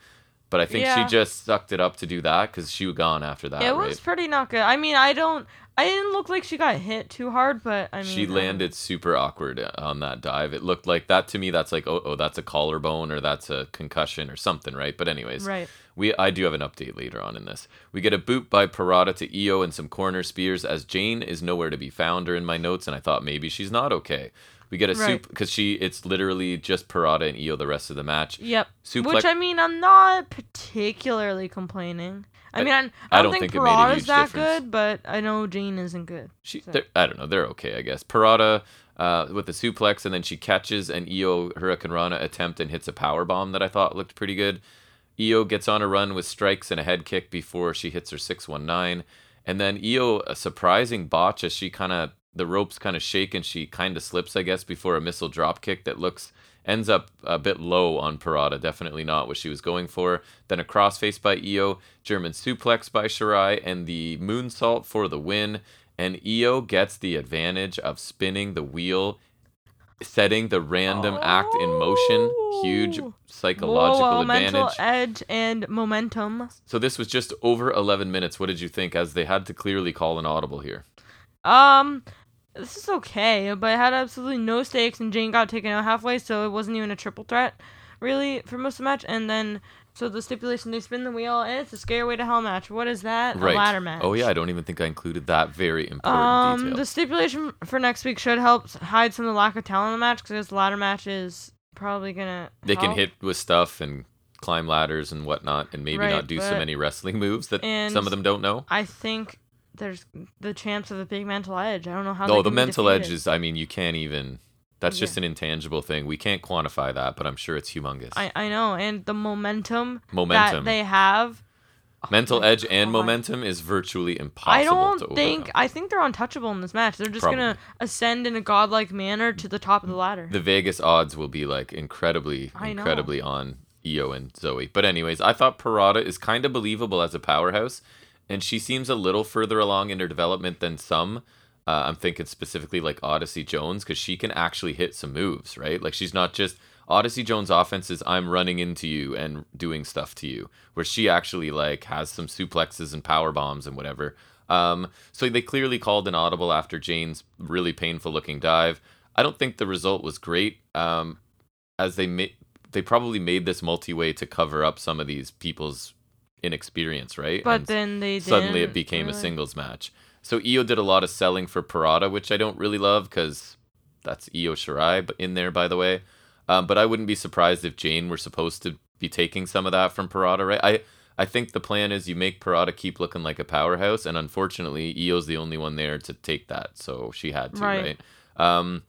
[SPEAKER 1] But I think
[SPEAKER 2] Yeah.
[SPEAKER 1] she just sucked it up to do that because she was gone after that.
[SPEAKER 2] It
[SPEAKER 1] right?
[SPEAKER 2] was pretty not good. I mean, I don't. I didn't look like she got hit too hard, but I mean,
[SPEAKER 1] she
[SPEAKER 2] um,
[SPEAKER 1] landed super awkward on that dive. It looked like that to me. That's like oh, oh that's a collarbone or that's a concussion or something, right? But anyways,
[SPEAKER 2] Right.
[SPEAKER 1] we I do have an update later on in this. We get a boot by Pirotta to Io and some corner spears as Jayne is nowhere to be found. Or in my notes, and I thought maybe she's not okay. We get a
[SPEAKER 2] Right.
[SPEAKER 1] soup because she it's literally just Pirotta and Io the rest of the match.
[SPEAKER 2] Yep.
[SPEAKER 1] Suplex.
[SPEAKER 2] Which I mean, I'm not particularly complaining. I
[SPEAKER 1] I-
[SPEAKER 2] mean, I, I,
[SPEAKER 1] I
[SPEAKER 2] don't,
[SPEAKER 1] don't
[SPEAKER 2] think,
[SPEAKER 1] think it made a
[SPEAKER 2] Pirotta's
[SPEAKER 1] huge
[SPEAKER 2] that
[SPEAKER 1] difference.
[SPEAKER 2] good, but I know Jayne isn't good.
[SPEAKER 1] She,
[SPEAKER 2] So-
[SPEAKER 1] I don't know. They're okay, I guess. Pirotta uh, with the suplex, and then she catches an Io Hurricane Rana attempt and hits a power bomb that I thought looked pretty good. Io gets on a run with strikes and a head kick before she hits her 619. And then Io, a surprising botch as she kind of, the ropes kind of shake and she kind of slips, I guess, before a missile drop kick that looks, ends up a bit low on Pirotta. Definitely not what she was going for. Then a crossface by Io, German suplex by Shirai, and the moonsault for the win. And Io gets the advantage of spinning the wheel, setting the random act in motion. Huge
[SPEAKER 2] Oh.
[SPEAKER 1] psychological
[SPEAKER 2] Whoa,
[SPEAKER 1] advantage.
[SPEAKER 2] edge and momentum.
[SPEAKER 1] So this was just over 11 minutes. What did you think? As they had to clearly call an audible here.
[SPEAKER 2] Um, this is okay, but it had absolutely no stakes, and Jayne got taken out halfway, so it wasn't even a triple threat, really, for most of the match. And then, so the stipulation they spin the wheel, and it's a Stairway to Hell match. What is that?
[SPEAKER 1] right.
[SPEAKER 2] A ladder match.
[SPEAKER 1] Oh yeah, I don't even think I included that very important
[SPEAKER 2] Um,
[SPEAKER 1] detail.
[SPEAKER 2] the stipulation for next week should help hide some of the lack of talent in the match because this ladder match is probably gonna.
[SPEAKER 1] They can hit with stuff and climb ladders and whatnot, and maybe
[SPEAKER 2] Right,
[SPEAKER 1] not do so many wrestling *laughs* moves that some of them don't know.
[SPEAKER 2] I think there's the chance of a big mental edge. I don't know how.
[SPEAKER 1] No,
[SPEAKER 2] they
[SPEAKER 1] the mental edge is. I mean, you can't even. That's
[SPEAKER 2] Yeah.
[SPEAKER 1] just an intangible thing. We can't quantify that, but I'm sure it's humongous.
[SPEAKER 2] I I know, and the momentum,
[SPEAKER 1] Momentum.
[SPEAKER 2] that they have.
[SPEAKER 1] Mental oh
[SPEAKER 2] my
[SPEAKER 1] edge and momentum is virtually impossible
[SPEAKER 2] I don't think. I think they're untouchable in this match. They're just gonna ascend in a godlike manner to the top of the ladder.
[SPEAKER 1] the Vegas odds will be like incredibly, incredibly on Io and Zoe. But anyways, I thought Pirotta is kind of believable as a powerhouse, and she seems a little further along in her development than some. Uh, I'm thinking specifically like Odyssey Jones because she can actually hit some moves, right? Like she's not just Odyssey Jones' offense is I'm running into you and doing stuff to you, where she actually like has some suplexes and power bombs and whatever. Um, so they clearly called an audible after Jayne's really painful looking dive. I don't think the result was great, um, as they made they probably made this multi way to cover up some of these people's inexperience, right?
[SPEAKER 2] But
[SPEAKER 1] And
[SPEAKER 2] then they
[SPEAKER 1] suddenly it became a singles match. So Io did a lot of selling for Pirotta, which I don't really love because that's Io Shirai but in there, by the way. Um, but I wouldn't be surprised if Jayne were supposed to be taking some of that from Pirotta, right? I I think the plan is you make Pirotta keep looking like a powerhouse, and unfortunately, Io's the only one there to take that, so she had to,
[SPEAKER 2] Right.
[SPEAKER 1] right? Um,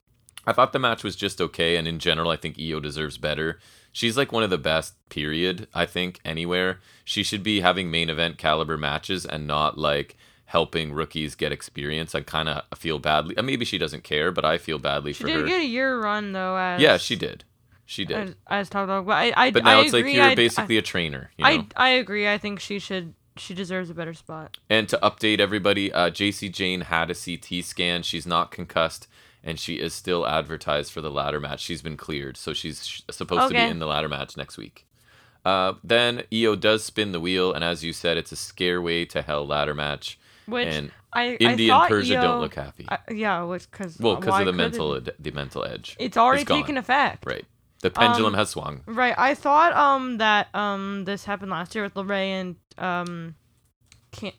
[SPEAKER 1] I thought the match was just okay, and in general, I think Io deserves better. She's like one of the best, period, I think, anywhere. She should be having main event caliber matches and not like helping rookies get experience. I kind of feel badly. uh, Maybe she doesn't care, but I feel badly
[SPEAKER 2] She
[SPEAKER 1] for
[SPEAKER 2] did
[SPEAKER 1] her.
[SPEAKER 2] get a year run though. As
[SPEAKER 1] yeah, she did. She did.
[SPEAKER 2] As, as top dog, but I I
[SPEAKER 1] but now
[SPEAKER 2] I
[SPEAKER 1] it's like you're
[SPEAKER 2] I-
[SPEAKER 1] basically a trainer, you know?
[SPEAKER 2] I, I agree. I think she should. She deserves a better spot.
[SPEAKER 1] And to update everybody, uh, Jacy Jayne had a CT scan. She's not concussed, and she is still advertised for the ladder match. She's been cleared, so she's sh- supposed to be in the ladder match next week. Uh, then Io does spin the wheel, and as you said, it's a scare way to hell ladder match.
[SPEAKER 2] Which
[SPEAKER 1] and
[SPEAKER 2] I
[SPEAKER 1] India
[SPEAKER 2] I
[SPEAKER 1] and Persia
[SPEAKER 2] Io,
[SPEAKER 1] don't look happy.
[SPEAKER 2] I, yeah, because
[SPEAKER 1] well, because of the mental ed- the mental edge.
[SPEAKER 2] It's already
[SPEAKER 1] It's
[SPEAKER 2] taken effect.
[SPEAKER 1] Right. The pendulum
[SPEAKER 2] Um,
[SPEAKER 1] has swung.
[SPEAKER 2] Right. I thought um that um this happened last year with LeRae and um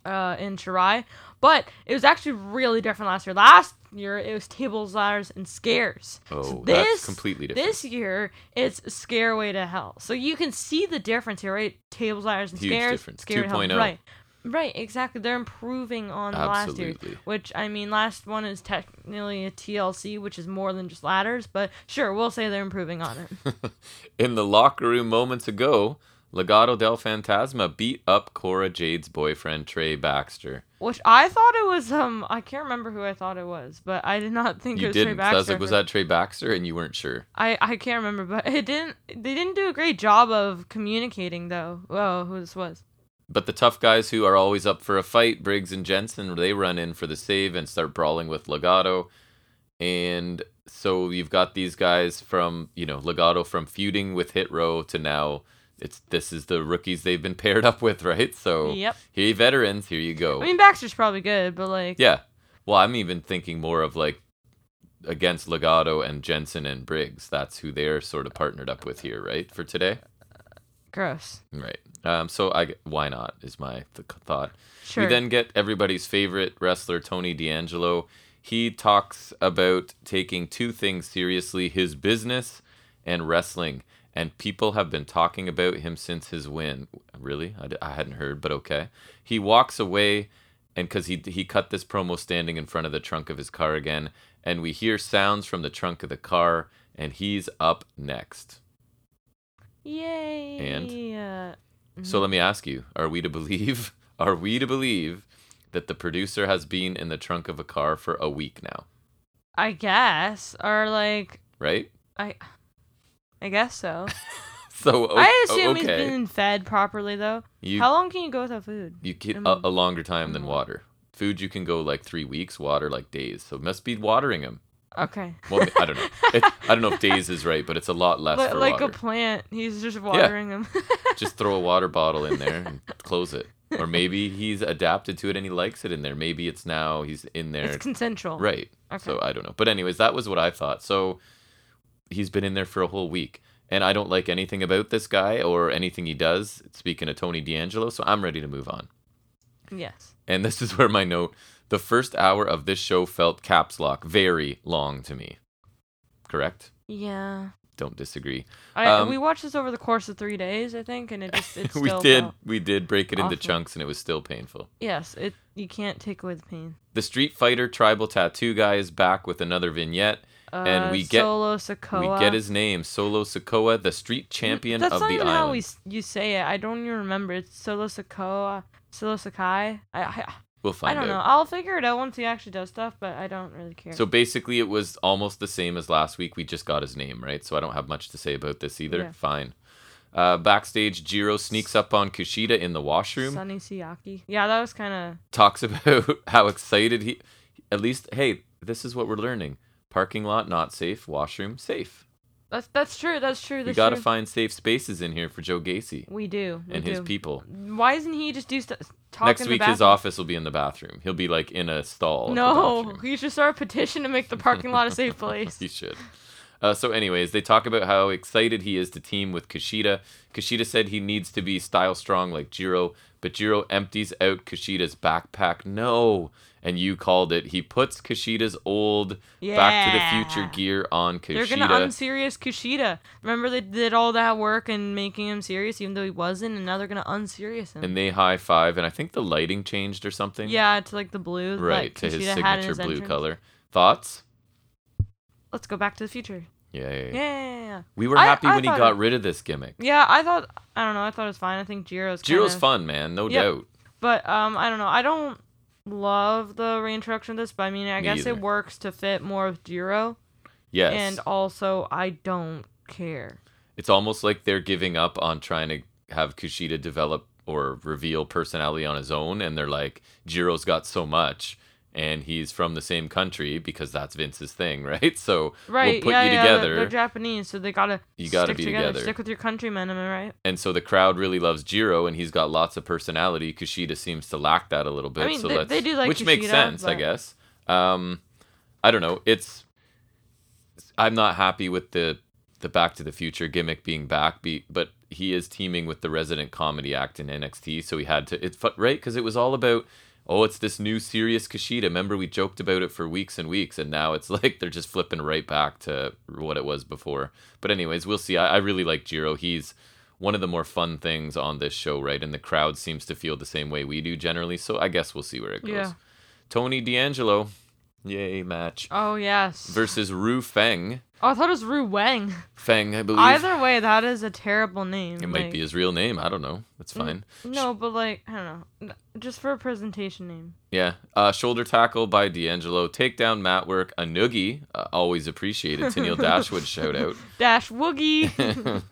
[SPEAKER 2] uh in Shirai, but it was actually really different last year. Last year it was tables, ladders, and scares.
[SPEAKER 1] Oh,
[SPEAKER 2] So
[SPEAKER 1] that's completely different.
[SPEAKER 2] This year it's Scareway to Hell. So you can see the difference here, right? Tables, ladders, and
[SPEAKER 1] Huge
[SPEAKER 2] scares.
[SPEAKER 1] difference.
[SPEAKER 2] Scare to Hell.
[SPEAKER 1] 2.0.
[SPEAKER 2] Right. Right, exactly. They're improving on the last year. Which I mean, last one is technically a TLC, which is more than just ladders. But sure, we'll say they're improving on it. *laughs*
[SPEAKER 1] In the locker room moments ago, Legado del Fantasma beat up Cora Jade's boyfriend Trey Baxter.
[SPEAKER 2] Which I thought it was um I can't remember who I thought it was, but I did not think it
[SPEAKER 1] You
[SPEAKER 2] was Trey
[SPEAKER 1] didn't. 'cause I was like, was that Trey Baxter? And you weren't sure.
[SPEAKER 2] I I can't remember, but it didn't. They didn't do a great job of communicating though. Oh, who this was?
[SPEAKER 1] But the tough guys who are always up for a fight, Briggs and Jensen, they run in for the save and start brawling with Legado. And so you've got these guys from, you know, Legado from feuding with Hit Row to now it's this is the rookies they've been paired up with, right? So
[SPEAKER 2] Yep.
[SPEAKER 1] here you veterans, here you go.
[SPEAKER 2] I mean, Baxter's probably good, but like,
[SPEAKER 1] yeah. Well, I'm even thinking more of like against Legado and Jensen and Briggs. That's who they're sort of partnered up with here, right? For today.
[SPEAKER 2] gross.
[SPEAKER 1] Right. Um, so I why not is my th- thought.
[SPEAKER 2] Sure.
[SPEAKER 1] We then get everybody's favorite wrestler, Tony D'Angelo. He talks about taking two things seriously his business and wrestling. And people have been talking about him since his win. Really? I hadn't heard, but okay. He walks away, and because he, he cut this promo standing in front of the trunk of his car again. And we hear sounds from the trunk of the car, and he's up next.
[SPEAKER 2] Yay.
[SPEAKER 1] And?
[SPEAKER 2] uh,
[SPEAKER 1] So let me ask you: Are we to believe? *laughs* Are we to believe that the producer has been in the trunk of a car for a week now?
[SPEAKER 2] I guess, or like,
[SPEAKER 1] Right.
[SPEAKER 2] I, I guess so. *laughs*
[SPEAKER 1] So o-
[SPEAKER 2] I assume he's
[SPEAKER 1] okay,
[SPEAKER 2] been fed properly though.
[SPEAKER 1] you
[SPEAKER 2] How long can you go without food?
[SPEAKER 1] you
[SPEAKER 2] am-
[SPEAKER 1] a, a longer time than
[SPEAKER 2] mm.
[SPEAKER 1] water. Food you can go like three weeks. Water like days. So it must be watering him.
[SPEAKER 2] Okay.
[SPEAKER 1] Well, I don't know. *laughs* It, I don't know if days is right, but it's a lot less for
[SPEAKER 2] like
[SPEAKER 1] water.
[SPEAKER 2] a plant, he's just watering them. *laughs*
[SPEAKER 1] Just throw a water bottle in there and close it. Or maybe he's adapted to it and he likes it in there. Maybe it's now he's in there
[SPEAKER 2] it's consensual.
[SPEAKER 1] Right.
[SPEAKER 2] Okay.
[SPEAKER 1] So I don't know. But anyways, that was what I thought. So he's been in there for a whole week. And I don't like anything about this guy or anything he does. Speaking of Tony D'Angelo, so I'm ready to move on.
[SPEAKER 2] Yes.
[SPEAKER 1] And this *laughs* is where my note the first hour of this show felt caps lock very long to me. Correct?
[SPEAKER 2] Yeah.
[SPEAKER 1] Don't disagree.
[SPEAKER 2] I,
[SPEAKER 1] Um,
[SPEAKER 2] we watched this over the course of three days, I think, and it just it *laughs*
[SPEAKER 1] we did we did break it into chunks and it was still painful.
[SPEAKER 2] yes, it you can't take away the pain.
[SPEAKER 1] The Street Fighter tribal tattoo guy is back with another vignette.
[SPEAKER 2] Uh,
[SPEAKER 1] And we get-
[SPEAKER 2] Solo Sikoa.
[SPEAKER 1] We get his name, Solo Sikoa, the street champion
[SPEAKER 2] That's
[SPEAKER 1] of
[SPEAKER 2] not
[SPEAKER 1] the
[SPEAKER 2] even
[SPEAKER 1] island.
[SPEAKER 2] how we you say it. I don't even remember. It's Solo Sikoa, Solo Sakai. I I,
[SPEAKER 1] We'll find.
[SPEAKER 2] I don't
[SPEAKER 1] out.
[SPEAKER 2] know. I'll figure it out once he actually does stuff, but I don't really care.
[SPEAKER 1] So basically, it was almost the same as last week. We just got his name, right? So I don't have much to say about this either.
[SPEAKER 2] Yeah.
[SPEAKER 1] Fine. Uh, backstage, Jiro sneaks up on Kushida in the washroom,
[SPEAKER 2] Sunny Siaki. Yeah, that was kind of
[SPEAKER 1] talks *laughs* about how excited he. At least, hey, this is what we're learning. Parking lot not safe, washroom safe.
[SPEAKER 2] that's that's true. That's true.
[SPEAKER 1] We got to find safe spaces in here for Joe Gacy
[SPEAKER 2] we do. We
[SPEAKER 1] and his people.
[SPEAKER 2] Why doesn't he just do stuff? Talk
[SPEAKER 1] Next week, his office will be in the bathroom. He'll be like in a stall.
[SPEAKER 2] No, he should start a petition to make the parking lot a safe *laughs* place.
[SPEAKER 1] He should. Uh, so, anyways, they talk about how excited he is to team with Kushida. Kushida said he needs to be style strong like Jiro, but Jiro empties out Kushida's backpack. No, and you called it. He puts Kushida's old Back to the Future gear on Kushida.
[SPEAKER 2] They're gonna unserious Kushida. Remember they did all that work and making him serious, even though he wasn't, and now they're gonna unserious him.
[SPEAKER 1] and they high five, and I think the lighting changed or something.
[SPEAKER 2] yeah, to like the blue.
[SPEAKER 1] Right, to his
[SPEAKER 2] Kushida had in
[SPEAKER 1] signature
[SPEAKER 2] his
[SPEAKER 1] blue
[SPEAKER 2] entrance.
[SPEAKER 1] color. Thoughts?
[SPEAKER 2] Let's go back to the future.
[SPEAKER 1] Yeah, yeah, yeah.
[SPEAKER 2] Yeah, yeah, yeah.
[SPEAKER 1] We were
[SPEAKER 2] I-
[SPEAKER 1] happy
[SPEAKER 2] I
[SPEAKER 1] when he got
[SPEAKER 2] it-
[SPEAKER 1] rid of this gimmick.
[SPEAKER 2] Yeah, I thought I don't know. I thought it was fine. I think Jiro's
[SPEAKER 1] Jiro's
[SPEAKER 2] kinda,
[SPEAKER 1] fun, man, no
[SPEAKER 2] Yep.
[SPEAKER 1] doubt.
[SPEAKER 2] but um, I don't know. I don't love the reintroduction of this, but I mean, I
[SPEAKER 1] Me
[SPEAKER 2] guess
[SPEAKER 1] either.
[SPEAKER 2] it works to fit more of Jiro,
[SPEAKER 1] Yes.
[SPEAKER 2] and also I don't care.
[SPEAKER 1] it's almost like they're giving up on trying to have Kushida develop or reveal personality on his own, and they're like, Jiro's got so much, and he's from the same country because that's Vince's thing, *laughs* right? So
[SPEAKER 2] Right?
[SPEAKER 1] we'll put
[SPEAKER 2] yeah,
[SPEAKER 1] you
[SPEAKER 2] yeah. they're-
[SPEAKER 1] together,
[SPEAKER 2] They're, Japanese, so they gotta.
[SPEAKER 1] You gotta
[SPEAKER 2] stick
[SPEAKER 1] be
[SPEAKER 2] together.
[SPEAKER 1] together.
[SPEAKER 2] Stick with your countrymen. Am I right?
[SPEAKER 1] and so the crowd really loves Jiro, and he's got lots of personality. Kushida seems to lack that a little bit.
[SPEAKER 2] I mean,
[SPEAKER 1] so
[SPEAKER 2] they- they do like
[SPEAKER 1] which makes
[SPEAKER 2] Kushida,
[SPEAKER 1] sense, I guess. Um, I don't know. It's I'm not happy with the the Back to the Future gimmick being back, be, but he is teaming with the resident comedy act in NXT, so he had to. It's right because it was all about. Oh, it's this new serious Kushida. Remember, we joked about it for weeks and weeks, and now it's *laughs* like they're just flipping right back to what it was before. But anyways, we'll see. I, I really like Jiro. He's one of the more fun things on this show, right? And the crowd seems to feel the same way we do generally. So I guess we'll see where it goes.
[SPEAKER 2] Yeah.
[SPEAKER 1] Tony D'Angelo, yay match
[SPEAKER 2] Oh yes.
[SPEAKER 1] versus Ru Feng.
[SPEAKER 2] Oh, I thought it was Ru Wang. *laughs*
[SPEAKER 1] Feng, I believe.
[SPEAKER 2] Either way, that is a terrible name.
[SPEAKER 1] it might
[SPEAKER 2] like-
[SPEAKER 1] be his real name. I don't know. It's fine.
[SPEAKER 2] No, but like I don't know, just for a presentation name.
[SPEAKER 1] Yeah. Uh, shoulder tackle by D'Angelo. Takedown mat work. A noogie. Uh, always appreciated. Tenille *laughs* Dashwood shout out.
[SPEAKER 2] Dash Woogie. *laughs*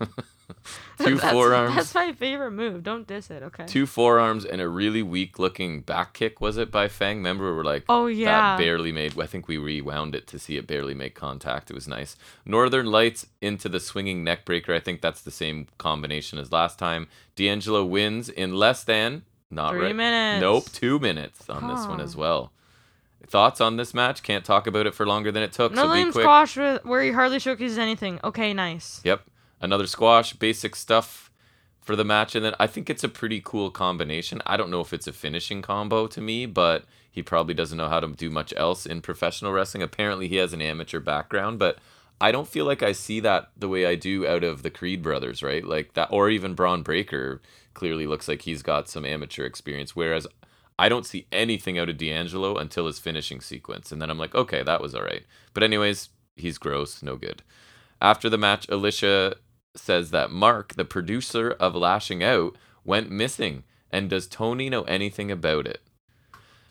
[SPEAKER 2] *laughs*
[SPEAKER 1] Two
[SPEAKER 2] That's-
[SPEAKER 1] forearms.
[SPEAKER 2] That's my favorite move. Don't diss it, okay?
[SPEAKER 1] Two forearms and a really weak looking back kick, was it, by Fang? Remember, we were like,
[SPEAKER 2] Oh yeah.
[SPEAKER 1] That barely made. I think we rewound it to see it barely make contact. It was nice. Northern Lights into the swinging neck breaker. I think that's the same combination as last time. D'Angelo wins in less than not
[SPEAKER 2] Three
[SPEAKER 1] right.
[SPEAKER 2] minutes.
[SPEAKER 1] Nope, two minutes on this one as well. Thoughts on this match? Can't talk about it for longer than it took.
[SPEAKER 2] No
[SPEAKER 1] so be quick.
[SPEAKER 2] squash where he hardly showcases anything. Okay, nice.
[SPEAKER 1] Yep. Another squash, basic stuff for the match. And then I think it's a pretty cool combination. I don't know if it's a finishing combo to me, but he probably doesn't know how to do much else in professional wrestling. Apparently, he has an amateur background, but I don't feel like I see that the way I do out of the Creed brothers, right? Like that, or even Bron Breakker clearly looks like he's got some amateur experience. Whereas I don't see anything out of D'Angelo until his finishing sequence. And then I'm like, okay, that was all right. But, anyways, he's gross, no good. After the match, Alicia says that Mark, the producer of Lashing Out, went missing. And does Tony know anything about it?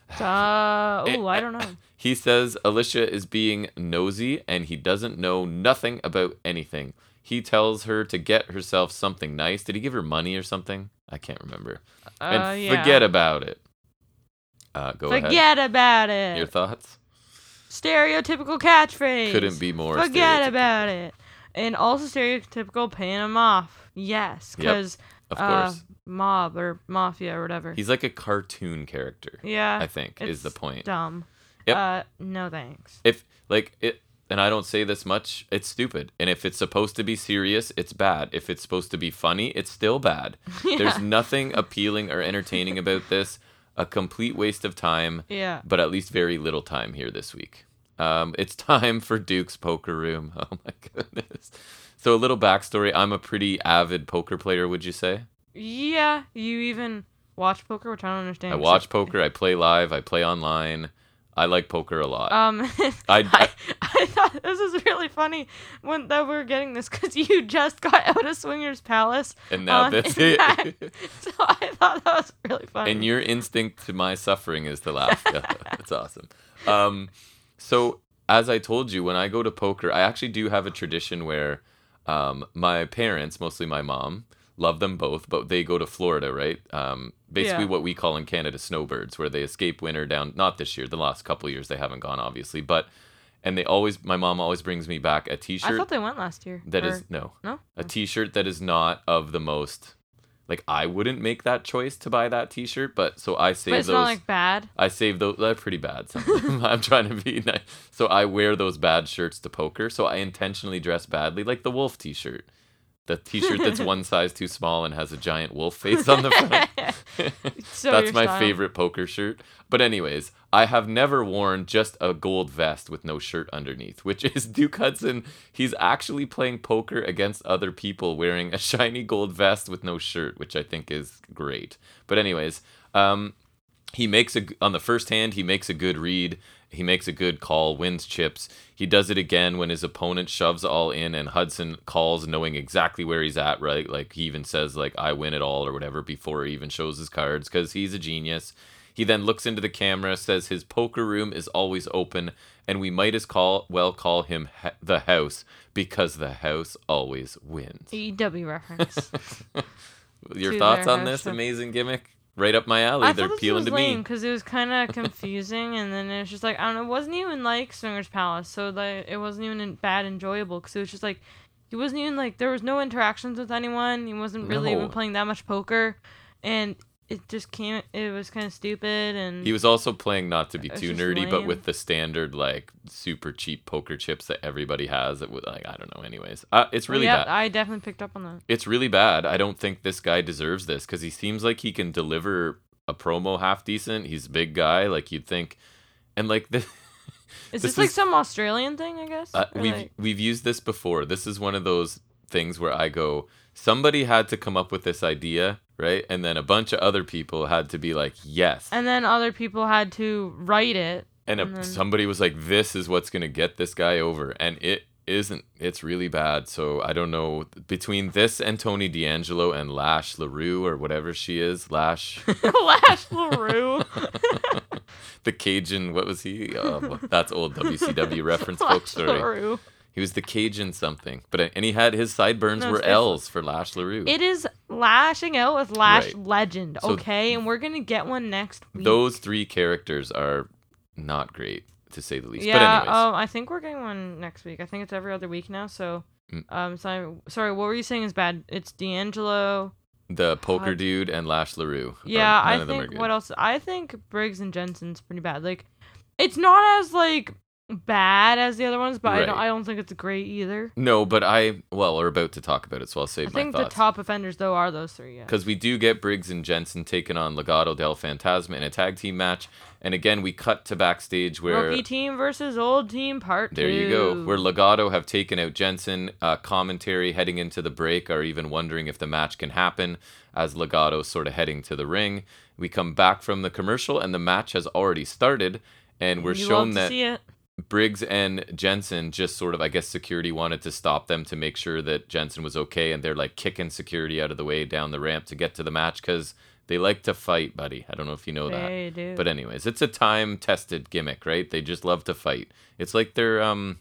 [SPEAKER 1] *sighs*
[SPEAKER 2] Uh, oh, I don't know. *laughs*
[SPEAKER 1] He says Alicia is being nosy and he doesn't know nothing about anything. He tells her to get herself something nice. Did he give her money or something? I can't remember.
[SPEAKER 2] Uh,
[SPEAKER 1] and
[SPEAKER 2] yeah.
[SPEAKER 1] forget about it. Uh, go ahead.
[SPEAKER 2] Forget about it.
[SPEAKER 1] Your thoughts?
[SPEAKER 2] Stereotypical catchphrase.
[SPEAKER 1] Couldn't be more.
[SPEAKER 2] Forget about it. And also stereotypical paying him off. Yes,
[SPEAKER 1] Yep,
[SPEAKER 2] because
[SPEAKER 1] Of
[SPEAKER 2] uh,
[SPEAKER 1] course.
[SPEAKER 2] mob or mafia or whatever.
[SPEAKER 1] He's like a cartoon character.
[SPEAKER 2] yeah,
[SPEAKER 1] I think is the point.
[SPEAKER 2] dumb.
[SPEAKER 1] Yep.
[SPEAKER 2] Uh, no thanks.
[SPEAKER 1] If like it and I don't say this much, it's stupid. And if it's supposed to be serious, it's bad. If it's supposed to be funny, it's still bad. *laughs* There's nothing appealing or entertaining about this. A complete waste of time,
[SPEAKER 2] Yeah.
[SPEAKER 1] but at least very little time here this week. Um, it's *laughs* time for Duke's poker room. Oh my *laughs* goodness. So a little backstory. I'm a pretty avid poker player, would you say?
[SPEAKER 2] Yeah. You even watch poker, which I don't understand.
[SPEAKER 1] I watch poker, I play live, I play online. I like poker a lot.
[SPEAKER 2] Um, *laughs*
[SPEAKER 1] I-
[SPEAKER 2] I, I thought this was really funny when that we are getting this because you just got out of Swingers Palace.
[SPEAKER 1] and now
[SPEAKER 2] on
[SPEAKER 1] that's it.
[SPEAKER 2] So I thought that was really funny.
[SPEAKER 1] and your instinct to my suffering is to laugh. Yeah, That's awesome. Um, so as I told you, when I go to poker, I actually do have a tradition where um, my parents, mostly my mom, love them both, but they go to Florida, right? Um, basically,
[SPEAKER 2] Yeah.
[SPEAKER 1] what we call in Canada snowbirds, where they escape winter down. Not this year, the last couple years they haven't gone, obviously, but and they always, my mom always brings me back a T-shirt.
[SPEAKER 2] I thought they went last year.
[SPEAKER 1] that
[SPEAKER 2] or-
[SPEAKER 1] is no
[SPEAKER 2] no.
[SPEAKER 1] a t-shirt that is not of the most like I wouldn't make that choice to buy that t-shirt, but so I save
[SPEAKER 2] But it's
[SPEAKER 1] those
[SPEAKER 2] not like bad.
[SPEAKER 1] I save those they're pretty bad some of them. *laughs* I'm trying to be nice. So I wear those bad shirts to poker, so I intentionally dress badly like the wolf t-shirt. The t-shirt that's *laughs* one size too small and has a giant wolf face on the front. *laughs* *laughs*
[SPEAKER 2] So
[SPEAKER 1] That's my
[SPEAKER 2] style.
[SPEAKER 1] favorite poker shirt. But anyways, I have never worn just a gold vest with no shirt underneath, which is Duke Hudson. He's actually playing poker against other people wearing a shiny gold vest with no shirt, which I think is great. But anyways, um, he makes a on the first hand he makes a good read he makes a good call wins chips. He does it again when his opponent shoves all in and hudson calls knowing exactly where he's at right? Like he even says like i win it all or whatever before he even shows his cards because he's a genius. He then looks into the camera says his poker room is always open and we might as call well call him ha- the house because the house always wins.
[SPEAKER 2] EW reference. *laughs*
[SPEAKER 1] your thoughts on this amazing gimmick right up my alley
[SPEAKER 2] I
[SPEAKER 1] they're
[SPEAKER 2] thought
[SPEAKER 1] peeling
[SPEAKER 2] was
[SPEAKER 1] to
[SPEAKER 2] lame
[SPEAKER 1] me
[SPEAKER 2] because it was kind of *laughs* confusing, and then it was just like I don't know. It wasn't even like Swingers Palace, so like it wasn't even bad enjoyable because it was just like he wasn't even like there was no interactions with anyone. He wasn't really
[SPEAKER 1] No.
[SPEAKER 2] even playing that much poker, and it just came. It was kind of stupid, and
[SPEAKER 1] He was also playing not to be too nerdy, but with the standard like super cheap poker chips that everybody has. It would like I don't know. Anyways, uh, it's really
[SPEAKER 2] yeah,
[SPEAKER 1] bad.
[SPEAKER 2] I definitely picked up on that.
[SPEAKER 1] It's really bad. I don't think this guy deserves this because he seems like he can deliver a promo half decent. He's a big guy, like you'd think, and like *laughs* the.
[SPEAKER 2] Is
[SPEAKER 1] This
[SPEAKER 2] this, like
[SPEAKER 1] is-
[SPEAKER 2] some Australian thing? I guess.
[SPEAKER 1] Uh, we've
[SPEAKER 2] like-
[SPEAKER 1] we've used this before. This is one of those things where I go, somebody had to come up with this idea, right? And then a bunch of other people had to be like, yes.
[SPEAKER 2] and then other people had to write it.
[SPEAKER 1] And, a,
[SPEAKER 2] then-
[SPEAKER 1] somebody was like, this is what's gonna get this guy over, and it isn't. It's really bad. So I don't know between this and Tony D'Angelo and Lash Larue or whatever she is, Lash, *laughs*
[SPEAKER 2] Lash LaRue. *laughs*
[SPEAKER 1] the Cajun. What was he? Um, that's old WCW *laughs* reference, folks. Sorry.
[SPEAKER 2] LaRue.
[SPEAKER 1] He was the Cajun something, but uh, and he had his sideburns
[SPEAKER 2] No,
[SPEAKER 1] were L's for Lash Larue.
[SPEAKER 2] It is lashing out with Lash
[SPEAKER 1] Right.
[SPEAKER 2] Legend,
[SPEAKER 1] So-
[SPEAKER 2] okay? And we're gonna get one next week.
[SPEAKER 1] Those three characters are not great to say the least.
[SPEAKER 2] yeah,
[SPEAKER 1] but anyways,
[SPEAKER 2] um, I think we're getting one next week. I think it's every other week now. So,
[SPEAKER 1] Mm.
[SPEAKER 2] um, so sorry, what were you saying is bad? It's D'Angelo.
[SPEAKER 1] the poker
[SPEAKER 2] God.
[SPEAKER 1] dude and Lash Larue. are-
[SPEAKER 2] Yeah,
[SPEAKER 1] none
[SPEAKER 2] I
[SPEAKER 1] of them are
[SPEAKER 2] think what else? I think Briggs and Jensen's pretty bad. Like, it's not as like bad as the other ones, but I don't. I don't think it's great either.
[SPEAKER 1] No, but I well, we're about to talk about it, so I'll save
[SPEAKER 2] I
[SPEAKER 1] my
[SPEAKER 2] think the top offenders though are those three. Yeah.
[SPEAKER 1] because we do get Briggs and Jensen taking on Legado del Fantasma in a tag team match, and again we cut to backstage where
[SPEAKER 2] Rookie team versus old team part
[SPEAKER 1] there you go, where Legado have taken out Jensen. Uh, commentary heading into the break are even wondering if the match can happen as Legado sort of heading to the ring. We come back from the commercial, and the match has already started, and we're
[SPEAKER 2] You
[SPEAKER 1] shown
[SPEAKER 2] to
[SPEAKER 1] that
[SPEAKER 2] see it.
[SPEAKER 1] Briggs and Jensen just sort of, I guess, security wanted to stop them to make sure that Jensen was okay, and they're like kicking security out of the way down the ramp to get to the match because they like to fight, buddy. I don't know if you know that.
[SPEAKER 2] Do.
[SPEAKER 1] But anyways, it's a time-tested gimmick, right? They just love to fight. It's like they're um,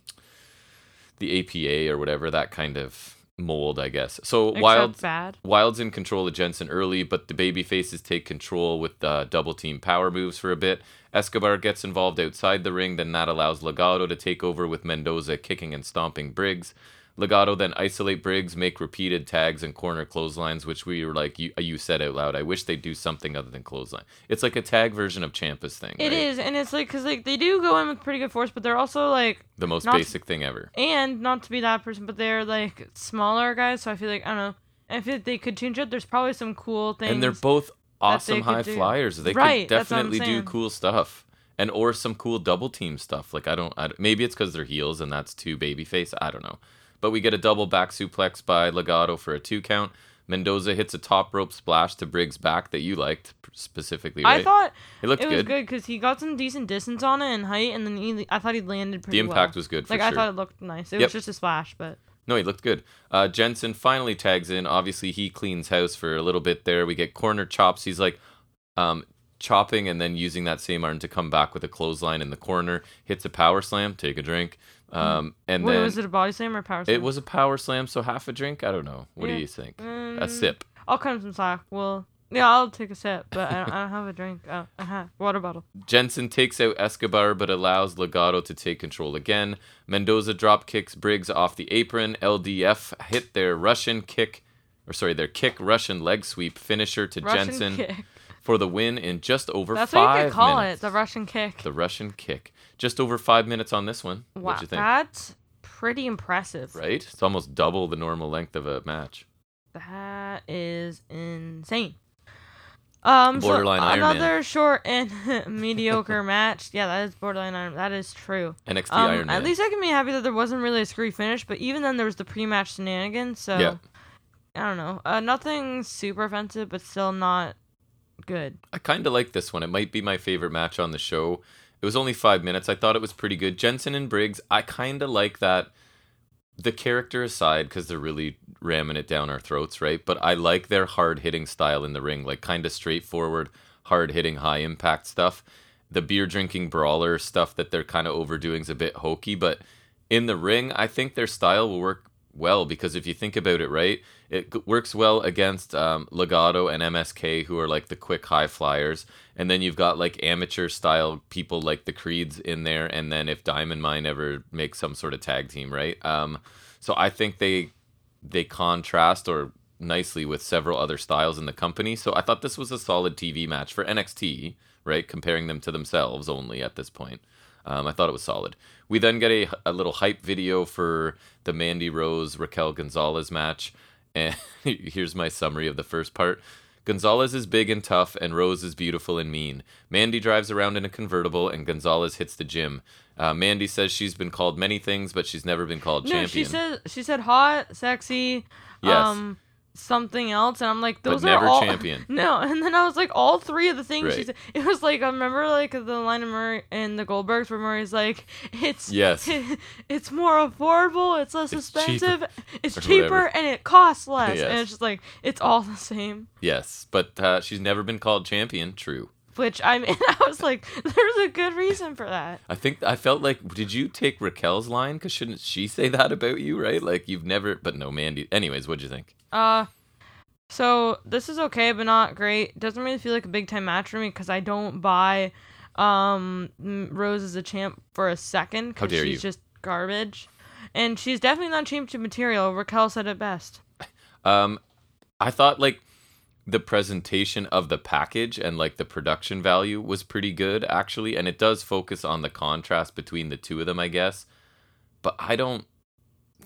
[SPEAKER 1] the APA or whatever that kind of mold, I guess. So
[SPEAKER 2] Except
[SPEAKER 1] Wild
[SPEAKER 2] bad.
[SPEAKER 1] Wild's in control of Jensen early, but the baby faces take control with uh, double team power moves for a bit. Escobar gets involved outside the ring, then that allows Legado to take over with Mendoza kicking and stomping Briggs. Legado then isolate Briggs, make repeated tags and corner clotheslines, which we were like, you, you said out loud. I wish they'd do something other than clothesline. It's like a tag version of Ciampa's thing.
[SPEAKER 2] It
[SPEAKER 1] right?
[SPEAKER 2] is, and it's like because like they do go in with pretty good force, but they're also like
[SPEAKER 1] the most basic thing ever.
[SPEAKER 2] and not to be that person, but they're like smaller guys. So I feel like I don't know. I feel like they could change it. There's probably some cool things.
[SPEAKER 1] And they're both awesome high
[SPEAKER 2] do.
[SPEAKER 1] flyers. They
[SPEAKER 2] Right,
[SPEAKER 1] could
[SPEAKER 2] that's what I'm
[SPEAKER 1] definitely do cool stuff. And or some cool double team stuff. Like I don't, I maybe it's because they're heels and that's two babyface. I don't know. But we get a double back suplex by Legado for a two count. Mendoza hits a top rope splash to Briggs' back that you liked specifically. Right?
[SPEAKER 2] I thought
[SPEAKER 1] it looked
[SPEAKER 2] it was
[SPEAKER 1] good.
[SPEAKER 2] good because he got some decent distance on it and height, and then he, I thought he landed pretty
[SPEAKER 1] The impact
[SPEAKER 2] well.
[SPEAKER 1] was good for
[SPEAKER 2] like I thought it looked nice. It
[SPEAKER 1] Yep.
[SPEAKER 2] was just a splash, but
[SPEAKER 1] No, he looked good. Uh, Jensen finally tags in. Obviously, he cleans house for a little bit there. We get corner chops. He's like um, chopping and then using that same arm to come back with a clothesline in the corner. Hits a power slam. Take a drink. Um, and
[SPEAKER 2] wait,
[SPEAKER 1] then
[SPEAKER 2] was it a body slam or a power slam?
[SPEAKER 1] it was a power slam, so half a drink. I don't know. What
[SPEAKER 2] Yeah.
[SPEAKER 1] do you think? a
[SPEAKER 2] Mm,
[SPEAKER 1] sip.
[SPEAKER 2] I'll cut him some slack. Well, yeah, I'll take a sip, but I don't, I don't have a drink. Uh, uh water bottle.
[SPEAKER 1] Jensen takes out Escobar but allows Legado to take control again. Mendoza drop kicks Briggs off the apron. LDF hit their Russian kick, or sorry, their kick Russian leg sweep finisher to
[SPEAKER 2] Russian
[SPEAKER 1] Jensen
[SPEAKER 2] kick.
[SPEAKER 1] for the win in just over
[SPEAKER 2] That's what you could call
[SPEAKER 1] minutes.
[SPEAKER 2] it, the Russian kick.
[SPEAKER 1] The Russian kick. Just over five minutes on this one.
[SPEAKER 2] wow,
[SPEAKER 1] What'd you think?
[SPEAKER 2] that's pretty impressive.
[SPEAKER 1] Right? It's almost double the normal length of a match.
[SPEAKER 2] That is insane. Um, so
[SPEAKER 1] Borderline Iron Man.
[SPEAKER 2] another short and *laughs* mediocre *laughs* match. Yeah, that is borderline Iron. That is true.
[SPEAKER 1] NXT
[SPEAKER 2] Um,
[SPEAKER 1] Iron Man.
[SPEAKER 2] at least I can be happy that there wasn't really a screwy finish, but even then there was the pre-match shenanigans. So
[SPEAKER 1] Yeah.
[SPEAKER 2] I don't know. Uh, nothing super offensive, but still not good.
[SPEAKER 1] I kind of like this one. It might be my favorite match on the show. It was only five minutes. I thought it was pretty good. Jensen and Briggs, I kind of like that. The character aside, because they're really ramming it down our throats, right? But I like their hard hitting style in the ring, like kind of straightforward, hard hitting, high impact stuff. The beer drinking brawler stuff that they're kind of overdoing is a bit hokey, but in the ring, I think their style will work well because if you think about it, right, it works well against um, Legado and MSK, who are like the quick high flyers, and then you've got like amateur style people like the Creeds in there, and then if Diamond Mine ever makes some sort of tag team, right? Um, so I think they they contrast or nicely with several other styles in the company. So I thought this was a solid TV match for NXT, right? Comparing them to themselves only at this point. Um, I thought it was solid. We then get a, a little hype video for the Mandy Rose Raquel Gonzalez match. And *laughs* here's my summary of the first part. Gonzalez is big and tough, and Rose is beautiful and mean. Mandy drives around in a convertible, and Gonzalez hits the gym. Uh, Mandy says she's been called many things, but she's never been called
[SPEAKER 2] No,
[SPEAKER 1] champion.
[SPEAKER 2] she said she said hot, sexy,
[SPEAKER 1] Yes.
[SPEAKER 2] um, something else, and I'm like,
[SPEAKER 1] but
[SPEAKER 2] those
[SPEAKER 1] never
[SPEAKER 2] are all *laughs*
[SPEAKER 1] champion.
[SPEAKER 2] No, and then I was like, all three of the things she said. It was like I remember like the line of Murray and the Goldbergs where Murray's like, it's
[SPEAKER 1] Yes. *laughs*
[SPEAKER 2] it's more affordable, it's less
[SPEAKER 1] It's cheaper,
[SPEAKER 2] expensive, it's
[SPEAKER 1] or
[SPEAKER 2] cheaper,
[SPEAKER 1] whatever.
[SPEAKER 2] and it costs less, and it's just like it's all the same.
[SPEAKER 1] Yes, but uh, she's never been called champion. True.
[SPEAKER 2] Which I mean, *laughs* I was like, there's a good reason for that.
[SPEAKER 1] I think I felt like, did you take Raquel's line? Because shouldn't she say that about you, right? Like you've never, but no, Mandy. Anyways, what'd you think?
[SPEAKER 2] Uh, so this is okay, but not great. Doesn't really feel like a big time match for me because I don't buy um Rose as a champ for a second
[SPEAKER 1] How
[SPEAKER 2] because she's
[SPEAKER 1] you.
[SPEAKER 2] just garbage, and she's definitely not championship material. Raquel said it best. *laughs*
[SPEAKER 1] Um, I thought like the presentation of the package and like the production value was pretty good actually, and it does focus on the contrast between the two of them, I guess. But I don't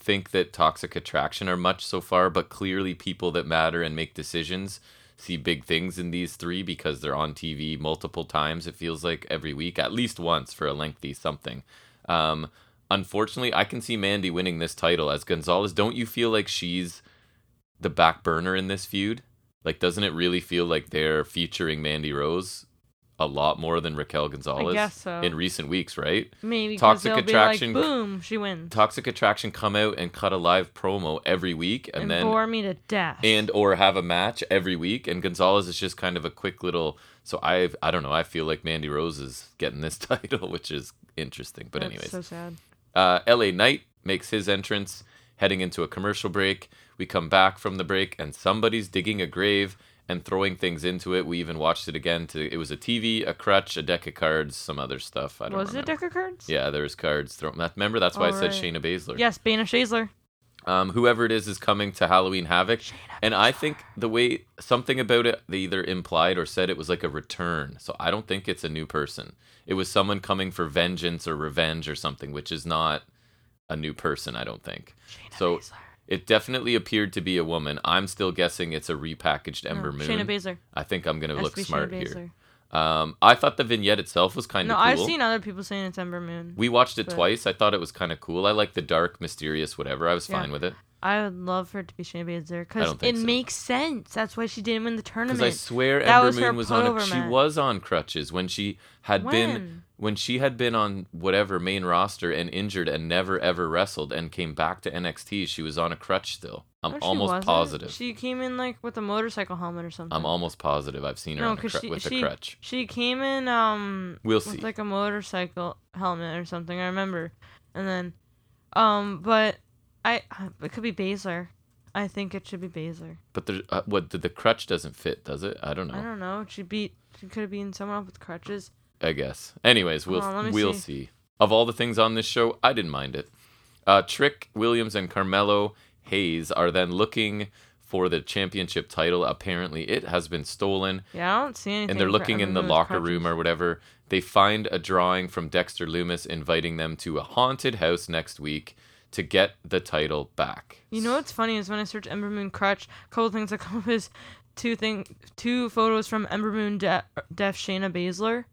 [SPEAKER 1] think that Toxic Attraction are much so far, but clearly people that matter and make decisions see big things in these three because they're on TV multiple times. It feels like every week, at least once for a lengthy something. Um, unfortunately, I can see Mandy winning this title as Gonzalez. Don't you feel like she's the back burner in this feud? Like, doesn't it really feel like they're featuring Mandy Rose a lot more than Raquel Gonzalez
[SPEAKER 2] so.
[SPEAKER 1] in recent weeks, right?
[SPEAKER 2] Maybe
[SPEAKER 1] Toxic Attraction-
[SPEAKER 2] like, Boom, she wins.
[SPEAKER 1] Toxic Attraction come out and cut a live promo every week, and,
[SPEAKER 2] and
[SPEAKER 1] then
[SPEAKER 2] bore me to death.
[SPEAKER 1] and or have a match every week and Gonzalez is just kind of a quick little so I I don't know I feel like Mandy Rose is getting this *laughs* title which is interesting but
[SPEAKER 2] That's
[SPEAKER 1] anyways
[SPEAKER 2] so sad.
[SPEAKER 1] uh, LA Knight makes his entrance heading into a commercial break we come back from the break and somebody's digging a grave and throwing things into it we even watched it again to it was a TV a crutch a deck of cards some other stuff I don't know.
[SPEAKER 2] Was it
[SPEAKER 1] remember.
[SPEAKER 2] deck of cards?
[SPEAKER 1] yeah there's cards thrown that remember that's why
[SPEAKER 2] Oh,
[SPEAKER 1] I said
[SPEAKER 2] right.
[SPEAKER 1] Shayna Baszler
[SPEAKER 2] Yes, Bana Shazler.
[SPEAKER 1] um, whoever it is is coming to Halloween Havoc, and I think the way something about it they either implied or said it was like a return. So I don't think it's a new person. It was someone coming for vengeance or revenge or something, which is not a new person. I don't think. So
[SPEAKER 2] Baszler.
[SPEAKER 1] It definitely appeared to be a woman. I'm still guessing it's a repackaged Ember
[SPEAKER 2] no,
[SPEAKER 1] Moon.
[SPEAKER 2] Shayna Baszler.
[SPEAKER 1] I think I'm gonna look smart here. Um, I thought the vignette itself was kind
[SPEAKER 2] No,
[SPEAKER 1] of cool.
[SPEAKER 2] I've seen other people saying it's Ember Moon.
[SPEAKER 1] we watched it
[SPEAKER 2] but-
[SPEAKER 1] twice. I thought it was kind of cool. I like the dark, mysterious, whatever. I was
[SPEAKER 2] Yeah.
[SPEAKER 1] fine with it.
[SPEAKER 2] I would love for it to be Shayna Baszler because it
[SPEAKER 1] so.
[SPEAKER 2] makes sense. That's why she didn't win the tournament. Because.
[SPEAKER 1] I swear
[SPEAKER 2] That
[SPEAKER 1] Ember
[SPEAKER 2] was
[SPEAKER 1] Moon was on. A, she was on crutches when she had been
[SPEAKER 2] When?
[SPEAKER 1] when she had been on whatever main roster and injured and never ever wrestled and came back to NXT. She was on a crutch still. I'm
[SPEAKER 2] No,
[SPEAKER 1] almost
[SPEAKER 2] wasn't.
[SPEAKER 1] positive.
[SPEAKER 2] She came in like with a motorcycle helmet or something.
[SPEAKER 1] I'm almost positive I've seen her
[SPEAKER 2] no,
[SPEAKER 1] on a
[SPEAKER 2] because she
[SPEAKER 1] with
[SPEAKER 2] she
[SPEAKER 1] a crutch.
[SPEAKER 2] she came in um
[SPEAKER 1] We'll
[SPEAKER 2] with
[SPEAKER 1] see.
[SPEAKER 2] like a motorcycle helmet or something. I remember, and then um but I it could be Baszler. I think it should be Baszler.
[SPEAKER 1] But there, uh, what the, the crutch doesn't fit, does it? I don't know.
[SPEAKER 2] I don't know. She beat. She could have been someone up with crutches.
[SPEAKER 1] I guess. Anyways, we'll
[SPEAKER 2] on,
[SPEAKER 1] we'll
[SPEAKER 2] see.
[SPEAKER 1] see. Of all the things on this show, I didn't mind it. Uh, Trick Williams and Carmelo Hayes are then looking for the championship title. Apparently, it has been stolen,
[SPEAKER 2] Yeah, I don't see anything.
[SPEAKER 1] and they're looking in the locker room or whatever. They find a drawing from Dexter Lumis inviting them to a haunted house next week to get the title back.
[SPEAKER 2] You know what's funny is when I search Ember Moon crutch, a couple things that come up is two thing two photos from Ember Moon de- Def Shayna Baszler.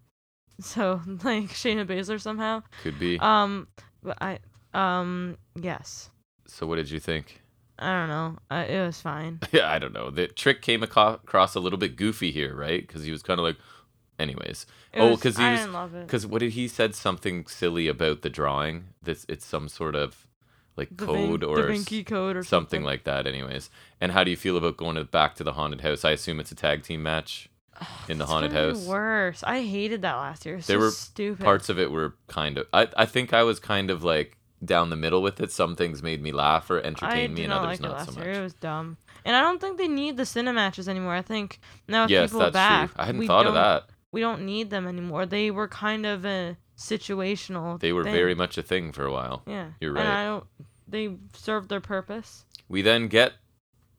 [SPEAKER 2] So *laughs* like Shayna Baszler somehow.
[SPEAKER 1] Could be.
[SPEAKER 2] Um, but I um yes.
[SPEAKER 1] so, what did you think?
[SPEAKER 2] I don't know. Uh, it was fine. *laughs*
[SPEAKER 1] Yeah, I don't know. The trick came aco- across a little bit goofy here, right? Because he was kind of like, anyways.
[SPEAKER 2] It
[SPEAKER 1] oh, because he
[SPEAKER 2] I
[SPEAKER 1] was
[SPEAKER 2] didn't love it.
[SPEAKER 1] because what did he said something silly about the drawing? This it's some sort of like
[SPEAKER 2] The
[SPEAKER 1] code
[SPEAKER 2] Vin-
[SPEAKER 1] or
[SPEAKER 2] the
[SPEAKER 1] s-
[SPEAKER 2] code or
[SPEAKER 1] something like that. Anyways, and how do you feel about going to, back to the haunted house? I assume it's a tag team match in the
[SPEAKER 2] It's
[SPEAKER 1] haunted house.
[SPEAKER 2] Worse. I hated that last year. It's
[SPEAKER 1] There were
[SPEAKER 2] stupid.
[SPEAKER 1] Parts of it were kind of. I I think I was kind of like down the middle with it. Some things made me laugh or
[SPEAKER 2] I
[SPEAKER 1] entertain me, and
[SPEAKER 2] not
[SPEAKER 1] others
[SPEAKER 2] like
[SPEAKER 1] not
[SPEAKER 2] last
[SPEAKER 1] so
[SPEAKER 2] year.
[SPEAKER 1] much.
[SPEAKER 2] It was dumb. And I don't think they need the cine matches anymore. I think now with
[SPEAKER 1] Yes,
[SPEAKER 2] people
[SPEAKER 1] that's
[SPEAKER 2] back,
[SPEAKER 1] true. I hadn't thought of that.
[SPEAKER 2] We don't need them anymore. They were kind of a situational.
[SPEAKER 1] They were
[SPEAKER 2] thing.
[SPEAKER 1] very much a thing for a while.
[SPEAKER 2] Yeah.
[SPEAKER 1] You're
[SPEAKER 2] And
[SPEAKER 1] right.
[SPEAKER 2] I don't. They served their purpose.
[SPEAKER 1] We then get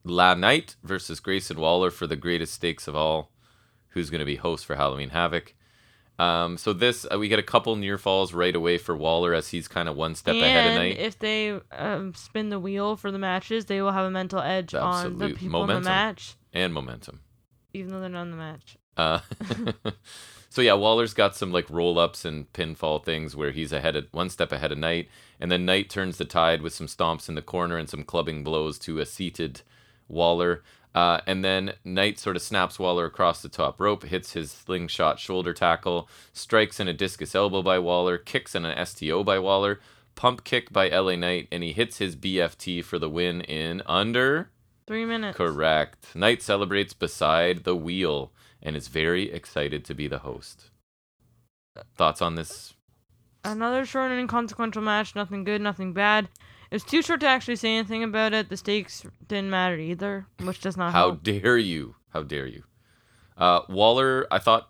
[SPEAKER 1] La Knight versus Grayson Waller for the greatest stakes of all. Who's going to be host for Halloween Havoc? Um, so this uh, we get a couple near falls right away for Waller as he's kind of one step
[SPEAKER 2] and
[SPEAKER 1] ahead of Knight.
[SPEAKER 2] if they um, spin the wheel for the matches, they will have a mental edge on the
[SPEAKER 1] Absolute
[SPEAKER 2] people in the match,
[SPEAKER 1] and momentum.
[SPEAKER 2] even though they're not in the match.
[SPEAKER 1] Uh, *laughs* *laughs* so yeah, Waller's got some like roll ups and pinfall things where he's ahead of one step ahead of Knight, and then Knight turns the tide with some stomps in the corner and some clubbing blows to a seated Waller. Uh, and then Knight sort of snaps Waller across the top rope, hits his slingshot shoulder tackle, strikes in a discus elbow by Waller, kicks in an STO by Waller, pump kick by LA Knight, and he hits his BFT for the win in under
[SPEAKER 2] Three minutes.
[SPEAKER 1] Correct. Knight celebrates beside the wheel and is very excited to be the host. Thoughts on this?
[SPEAKER 2] Another short and inconsequential match. Nothing good, nothing bad. It was too short to actually say anything about it. The stakes didn't matter either, which does not
[SPEAKER 1] How
[SPEAKER 2] help.
[SPEAKER 1] dare you? How dare you? Uh, Waller, I thought,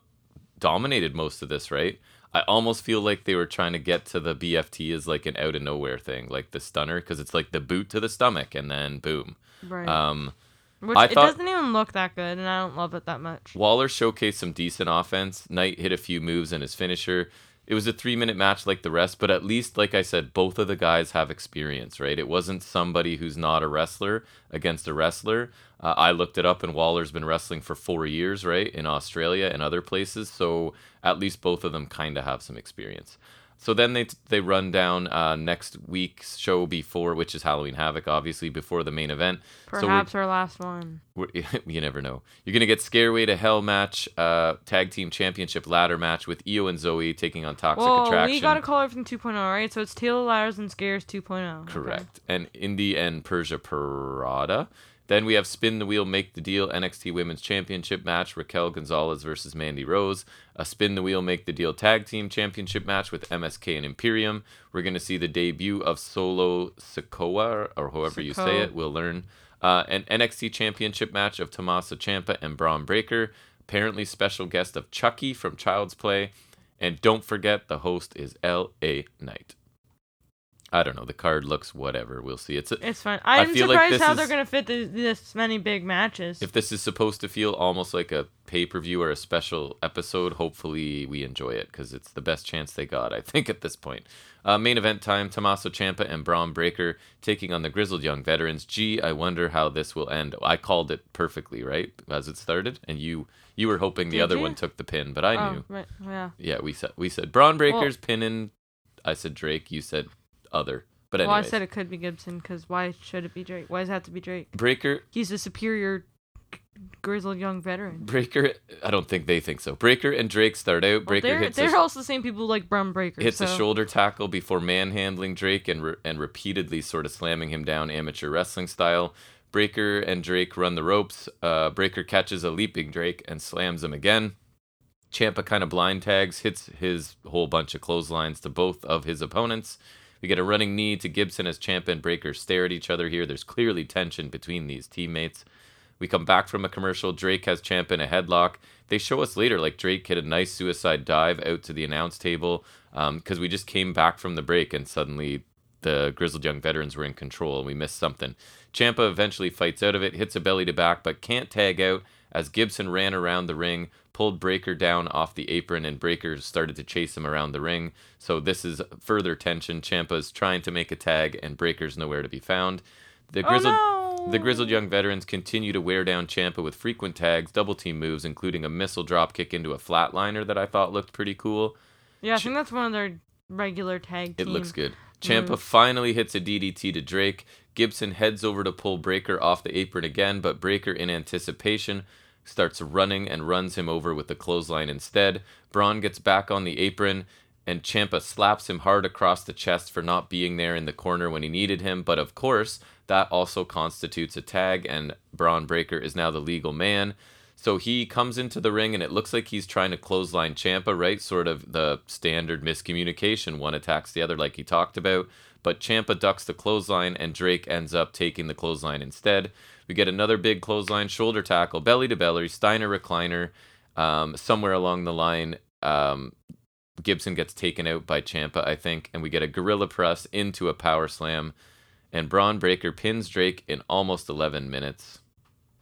[SPEAKER 1] dominated most of this, right? I almost feel like they were trying to get to the BFT as like an out of nowhere thing, like the stunner, because it's like the boot to the stomach and then boom.
[SPEAKER 2] Right.
[SPEAKER 1] Um,
[SPEAKER 2] which
[SPEAKER 1] I
[SPEAKER 2] it
[SPEAKER 1] thought-
[SPEAKER 2] doesn't even look that good, and I don't love it that much.
[SPEAKER 1] Waller showcased some decent offense. Knight hit a few moves in his finisher. It was a three minute match like the rest, but at least, like I said, both of the guys have experience, right? It wasn't somebody who's not a wrestler against a wrestler. Uh, I looked it up, and Waller's been wrestling for four years, right, in Australia and other places. So at least both of them kind of have some experience. So then they they run down uh, next week's show before, which is Halloween Havoc, obviously before the main event. So
[SPEAKER 2] Perhaps our last one. *laughs*
[SPEAKER 1] you never know. You're gonna get Scareway to Hell match, uh, tag team championship ladder match with Io and Zoey taking on Toxic
[SPEAKER 2] Whoa,
[SPEAKER 1] Attraction.
[SPEAKER 2] we got a call from 2.0, right? So it's Taylor Ladders and Scares 2.0. okay.
[SPEAKER 1] Correct. And Indi and Persia Pirotta. Then we have Spin the Wheel, Make the Deal NXT Women's Championship match, Raquel Gonzalez versus Mandy Rose. A Spin the Wheel, Make the Deal Tag Team Championship match with MSK and Imperium. We're going to see the debut of Solo Sikoa, or however you say it, we'll learn. Uh, an NXT Championship match of Tommaso Ciampa and Bron Breakker. Apparently, special guest of Chucky from Child's Play. And don't forget, the host is L.A. Knight. I don't know. The card looks whatever. We'll see. It's a,
[SPEAKER 2] It's fine.
[SPEAKER 1] I
[SPEAKER 2] I'm
[SPEAKER 1] like
[SPEAKER 2] surprised
[SPEAKER 1] this
[SPEAKER 2] how
[SPEAKER 1] is-
[SPEAKER 2] they're gonna fit th- this many big matches.
[SPEAKER 1] if this is supposed to feel almost like a pay per view or a special episode, hopefully we enjoy it because it's the best chance they got, I *laughs* think, at this point. Uh, main event time Tommaso Ciampa and Bron Breakker taking on the Grizzled Young Veterans. Gee, I wonder how this will end. I called it perfectly, right? As it started. And you you were hoping the
[SPEAKER 2] Did
[SPEAKER 1] other
[SPEAKER 2] you?
[SPEAKER 1] one took the pin, but I
[SPEAKER 2] oh,
[SPEAKER 1] knew.
[SPEAKER 2] right. Yeah.
[SPEAKER 1] Yeah, we said we said Bron Breakker's pinning. I said Drake. You said other. But
[SPEAKER 2] Well, I said it could be Gibson because why should it be Drake? Why does it have to be Drake?
[SPEAKER 1] Breakker
[SPEAKER 2] He's a superior, grizzled young veteran.
[SPEAKER 1] Breakker, I don't think they think so. Breakker and Drake start out.
[SPEAKER 2] Well,
[SPEAKER 1] Breakker
[SPEAKER 2] they're
[SPEAKER 1] hits,
[SPEAKER 2] they're
[SPEAKER 1] a,
[SPEAKER 2] also the same people like Bron Breakker.
[SPEAKER 1] hits a shoulder tackle before manhandling Drake and re- and repeatedly sort of slamming him down amateur wrestling style. Breakker and Drake run the ropes. Uh, Breakker catches a leaping Drake and slams him again. Ciampa kind of blind tags, hits his whole bunch of clotheslines to both of his opponents. We get a running knee to Gibson as Ciampa and Breakker stare at each other here. There's clearly tension between these teammates. We come back from a commercial. Drake has Ciampa in a headlock. They show us later, like Drake hit a nice suicide dive out to the announce table um, because we just came back from the break and suddenly the grizzled young veterans were in control and we missed something. Ciampa eventually fights out of it, hits a belly to back, but can't tag out as Gibson ran around the ring, pulled Breakker down off the apron, and Breakker started to chase him around the ring. So this is further tension. Ciampa's trying to make a tag, and Breakker's nowhere to be found. The
[SPEAKER 2] Oh
[SPEAKER 1] grizzled
[SPEAKER 2] no!
[SPEAKER 1] the grizzled young veterans continue to wear down Ciampa with frequent tags, double team moves, including a missile drop kick into a flatliner that I thought looked pretty cool.
[SPEAKER 2] Yeah, I think that's one of their regular tag
[SPEAKER 1] It looks good.
[SPEAKER 2] Ciampa
[SPEAKER 1] finally hits a DDT to Drake. Gibson heads over to pull Breakker off the apron again, but Breakker, in anticipation, starts running and runs him over with the clothesline instead. Bron gets back on the apron, and Ciampa slaps him hard across the chest for not being there in the corner when he needed him. But of course, that also constitutes a tag, and Bron Breakker is now the legal man. So he comes into the ring, and it looks like he's trying to clothesline Ciampa, right? Sort of the standard miscommunication. One attacks the other, like he talked about. But Ciampa ducks the clothesline, and Drake ends up taking the clothesline instead. We get another big clothesline, shoulder tackle, belly to belly, Steiner recliner. Um, somewhere along the line, um, Gibson gets taken out by Ciampa, I think, and we get a gorilla press into a power slam. And Bron Breakker pins Drake in almost 11 minutes.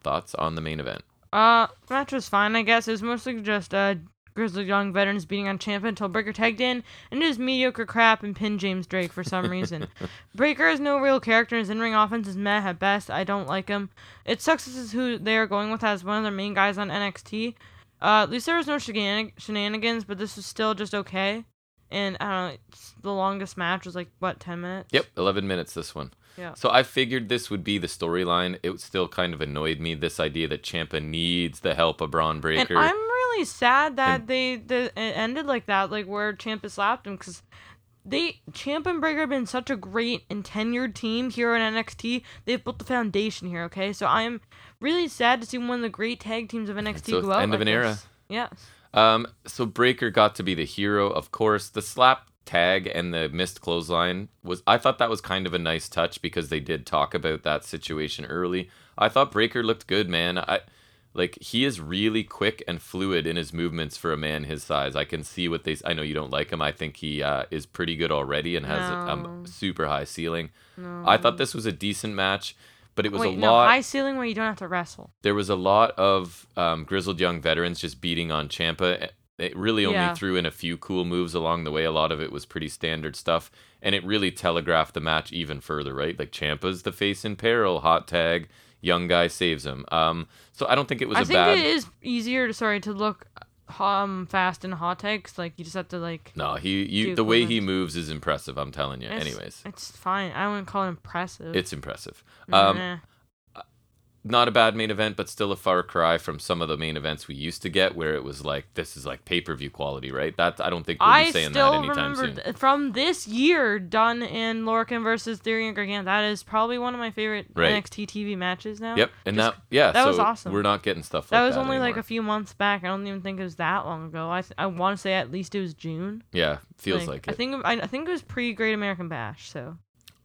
[SPEAKER 1] thoughts on the main event?
[SPEAKER 2] Uh, match was fine, I guess. It was mostly just uh Grizzled Young Veterans beating on Ciampa until Breakker tagged in and did his mediocre crap and pinned James Drake for some reason. *laughs* Breakker has no real character. and His in-ring offense is meh at best. I don't like him. It sucks this is who they are going with as one of their main guys on NXT. Uh, at least there was no shenan- shenanigans, but this was still just okay. And I don't know, it's- the longest match was like what ten minutes.
[SPEAKER 1] Yep, 11 minutes this one.
[SPEAKER 2] Yeah.
[SPEAKER 1] So I figured this would be the storyline. It still kind of annoyed me this idea that Ciampa needs the help of Bron
[SPEAKER 2] And
[SPEAKER 1] Breakker.
[SPEAKER 2] I'm really sad that
[SPEAKER 1] And-
[SPEAKER 2] they, ended like that, like where Ciampa slapped him, because they Champ and Breakker have been such a great and tenured team here in NXT. They've built the foundation here. Okay, so I'm really sad to see one of the great tag teams of NXT
[SPEAKER 1] So
[SPEAKER 2] go out
[SPEAKER 1] end of
[SPEAKER 2] like
[SPEAKER 1] an era.
[SPEAKER 2] this. Yes.
[SPEAKER 1] Um, so Breakker got to be the hero, of course. The slap tag and the missed clothesline was I thought that was kind of a nice touch because they did talk about that situation early. I thought Breakker looked good, man. I like he is really quick and fluid in his movements for a man his size. I can see what they I know you don't like him. I think he uh, is pretty good already and has a
[SPEAKER 2] No.
[SPEAKER 1] um, super high ceiling.
[SPEAKER 2] No.
[SPEAKER 1] I thought this was a decent match, but it was
[SPEAKER 2] Wait,
[SPEAKER 1] a
[SPEAKER 2] no,
[SPEAKER 1] lot
[SPEAKER 2] high ceiling where you don't have to wrestle.
[SPEAKER 1] there was a lot of um, grizzled young veterans just beating on Ciampa. It really only
[SPEAKER 2] Yeah.
[SPEAKER 1] threw in a few cool moves along the way. A lot of it was pretty standard stuff, and it really telegraphed the match even further, right? Like Ciampa's the face in peril, hot tag, young guy saves him. Um, so I don't think it was
[SPEAKER 2] I
[SPEAKER 1] a
[SPEAKER 2] think
[SPEAKER 1] bad.
[SPEAKER 2] it is easier to sorry to look um fast in hot takes. Like you just have to like.
[SPEAKER 1] No, he you
[SPEAKER 2] do
[SPEAKER 1] the way he moves is impressive. I'm telling you.
[SPEAKER 2] it's-
[SPEAKER 1] Anyways,
[SPEAKER 2] it's fine. I wouldn't call it impressive.
[SPEAKER 1] it's impressive. Um,
[SPEAKER 2] Nah.
[SPEAKER 1] Not a bad main event, but still a far cry from some of the main events we used to get, where it was like this is like pay per view quality, right? That I don't think we'll
[SPEAKER 2] I
[SPEAKER 1] be saying that anytime soon.
[SPEAKER 2] th- from this year, Dunn and Lorcan versus Theory and Gargano. That is probably one of my favorite
[SPEAKER 1] Right.
[SPEAKER 2] NXT TV matches now.
[SPEAKER 1] Yep, and
[SPEAKER 2] Just-
[SPEAKER 1] that yeah,
[SPEAKER 2] that
[SPEAKER 1] so
[SPEAKER 2] was awesome.
[SPEAKER 1] We're not getting stuff like
[SPEAKER 2] That
[SPEAKER 1] like
[SPEAKER 2] was
[SPEAKER 1] that
[SPEAKER 2] only like a few months back. I don't even think it was that long ago. I th- I want to say at least it was June.
[SPEAKER 1] yeah, feels like,
[SPEAKER 2] I
[SPEAKER 1] it.
[SPEAKER 2] think I, I think it was pre Great American Bash. So.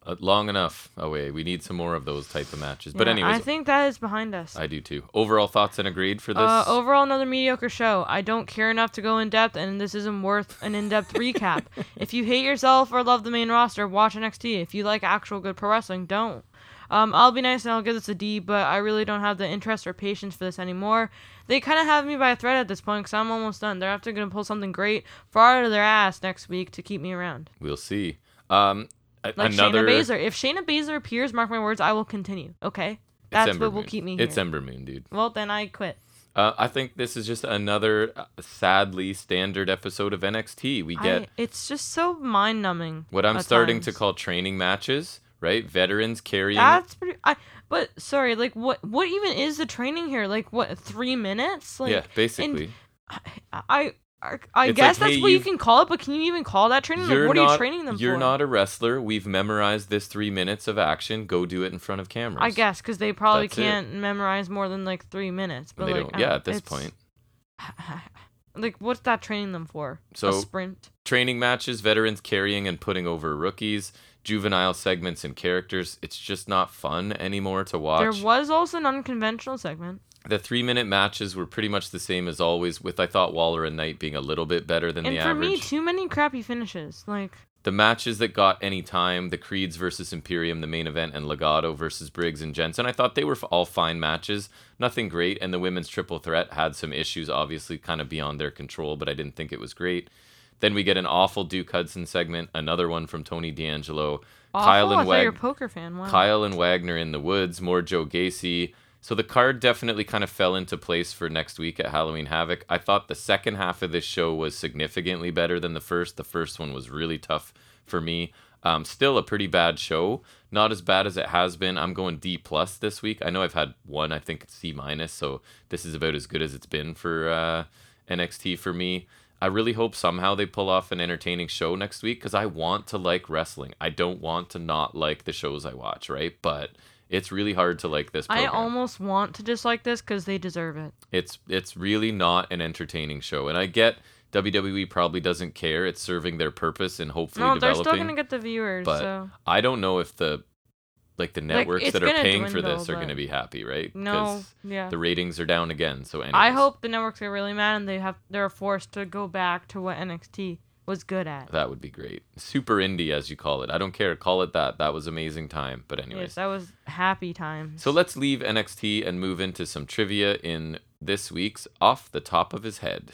[SPEAKER 1] Uh, long enough away. We need some more of those type of matches. But
[SPEAKER 2] yeah,
[SPEAKER 1] anyways,
[SPEAKER 2] I think that is behind us.
[SPEAKER 1] I do too. Overall thoughts and agreed for this.
[SPEAKER 2] Uh, overall, another mediocre show. I don't care enough to go in depth, and this isn't worth an in depth recap. *laughs* If you hate yourself or love the main roster, watch NXT. If you like actual good pro wrestling, don't. Um, I'll be nice and I'll give this a D, but I really don't have the interest or patience for this anymore. They kind of have me by a thread at this point because I'm almost done. They're after going to pull something great far out of their ass next week to keep me around.
[SPEAKER 1] we'll see. Um, a-
[SPEAKER 2] Like
[SPEAKER 1] another.
[SPEAKER 2] Shayna Baszler. If Shayna Baszler appears, mark my words, I will continue. Okay? That's what will keep me here.
[SPEAKER 1] It's Ember Moon, dude.
[SPEAKER 2] well, then I quit.
[SPEAKER 1] Uh, I think this is just another uh, sadly standard episode of NXT. We get
[SPEAKER 2] I, it's just so mind numbing.
[SPEAKER 1] what I'm starting to call training matches, right? Veterans carrying.
[SPEAKER 2] That's pretty. I but sorry, like what? What even is the training here? Like what? Three minutes? Like
[SPEAKER 1] yeah, basically.
[SPEAKER 2] I I, I
[SPEAKER 1] It's
[SPEAKER 2] guess
[SPEAKER 1] like,
[SPEAKER 2] that's
[SPEAKER 1] hey,
[SPEAKER 2] what you can call it. But can you even call that training? Like
[SPEAKER 1] You're
[SPEAKER 2] what are you training them for?
[SPEAKER 1] You're not a wrestler. We've memorized this three minutes of action. Go do it in front of cameras.
[SPEAKER 2] I guess because they probably
[SPEAKER 1] That's
[SPEAKER 2] can't memorize more than like three minutes. But
[SPEAKER 1] they
[SPEAKER 2] like,
[SPEAKER 1] don't. Yeah, at this point. *laughs*
[SPEAKER 2] like what's that training them for? a
[SPEAKER 1] So
[SPEAKER 2] sprint.
[SPEAKER 1] training matches, veterans carrying and putting over rookies, juvenile segments and characters. It's just not fun anymore to watch.
[SPEAKER 2] There was also an unconventional segment.
[SPEAKER 1] The three minute matches were pretty much the same as always, with I thought Waller and Knight being a little bit better than
[SPEAKER 2] And
[SPEAKER 1] the
[SPEAKER 2] for
[SPEAKER 1] average.
[SPEAKER 2] me, too many crappy finishes. Like
[SPEAKER 1] the matches that got any time, the Creeds versus Imperium, the main event, and Legado versus Briggs and Jensen, I thought they were all fine matches. Nothing great. And the women's triple threat had some issues, obviously, kind of beyond their control, but I didn't think it was great. Then we get an awful Duke Hudson segment, another one from Tony D'Angelo.
[SPEAKER 2] awful.
[SPEAKER 1] Kyle and Wag-. Kyle and Wagner in the woods, more Joe Gacy. So the card definitely kind of fell into place for next week at Halloween Havoc. I thought the second half of this show was significantly better than the first. The first one was really tough for me. Um, still a pretty bad show. Not as bad as it has been. I'm going D plus this week. I know I've had one, I think C minus, so this is about as good as it's been for uh, NXT for me. I really hope somehow they pull off an entertaining show next week because I want to like wrestling. I don't want to not like the shows I watch, right? But it's really hard to like this.
[SPEAKER 2] I almost want to dislike this because they deserve it.
[SPEAKER 1] It's it's really not an entertaining show, and I get WWE probably doesn't care. It's serving their purpose and hopefully
[SPEAKER 2] No, they're still gonna get the viewers.
[SPEAKER 1] but
[SPEAKER 2] so
[SPEAKER 1] I don't know if the like the networks
[SPEAKER 2] it's
[SPEAKER 1] that are
[SPEAKER 2] gonna
[SPEAKER 1] paying for this are going to be happy, right?
[SPEAKER 2] no, yeah.
[SPEAKER 1] the ratings are down again. So anyways.
[SPEAKER 2] I hope the networks are really mad and they have they're forced to go back to what NXT was good at.
[SPEAKER 1] That would be great. Super indie, as you call it. I don't care. Call it that. That was amazing time. But anyways.
[SPEAKER 2] Yes, that was happy times.
[SPEAKER 1] So let's leave NXT and move into some trivia in this week's Off the Top of His Head.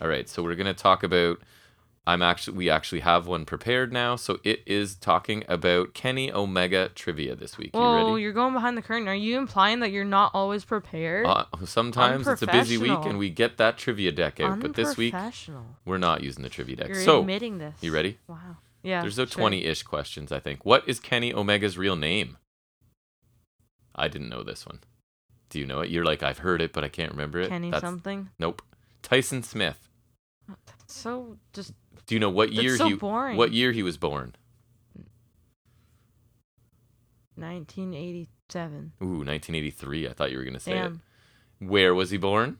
[SPEAKER 1] All right, so we're gonna talk about. I'm actually we actually have one prepared now, so it is talking about Kenny Omega trivia this week. You
[SPEAKER 2] Whoa,
[SPEAKER 1] ready?
[SPEAKER 2] you're going behind the curtain. Are you implying that you're not always prepared?
[SPEAKER 1] Uh, sometimes it's a busy week and we get that trivia deck out, but this week we're not using the trivia deck.
[SPEAKER 2] You're
[SPEAKER 1] so
[SPEAKER 2] admitting this.
[SPEAKER 1] you ready?
[SPEAKER 2] Wow. Yeah.
[SPEAKER 1] There's no
[SPEAKER 2] sure.
[SPEAKER 1] 20-ish questions, I think. What is Kenny Omega's real name? I didn't know this one. Do you know it? You're like, I've heard it, but I can't remember it.
[SPEAKER 2] Kenny
[SPEAKER 1] That's-
[SPEAKER 2] something.
[SPEAKER 1] Nope. Tyson Smith.
[SPEAKER 2] So just
[SPEAKER 1] Do you know what
[SPEAKER 2] That's
[SPEAKER 1] year
[SPEAKER 2] so
[SPEAKER 1] he
[SPEAKER 2] boring.
[SPEAKER 1] what year he was born?
[SPEAKER 2] 1987.
[SPEAKER 1] Ooh, 1983. I thought you were gonna say
[SPEAKER 2] Damn.
[SPEAKER 1] it. Where was he born?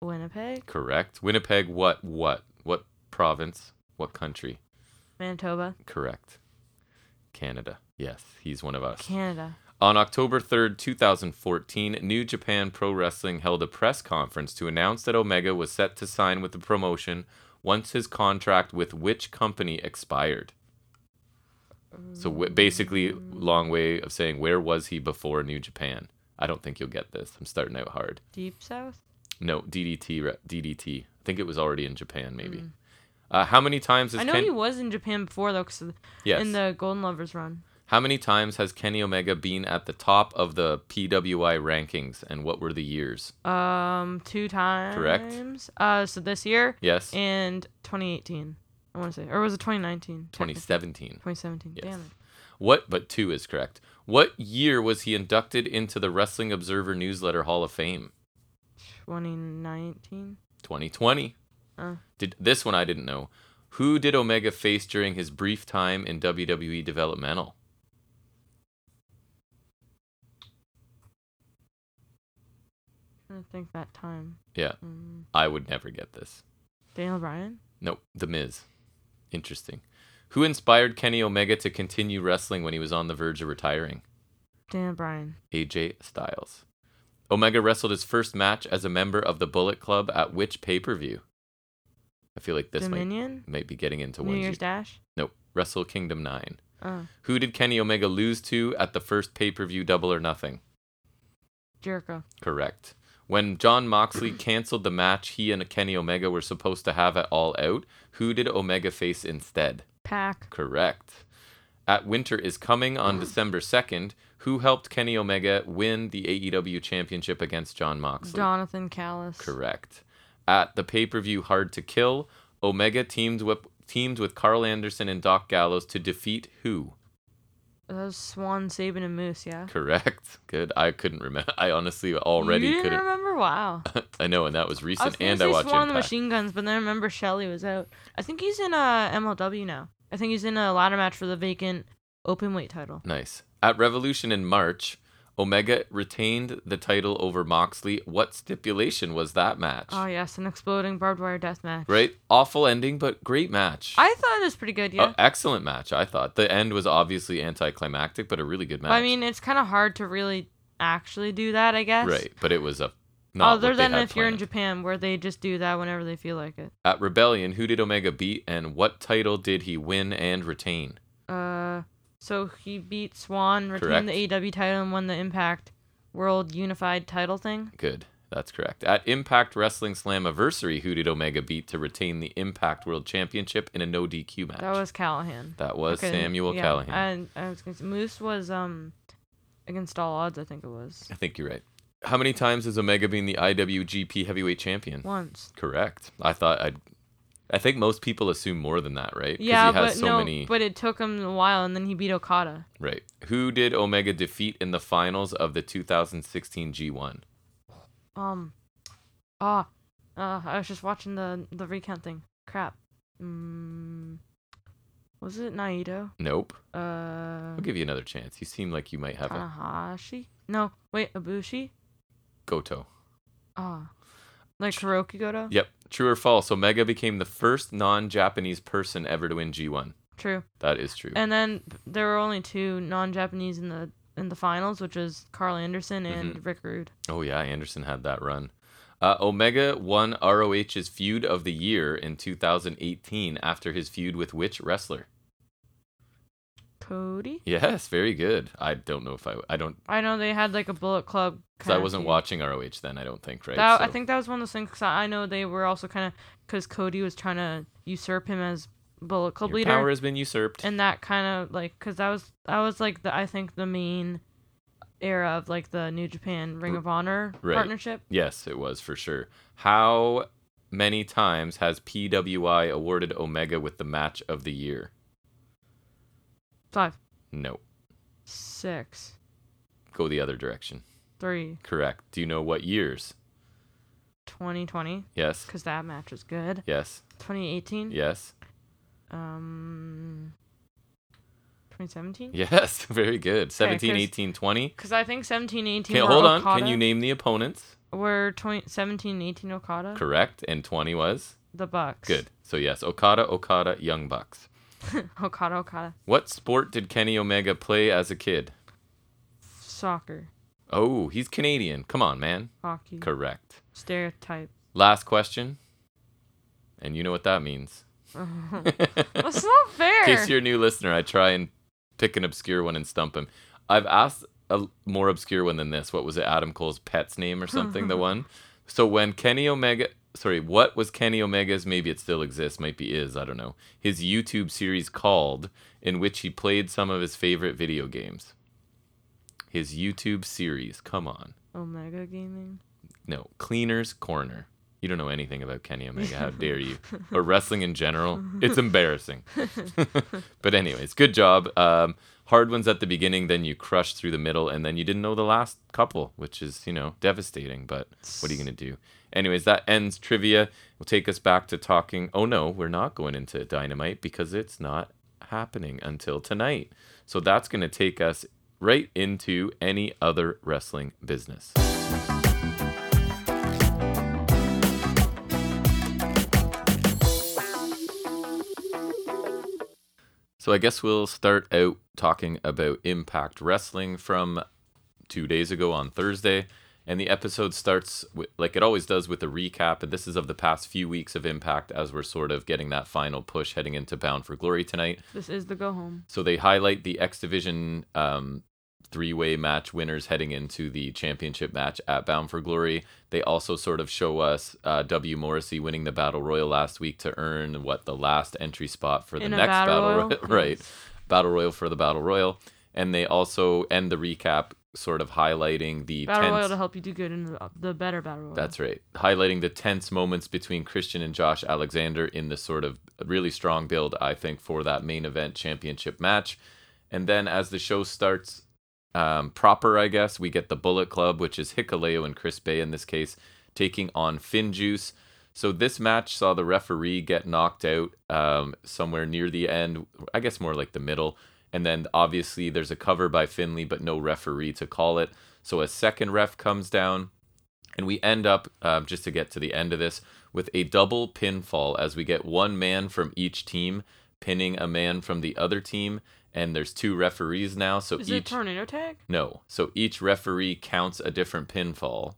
[SPEAKER 2] Winnipeg,
[SPEAKER 1] Correct. Winnipeg. What? What? What province? What country?
[SPEAKER 2] Manitoba,
[SPEAKER 1] Correct. Canada. Yes, he's one of us.
[SPEAKER 2] Canada.
[SPEAKER 1] On October 3rd, 2014, New Japan Pro Wrestling held a press conference to announce that Omega was set to sign with the promotion once his contract with which company expired. So w- basically, long way of saying where was he before New Japan? I don't think you'll get this. I'm starting out hard.
[SPEAKER 2] Deep South.
[SPEAKER 1] No, DDT. DDT. I think it was already in Japan, maybe. Uh, how many times has
[SPEAKER 2] I know
[SPEAKER 1] Ken-
[SPEAKER 2] he was in Japan before though, 'cause
[SPEAKER 1] yes.
[SPEAKER 2] in the Golden Lovers run.
[SPEAKER 1] How many times has Kenny Omega been at the top of the PWI rankings, and what were the years?
[SPEAKER 2] Um, two times.
[SPEAKER 1] Correct.
[SPEAKER 2] Uh, so this year
[SPEAKER 1] Yes,
[SPEAKER 2] and 2018. I want to say, or was it 2019?
[SPEAKER 1] 2017.
[SPEAKER 2] 2017.
[SPEAKER 1] Yes.
[SPEAKER 2] Damn it.
[SPEAKER 1] What? But two is correct. What year was he inducted into the Wrestling Observer Newsletter Hall of Fame?
[SPEAKER 2] 2019.
[SPEAKER 1] 2020.
[SPEAKER 2] Uh.
[SPEAKER 1] Did this one I didn't know. Who did Omega face during his brief time in WWE developmental?
[SPEAKER 2] I think that time.
[SPEAKER 1] Yeah,
[SPEAKER 2] Mm,
[SPEAKER 1] I would never get this.
[SPEAKER 2] Daniel Bryan.
[SPEAKER 1] Nope, The Miz. Interesting. Who inspired Kenny Omega to continue wrestling when he was on the verge of retiring?
[SPEAKER 2] Daniel Bryan.
[SPEAKER 1] AJ Styles. Omega wrestled his first match as a member of the Bullet Club at which pay per view? I feel like this might,
[SPEAKER 2] Dominion.
[SPEAKER 1] might be getting into
[SPEAKER 2] New
[SPEAKER 1] one.
[SPEAKER 2] Year's Dash.
[SPEAKER 1] Nope. Wrestle Kingdom 9.
[SPEAKER 2] Uh,
[SPEAKER 1] Who did Kenny Omega lose to at the first pay per view Double or Nothing?
[SPEAKER 2] Jericho.
[SPEAKER 1] Correct. When Jon Moxley canceled the match he and Kenny Omega were supposed to have at All Out, who did Omega face instead?
[SPEAKER 2] PAC.
[SPEAKER 1] Correct. At Winter is Coming on December 2nd, who helped Kenny Omega win the AEW championship against Jon Moxley?
[SPEAKER 2] Jonathan Callis.
[SPEAKER 1] Correct. At the pay per view Hard to Kill, Omega teamed with, teamed with Karl Anderson and Doc Gallows to defeat who?
[SPEAKER 2] That was Swann, Sabin, and Moose. Yeah.
[SPEAKER 1] Correct. Good. I couldn't remember. *laughs* I honestly already
[SPEAKER 2] you didn't
[SPEAKER 1] couldn't.
[SPEAKER 2] remember? Wow. *laughs*
[SPEAKER 1] I know, and that was
[SPEAKER 2] I was
[SPEAKER 1] recent, and I watched
[SPEAKER 2] Swann the Machine Guns, but then I remember Shelley was out. I think he's in uh, MLW now. I think he's in a ladder match for the vacant open weight title.
[SPEAKER 1] Nice. At Revolution in March, Omega retained the title over Moxley. What stipulation was that match?
[SPEAKER 2] Oh yes, an exploding barbed wire death match.
[SPEAKER 1] Right? Awful ending, but great match.
[SPEAKER 2] I thought it was pretty good. Yeah.
[SPEAKER 1] excellent match, I thought. The end was obviously anticlimactic, but a really good match.
[SPEAKER 2] I mean, it's kind of hard to really actually do that. I guess.
[SPEAKER 1] right. But it was a. Not
[SPEAKER 2] Other than if you're in. Japan, where they just do that whenever they feel like it.
[SPEAKER 1] At Rebellion, who did Omega beat, and what title did he win and retain?
[SPEAKER 2] So he beat Swann, retained the AEW title, and won the Impact World Unified Title thing.
[SPEAKER 1] Good. That's correct. At Impact Wrestling Slammiversary, who did Omega beat to retain the Impact World Championship in a no DQ match?
[SPEAKER 2] That was Callihan.
[SPEAKER 1] That was
[SPEAKER 2] Okay,
[SPEAKER 1] Samuel
[SPEAKER 2] yeah,
[SPEAKER 1] Callihan.
[SPEAKER 2] And I was say, Moose was um against all odds. I think it was
[SPEAKER 1] I think you're right. How many times has Omega been the IWGP Heavyweight Champion?
[SPEAKER 2] once.
[SPEAKER 1] Correct. I thought I'd. I think most people assume more than that, right?
[SPEAKER 2] Yeah,
[SPEAKER 1] he has
[SPEAKER 2] but
[SPEAKER 1] so
[SPEAKER 2] no,
[SPEAKER 1] many.
[SPEAKER 2] but it took him a while, and then he beat Okada.
[SPEAKER 1] Right. Who did Omega defeat in the finals of the 2016 G1?
[SPEAKER 2] Um, ah, uh, I was just watching the the recount thing. Crap. Mm, was it Naito?
[SPEAKER 1] Nope.
[SPEAKER 2] Uh,
[SPEAKER 1] I'll give you another chance. You seem like you might have a
[SPEAKER 2] Tanahashi? No, wait, Ibushi.
[SPEAKER 1] Goto.
[SPEAKER 2] Ah, like Hirooki Goto.
[SPEAKER 1] Yep. True or false? Omega became the first non-Japanese person ever to win G1.
[SPEAKER 2] True.
[SPEAKER 1] That is true.
[SPEAKER 2] And then there were only two non-Japanese in the in the finals, which was Karl Anderson and
[SPEAKER 1] Mm-hmm.
[SPEAKER 2] Rick Rude.
[SPEAKER 1] Oh yeah, Anderson had that run. Uh, Omega won ROH's feud of the year in 2018 after his feud with which wrestler?
[SPEAKER 2] Cody.
[SPEAKER 1] Yes, very good. I don't know if I I don't
[SPEAKER 2] I know they had like a Bullet Club.
[SPEAKER 1] because I wasn't
[SPEAKER 2] feud.
[SPEAKER 1] watching ROH then. I don't think right.
[SPEAKER 2] That, I think that was one of those things. 'cause I I know they were also kind of because Cody was trying to usurp him as Bullet Club
[SPEAKER 1] Your
[SPEAKER 2] leader,
[SPEAKER 1] power has been usurped.
[SPEAKER 2] and that kind of like because that was that was like the I think the main era of like the New Japan Ring of Honor
[SPEAKER 1] Right.
[SPEAKER 2] partnership.
[SPEAKER 1] yes, it was for sure. How many times has PWI awarded Omega with the match of the year?
[SPEAKER 2] Five,
[SPEAKER 1] No.
[SPEAKER 2] six,
[SPEAKER 1] Go the other direction.
[SPEAKER 2] three,
[SPEAKER 1] Correct. Do you know what years?
[SPEAKER 2] 2020
[SPEAKER 1] Yes.
[SPEAKER 2] because that match was good.
[SPEAKER 1] Yes.
[SPEAKER 2] 2018.
[SPEAKER 1] Yes.
[SPEAKER 2] Um. 2017.
[SPEAKER 1] Yes. *laughs* Very good. 17,
[SPEAKER 2] 'cause-
[SPEAKER 1] 18, 20.
[SPEAKER 2] Because I think 17, 18
[SPEAKER 1] Okay, hold on.
[SPEAKER 2] Okada.
[SPEAKER 1] Can you name the opponents?
[SPEAKER 2] Were 20, 17, 18 Okada?
[SPEAKER 1] Correct. And 20 was?
[SPEAKER 2] The Bucks.
[SPEAKER 1] Good. So, yes, Okada, Okada, Young Bucks. *laughs*
[SPEAKER 2] Oh, Okada, Okada.
[SPEAKER 1] Oh, what sport did Kenny Omega play as a kid?
[SPEAKER 2] Soccer,
[SPEAKER 1] Oh, he's Canadian. Come on, man.
[SPEAKER 2] hockey.
[SPEAKER 1] Correct.
[SPEAKER 2] Stereotype.
[SPEAKER 1] Last question. And you know what that means. *laughs*
[SPEAKER 2] That's *laughs* not fair.
[SPEAKER 1] In case you're a new listener, I try and pick an obscure one and stump him. I've asked a more obscure one than this. What was it? Adam Cole's pet's name or something? the one. So when Kenny Omega, sorry, what was Kenny Omega's? Maybe it still exists. Might be is. I don't know. His YouTube series called, in which he played some of his favorite video games. His YouTube series. Come on.
[SPEAKER 2] Omega Gaming.
[SPEAKER 1] No, Cleaner's Corner. You don't know anything about Kenny Omega. How dare you? *laughs* Or wrestling in general. It's embarrassing. *laughs* but anyways, good job. Um, hard ones at the beginning, then you crushed through the middle, and then you didn't know the last couple, which is you know devastating. But what are you gonna do? Anyways, that ends trivia. We'll take us back to talking. Oh no, we're not going into Dynamite because it's not happening until tonight. So that's gonna take us right into any other wrestling business. So I guess we'll start out talking about Impact Wrestling from two days ago on Thursday. And the episode starts with, like it always does with a recap. And this is of the past few weeks of Impact as we're sort of getting that final push heading into Bound for Glory tonight.
[SPEAKER 2] This is the go home.
[SPEAKER 1] So they highlight the X Division um, three way match winners heading into the championship match at Bound for Glory. They also sort of show us uh, W. Morrissey winning the Battle Royal last week to earn what the last entry spot for the
[SPEAKER 2] In
[SPEAKER 1] next
[SPEAKER 2] battle royal?
[SPEAKER 1] Royal. *laughs* right. Battle Royal for the Battle Royal. And they also end the recap sort of highlighting the
[SPEAKER 2] Battle Royal to help you do good in the, the better Battle Royal.
[SPEAKER 1] That's right. Highlighting the tense moments between Christian and Josh Alexander in the sort of really strong build, I think, for that main event championship match. And then as the show starts um, proper, I guess, we get the Bullet Club, which is Hikuleo and Chris Bey in this case, taking on Finjuice. So this match saw the referee get knocked out um, somewhere near the end, I guess more like the middle. And then obviously there's a cover by Finlay, but no referee to call it. So a second ref comes down, and we end up, um, just to get to the end of this, with a double pinfall as we get one man from each team pinning a man from the other team. And there's two referees now. So
[SPEAKER 2] Is it
[SPEAKER 1] each.
[SPEAKER 2] tornado tag?
[SPEAKER 1] No. So each referee counts a different pinfall,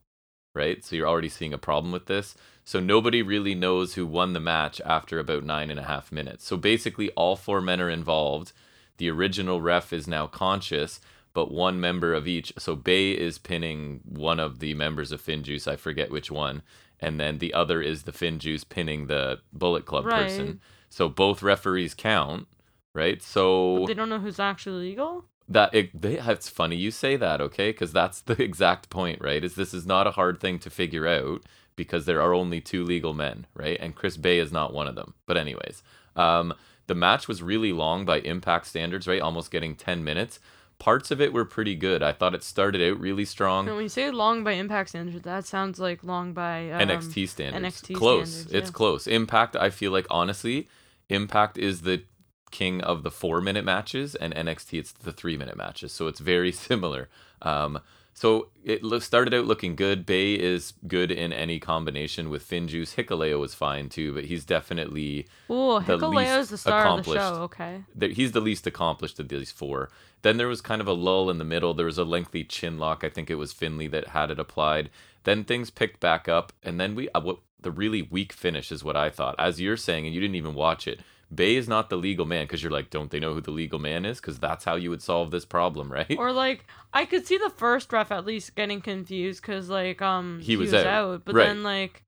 [SPEAKER 1] right? So you're already seeing a problem with this. So nobody really knows who won the match after about nine and a half minutes. So basically, all four men are involved. The original ref is now conscious, but one member of each. So Bey is pinning one of the members of Finjuice. I forget which one. And then the other is the Finjuice pinning the Bullet Club
[SPEAKER 2] Right.
[SPEAKER 1] person. So both referees count, right? So
[SPEAKER 2] But they don't know who's actually legal?
[SPEAKER 1] that it, they, it's funny you say that okay because that's the *laughs* exact point right is this is not a hard thing to figure out because there are only two legal men right and chris bey is not one of them but anyways um, the match was really long by impact standards right almost getting 10 minutes parts of it were pretty good i thought it started out really strong
[SPEAKER 2] when you say long by impact standards, that sounds like long by um,
[SPEAKER 1] NXT standards.
[SPEAKER 2] NXT
[SPEAKER 1] close.
[SPEAKER 2] standards,
[SPEAKER 1] It's close. Impact, I feel like honestly, Impact is the king of the four minute matches, and NXT it's the three minute matches. So it's very *laughs* similar. Um, So it started out looking good. Bey is good in any combination with Finjuice. Hikuleo was fine too, but he's definitely
[SPEAKER 2] Ooh,
[SPEAKER 1] the
[SPEAKER 2] Hikuleo's
[SPEAKER 1] least
[SPEAKER 2] the star of the show. Okay.
[SPEAKER 1] he's the least accomplished of these four. Then there was kind of a lull in the middle. There was a lengthy chin lock. I think it was Finlay that had it applied. Then things picked back up, and then we uh, what the really weak finish is what I thought. As you're saying, and you didn't even watch it. Bey is not the legal man because you're like, don't they know who the legal man is? Because that's how you would solve this problem, right?
[SPEAKER 2] Or like I could see the first ref at least getting confused because like um
[SPEAKER 1] He was out.
[SPEAKER 2] but
[SPEAKER 1] Right.
[SPEAKER 2] then like,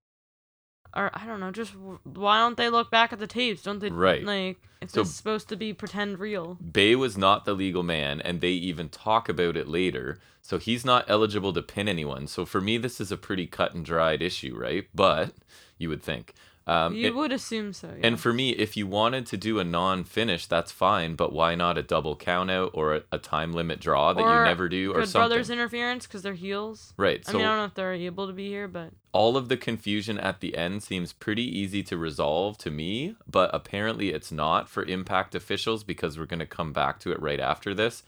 [SPEAKER 2] or I don't know, just why don't they look back at the tapes? Don't they
[SPEAKER 1] Right.
[SPEAKER 2] like if
[SPEAKER 1] So-
[SPEAKER 2] it's supposed to be pretend real?
[SPEAKER 1] Bey was not the legal man, and they even talk about it later. So he's not eligible to pin anyone. So for me, this is a pretty cut and dried issue, right? But you would think. Um,
[SPEAKER 2] you
[SPEAKER 1] it-
[SPEAKER 2] would assume so. Yeah.
[SPEAKER 1] And for me, if you wanted to do a non-finish, that's fine. But why not a double countout or a, a time limit draw that you never do, or something?
[SPEAKER 2] brothers interference because they're heels.
[SPEAKER 1] right.
[SPEAKER 2] I mean, I don't know if they're able to be here, but
[SPEAKER 1] all of the confusion at the end seems pretty easy to resolve to me, but apparently it's not for Impact officials because we're going to come back to it right after this.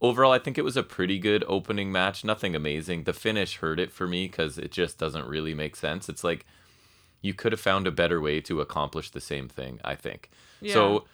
[SPEAKER 1] Overall, I think it was a pretty good opening match. Nothing amazing. The finish hurt it for me because it just doesn't really make sense. It's like you could have found a better way to accomplish the same thing, I think.
[SPEAKER 2] yeah.
[SPEAKER 1] So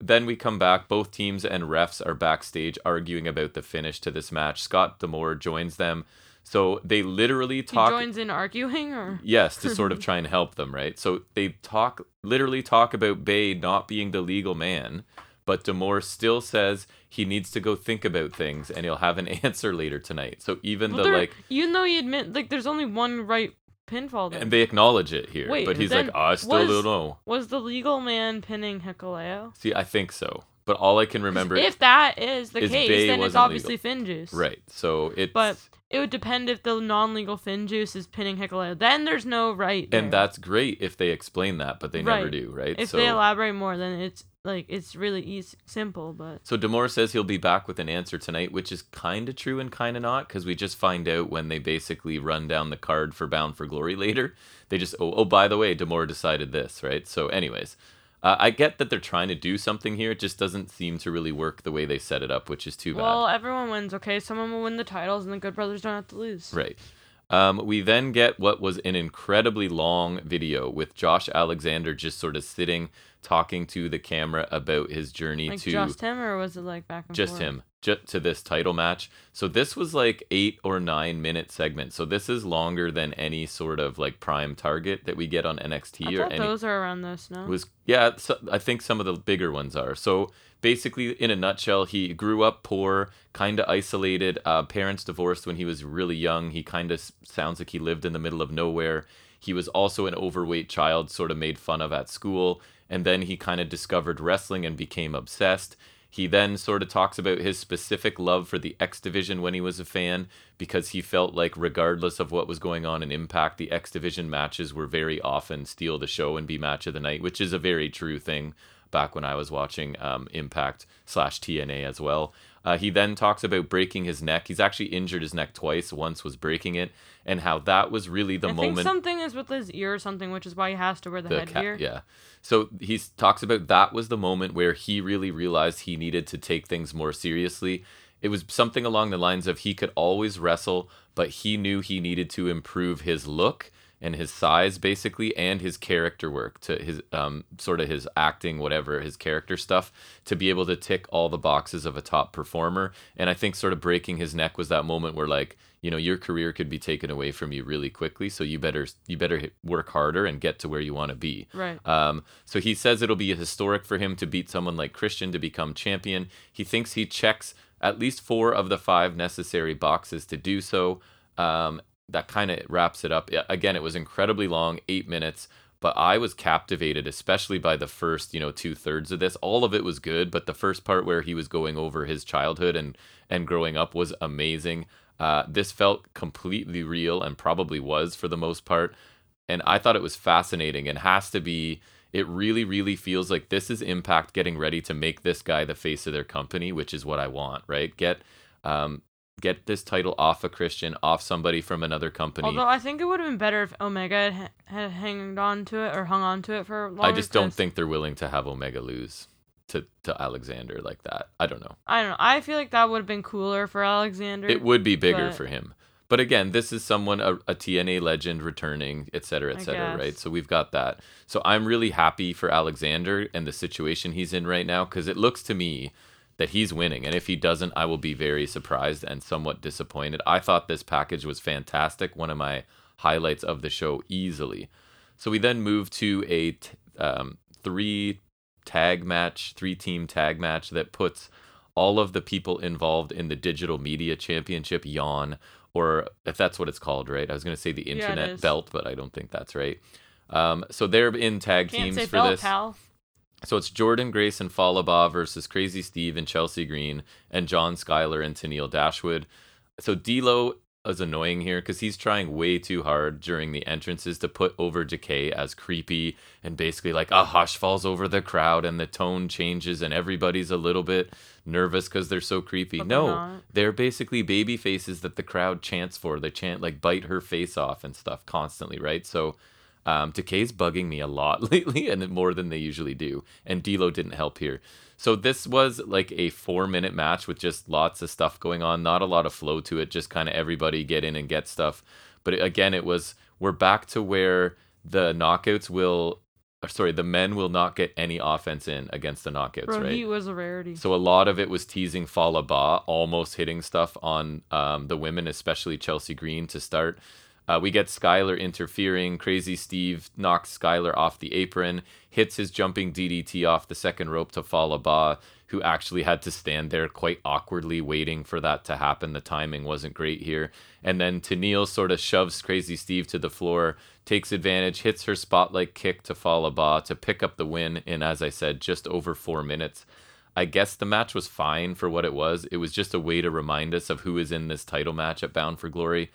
[SPEAKER 1] then we come back. Both teams and refs are backstage arguing about the finish to this match. Scott D'Amore joins them. So they literally
[SPEAKER 2] he
[SPEAKER 1] talk.
[SPEAKER 2] joins in arguing, or *laughs*
[SPEAKER 1] Yes, to sort of *laughs* try and help them, right? So they talk, literally talk about Bey not being the legal man, but D'Amore still says he needs to go think about things and he'll have an *laughs* answer later tonight. So even
[SPEAKER 2] Well,
[SPEAKER 1] the like,
[SPEAKER 2] even though he admit like there's only one right pinfall. There.
[SPEAKER 1] and they acknowledge it here,
[SPEAKER 2] Wait,
[SPEAKER 1] but he's like, ah, I still
[SPEAKER 2] was-
[SPEAKER 1] don't know.
[SPEAKER 2] Was the legal man pinning Hikuleo?
[SPEAKER 1] See, I think so, but all I can remember,
[SPEAKER 2] If that is the
[SPEAKER 1] is
[SPEAKER 2] case,
[SPEAKER 1] Bey
[SPEAKER 2] then it's obviously Finn Juice.
[SPEAKER 1] right? So it's
[SPEAKER 2] But it would depend if the non-legal Finn Juice is pinning Hikuleo. Then there's no right.
[SPEAKER 1] and that's great if they explain that, but they never do, right?
[SPEAKER 2] if
[SPEAKER 1] so
[SPEAKER 2] they elaborate more, then it's like it's really easy, simple. But
[SPEAKER 1] So D'Amore says he'll be back with an answer tonight, which is kind of true and kind of not, because we just find out when they basically run down the card for Bound for Glory later. They just, oh, oh by the way, D'Amore decided this, right? So, anyways, uh, I get that they're trying to do something here. It just doesn't seem to really work the way they set it up, which is too bad.
[SPEAKER 2] well, everyone wins. Okay, someone will win the titles, and the Good Brothers don't have to lose.
[SPEAKER 1] Right. Um, we then get what was an incredibly long video with Josh Alexander just sort of sitting, talking to the camera about his journey
[SPEAKER 2] Like
[SPEAKER 1] to
[SPEAKER 2] just him, or was it like back and
[SPEAKER 1] just
[SPEAKER 2] forth?
[SPEAKER 1] him to this title match. So this was like eight or nine minute segment. So this is longer than any sort of like prime target that we get on nxt
[SPEAKER 2] I
[SPEAKER 1] or
[SPEAKER 2] thought
[SPEAKER 1] any
[SPEAKER 2] those are around this. No.
[SPEAKER 1] was yeah so, i think some of the bigger ones are. So basically in a nutshell he grew up poor kind of isolated uh, parents divorced when he was really young. He kind of sounds like he lived in the middle of nowhere. He was also an overweight child sort of made fun of at school. And then he kind of discovered wrestling and became obsessed he then sort of talks about his specific love for the X Division when he was a fan because he felt like, regardless of what was going on in Impact, the X Division matches were very often steal the show and be match of the night, which is a very true thing back when I was watching um, Impact slash TNA as well. Uh, he then talks about breaking his neck. He's actually injured his neck twice. Once was breaking it, and how that was really the
[SPEAKER 2] I
[SPEAKER 1] moment.
[SPEAKER 2] think something is with his ear or something, which is why he has to wear the,
[SPEAKER 1] the
[SPEAKER 2] headgear.
[SPEAKER 1] yeah. So he talks about that was the moment where he really realized he needed to take things more seriously. It was something along the lines of he could always wrestle, but he knew he needed to improve his look and his size basically and his character work to his um sort of his acting whatever his character stuff to be able to tick all the boxes of a top performer and i think sort of breaking his neck was that moment where like you know your career could be taken away from you really quickly so you better you better work harder and get to where you want to be
[SPEAKER 2] Right.
[SPEAKER 1] um, so he says it'll be historic for him to beat someone like Christian to become champion. He thinks he checks at least four of the five necessary boxes to do so. Um, that kind of wraps it up. Again, it was incredibly long, eight minutes, but I was captivated, especially by the first, you know, two thirds of this. All of it was good, but the first part where he was going over his childhood and and growing up was amazing. Uh, this felt completely real and probably was for the most part and I thought it was fascinating and has to be. It really, really feels like this is Impact getting ready to make this guy the face of their company, which is what I want. Right? Get, um, get this title off a Christian, off somebody from another company.
[SPEAKER 2] Although I think it would have been better if Omega had, ha- had hanged on to it or hung on to it for longer.
[SPEAKER 1] I just don't think they're willing to have Omega lose to to Alexander like that. I don't know.
[SPEAKER 2] I don't know. I feel like that would have been cooler for Alexander.
[SPEAKER 1] It would be bigger
[SPEAKER 2] but-
[SPEAKER 1] for him. But again, this is someone a, a TNA legend returning, et cetera, et cetera, right? So we've got that. So I'm really happy for Alexander and the situation he's in right now because it looks to me that he's winning. And if he doesn't, I will be very surprised and somewhat disappointed. I thought this package was fantastic, one of my highlights of the show easily. So we then move to a t- um, three tag match, three team tag match that puts all of the people involved in the digital media championship yawn, or if that's what it's called, right? I was going to say the internet
[SPEAKER 2] is.
[SPEAKER 1] belt, but I don't think that's right. Um, so they're in tag
[SPEAKER 2] Can't
[SPEAKER 1] teams for
[SPEAKER 2] belt,
[SPEAKER 1] this.
[SPEAKER 2] pal.
[SPEAKER 1] So it's Jordynne Grace and Fallah Bahh versus Crazy Steve and Chelsea Green and John Skyler and Tenille Dashwood. So D'Lo is annoying here because he's trying way too hard during the entrances to put over Decay as creepy and basically like a hush falls over the crowd and the tone changes and everybody's a little bit nervous because they're so creepy.
[SPEAKER 2] But they're
[SPEAKER 1] no, they're basically baby faces that the crowd chants for. They chant like bite her face off and stuff constantly, right? So um, Decay's bugging me a lot *laughs* lately, and more than they usually do. And D'Lo didn't help here. So this was like a four-minute match with just lots of stuff going on. Not a lot of flow to it. Just kind of everybody get in and get stuff. But again, it was we're back to where the knockouts will, or sorry, the men will not get any offense in against the knockouts,
[SPEAKER 2] Bro,
[SPEAKER 1] right?
[SPEAKER 2] he was a rarity.
[SPEAKER 1] So a lot of it was teasing Fallah Bahh, almost hitting stuff on um, the women, especially Chelsea Green to start. Uh, we get Skyler interfering. Crazy Steve knocks Skyler off the apron, hits his jumping DDT off the second rope to Fallah Bahh, who actually had to stand there quite awkwardly waiting for that to happen. The timing wasn't great here. And then Tenille sort of shoves Crazy Steve to the floor, takes advantage, hits her spotlight kick to Fallah Bahh to pick up the win in, as I said, just over four minutes. I guess the match was fine for what it was. It was just a way to remind us of who is in this title match at Bound for Glory.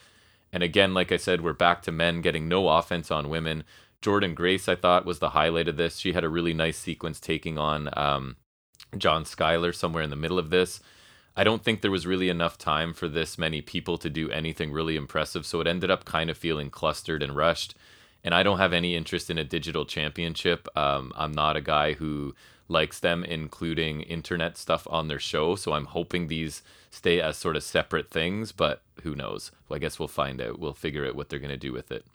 [SPEAKER 1] And again, like I said, we're back to men getting no offense on women. Jordynne Grace, I thought, was the highlight of this. She had a really nice sequence taking on um, John Skyler somewhere in the middle of this. I don't think there was really enough time for this many people to do anything really impressive, so it ended up kind of feeling clustered and rushed. And I don't have any interest in a digital championship. Um, I'm not a guy who likes them including internet stuff on their show, so I'm hoping these stay as sort of separate things, but who knows? Well, I guess we'll find out. We'll figure out what they're going to do with it.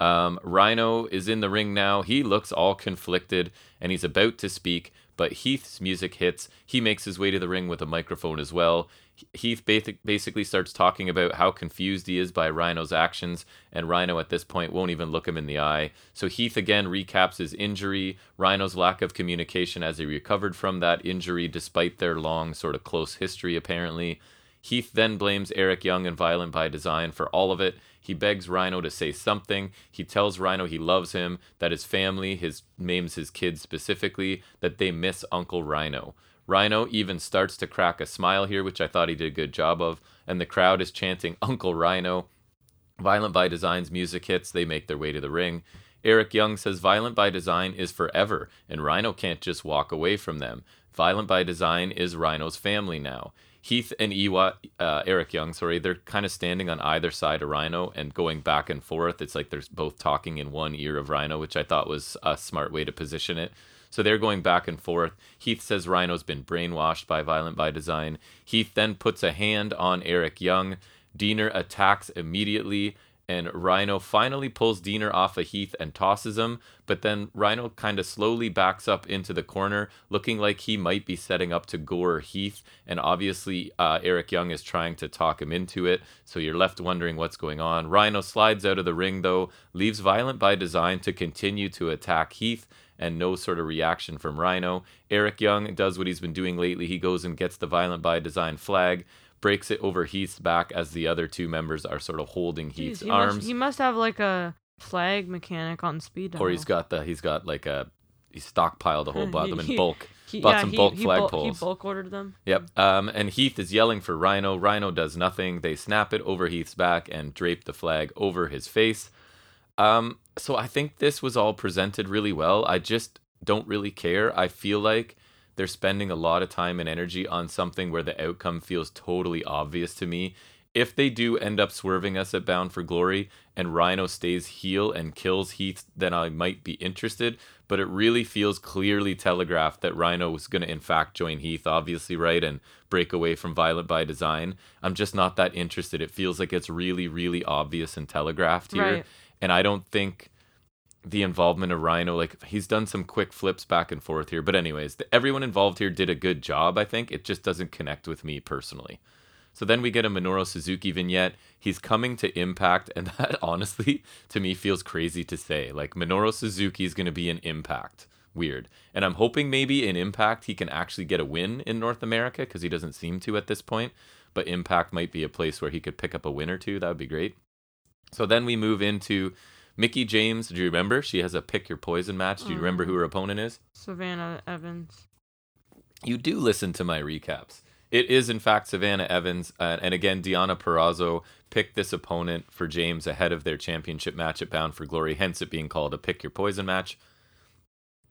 [SPEAKER 1] Um, Rhino is in the ring now. He looks all conflicted and he's about to speak, but Heath's music hits. He makes his way to the ring with a microphone as well. Heath basically starts talking about how confused he is by Rhino's actions, and Rhino at this point won't even look him in the eye. So Heath again recaps his injury, Rhino's lack of communication as he recovered from that injury despite their long, sort of close history, apparently. Heath then blames Eric Young and Violent by Design for all of it. He begs Rhino to say something. He tells Rhino he loves him, that his family, his names his kids specifically, that they miss Uncle Rhino. Rhino even starts to crack a smile here, which I thought he did a good job of, and the crowd is chanting Uncle Rhino. Violent by Design's music hits, they make their way to the ring. Eric Young says Violent by Design is forever, and Rhino can't just walk away from them. Violent by Design is Rhino's family now. Heath and Iwa, uh, Eric Young, sorry, they're kind of standing on either side of Rhino and going back and forth. It's like they're both talking in one ear of Rhino, which I thought was a smart way to position it. So they're going back and forth. Heath says Rhino's been brainwashed by Violent by Design. Heath then puts a hand on Eric Young. Deaner attacks immediately, and Rhino finally pulls Deaner off of Heath and tosses him. But then Rhino kind of slowly backs up into the corner, looking like he might be setting up to gore Heath. And obviously, uh, Eric Young is trying to talk him into it. So you're left wondering what's going on. Rhino slides out of the ring, though, leaves Violent by Design to continue to attack Heath and no sort of reaction from Rhino. Eric Young does what he's been doing lately. He goes and gets the Violent by Design flag, breaks it over Heath's back as the other two members are sort of holding
[SPEAKER 2] Jeez,
[SPEAKER 1] Heath's
[SPEAKER 2] he
[SPEAKER 1] arms.
[SPEAKER 2] Must, he must have like a flag mechanic on speed dial.
[SPEAKER 1] or he's got the he's got like a he's stockpiled a whole *laughs* bunch of them in bulk.
[SPEAKER 2] He,
[SPEAKER 1] bought
[SPEAKER 2] yeah,
[SPEAKER 1] some
[SPEAKER 2] he,
[SPEAKER 1] bulk
[SPEAKER 2] he,
[SPEAKER 1] flagpoles.
[SPEAKER 2] bulk, he bulk ordered them.
[SPEAKER 1] Yep. Um, and Heath is yelling for Rhino. Rhino does nothing. They snap it over Heath's back and drape the flag over his face. Um, so I think this was all presented really well. I just don't really care. I feel like they're spending a lot of time and energy on something where the outcome feels totally obvious to me. if they do end up swerving us at Bound for Glory and Rhino stays heel and kills Heath, then I might be interested. But it really feels clearly telegraphed that Rhino was going to, in fact, join Heath, obviously, right? And break away from Violent by Design. I'm just not that interested. It feels like it's really, really obvious and telegraphed here.
[SPEAKER 2] Right.
[SPEAKER 1] And I don't think the involvement of Rhino, like he's done some quick flips back and forth here. But, anyways, the, everyone involved here did a good job, I think. It just doesn't connect with me personally. So then we get a Minoru Suzuki vignette. He's coming to Impact, and *laughs* that honestly, to me, feels crazy to say. Like, Minoru Suzuki is going to be an Impact. Weird. And I'm hoping maybe in Impact he can actually get a win in North America because he doesn't seem to at this point. But Impact might be a place where he could pick up a win or two. That would be great. So then we move into Mickie James. Do you remember? She has a pick your poison match. Do you remember who her opponent is?
[SPEAKER 2] Savannah Evans.
[SPEAKER 1] You do listen to my recaps. It is, in fact, Savannah Evans. Uh, and again, Deonna Purrazzo picked this opponent for James ahead of their championship match at Bound for Glory, hence it being called a pick your poison match.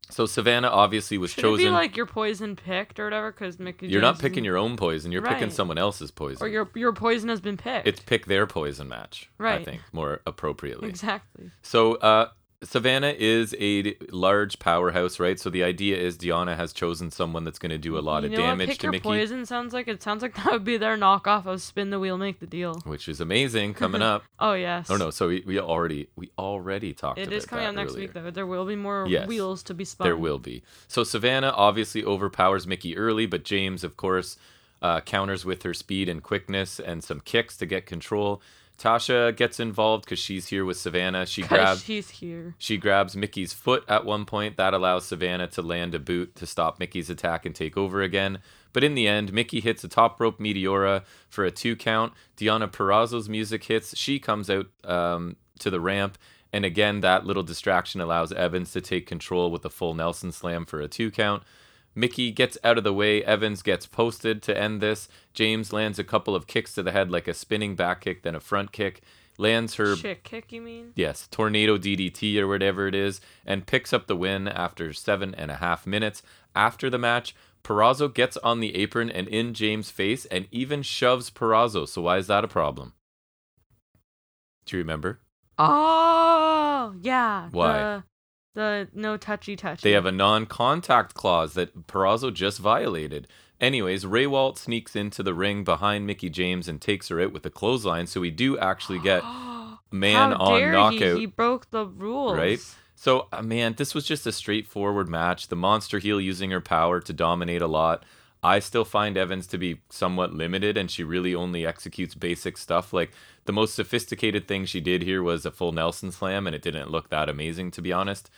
[SPEAKER 1] So Savannah obviously was
[SPEAKER 2] Should
[SPEAKER 1] chosen.
[SPEAKER 2] it be like your poison picked or whatever? Because Mickie.
[SPEAKER 1] you're not picking your own poison, you're picking someone else's poison.
[SPEAKER 2] Or your your poison has been picked.
[SPEAKER 1] it's pick their poison match,
[SPEAKER 2] Right.
[SPEAKER 1] I think, more appropriately.
[SPEAKER 2] exactly.
[SPEAKER 1] So uh, Savannah is a large powerhouse, right? So the idea is Deonna has chosen someone that's going to do a lot
[SPEAKER 2] you
[SPEAKER 1] of
[SPEAKER 2] know what
[SPEAKER 1] damage
[SPEAKER 2] pick
[SPEAKER 1] to
[SPEAKER 2] your
[SPEAKER 1] Mickie.
[SPEAKER 2] poison sounds like? It sounds like *laughs* that would be their knockoff of spin the wheel, make the deal.
[SPEAKER 1] which is amazing coming up. *laughs*
[SPEAKER 2] Oh yes.
[SPEAKER 1] oh no, so we, we already we already talked
[SPEAKER 2] It is coming out next
[SPEAKER 1] earlier.
[SPEAKER 2] week though. There will be more
[SPEAKER 1] Yes.
[SPEAKER 2] wheels to be spun.
[SPEAKER 1] There will be. So Savannah obviously overpowers Mickie early, but James, of course, uh, counters with her speed and quickness and some kicks to get control. Tasha gets involved because she's here with Savannah. She grabs
[SPEAKER 2] she's here.
[SPEAKER 1] she grabs Mickie's foot at one point. That allows Savannah to land a boot to stop Mickie's attack and take over again. But in the end, Mickie hits a top rope Meteora for a two count. Deonna Purrazzo's music hits. She comes out um, to the ramp. And again, that little distraction allows Evans to take control with a full Nelson slam for a two count. Mickie gets out of the way. Evans gets posted to end this. James lands a couple of kicks to the head, like a spinning back kick, then a front kick. Lands her
[SPEAKER 2] Shit kick, you mean?
[SPEAKER 1] Yes, tornado DDT or whatever it is, and picks up the win after seven and a half minutes. After the match, Purrazzo gets on the apron and in James' face and even shoves Purrazzo. So why is that a problem? Do you remember?
[SPEAKER 2] Oh yeah.
[SPEAKER 1] Why?
[SPEAKER 2] The, no touchy touchy.
[SPEAKER 1] They have a non-contact clause that Purrazzo just violated. Anyways, Rehwoldt sneaks into the ring behind Mickie James and takes her out with a clothesline. So we do actually get *gasps* man
[SPEAKER 2] How
[SPEAKER 1] on
[SPEAKER 2] dare
[SPEAKER 1] knockout.
[SPEAKER 2] He? he broke the rules.
[SPEAKER 1] Right? So, uh, man, this was just a straightforward match. The monster heel using her power to dominate a lot. I still find Evans to be somewhat limited, and she really only executes basic stuff. Like the most sophisticated thing she did here was a full Nelson slam, and it didn't look that amazing, to be honest.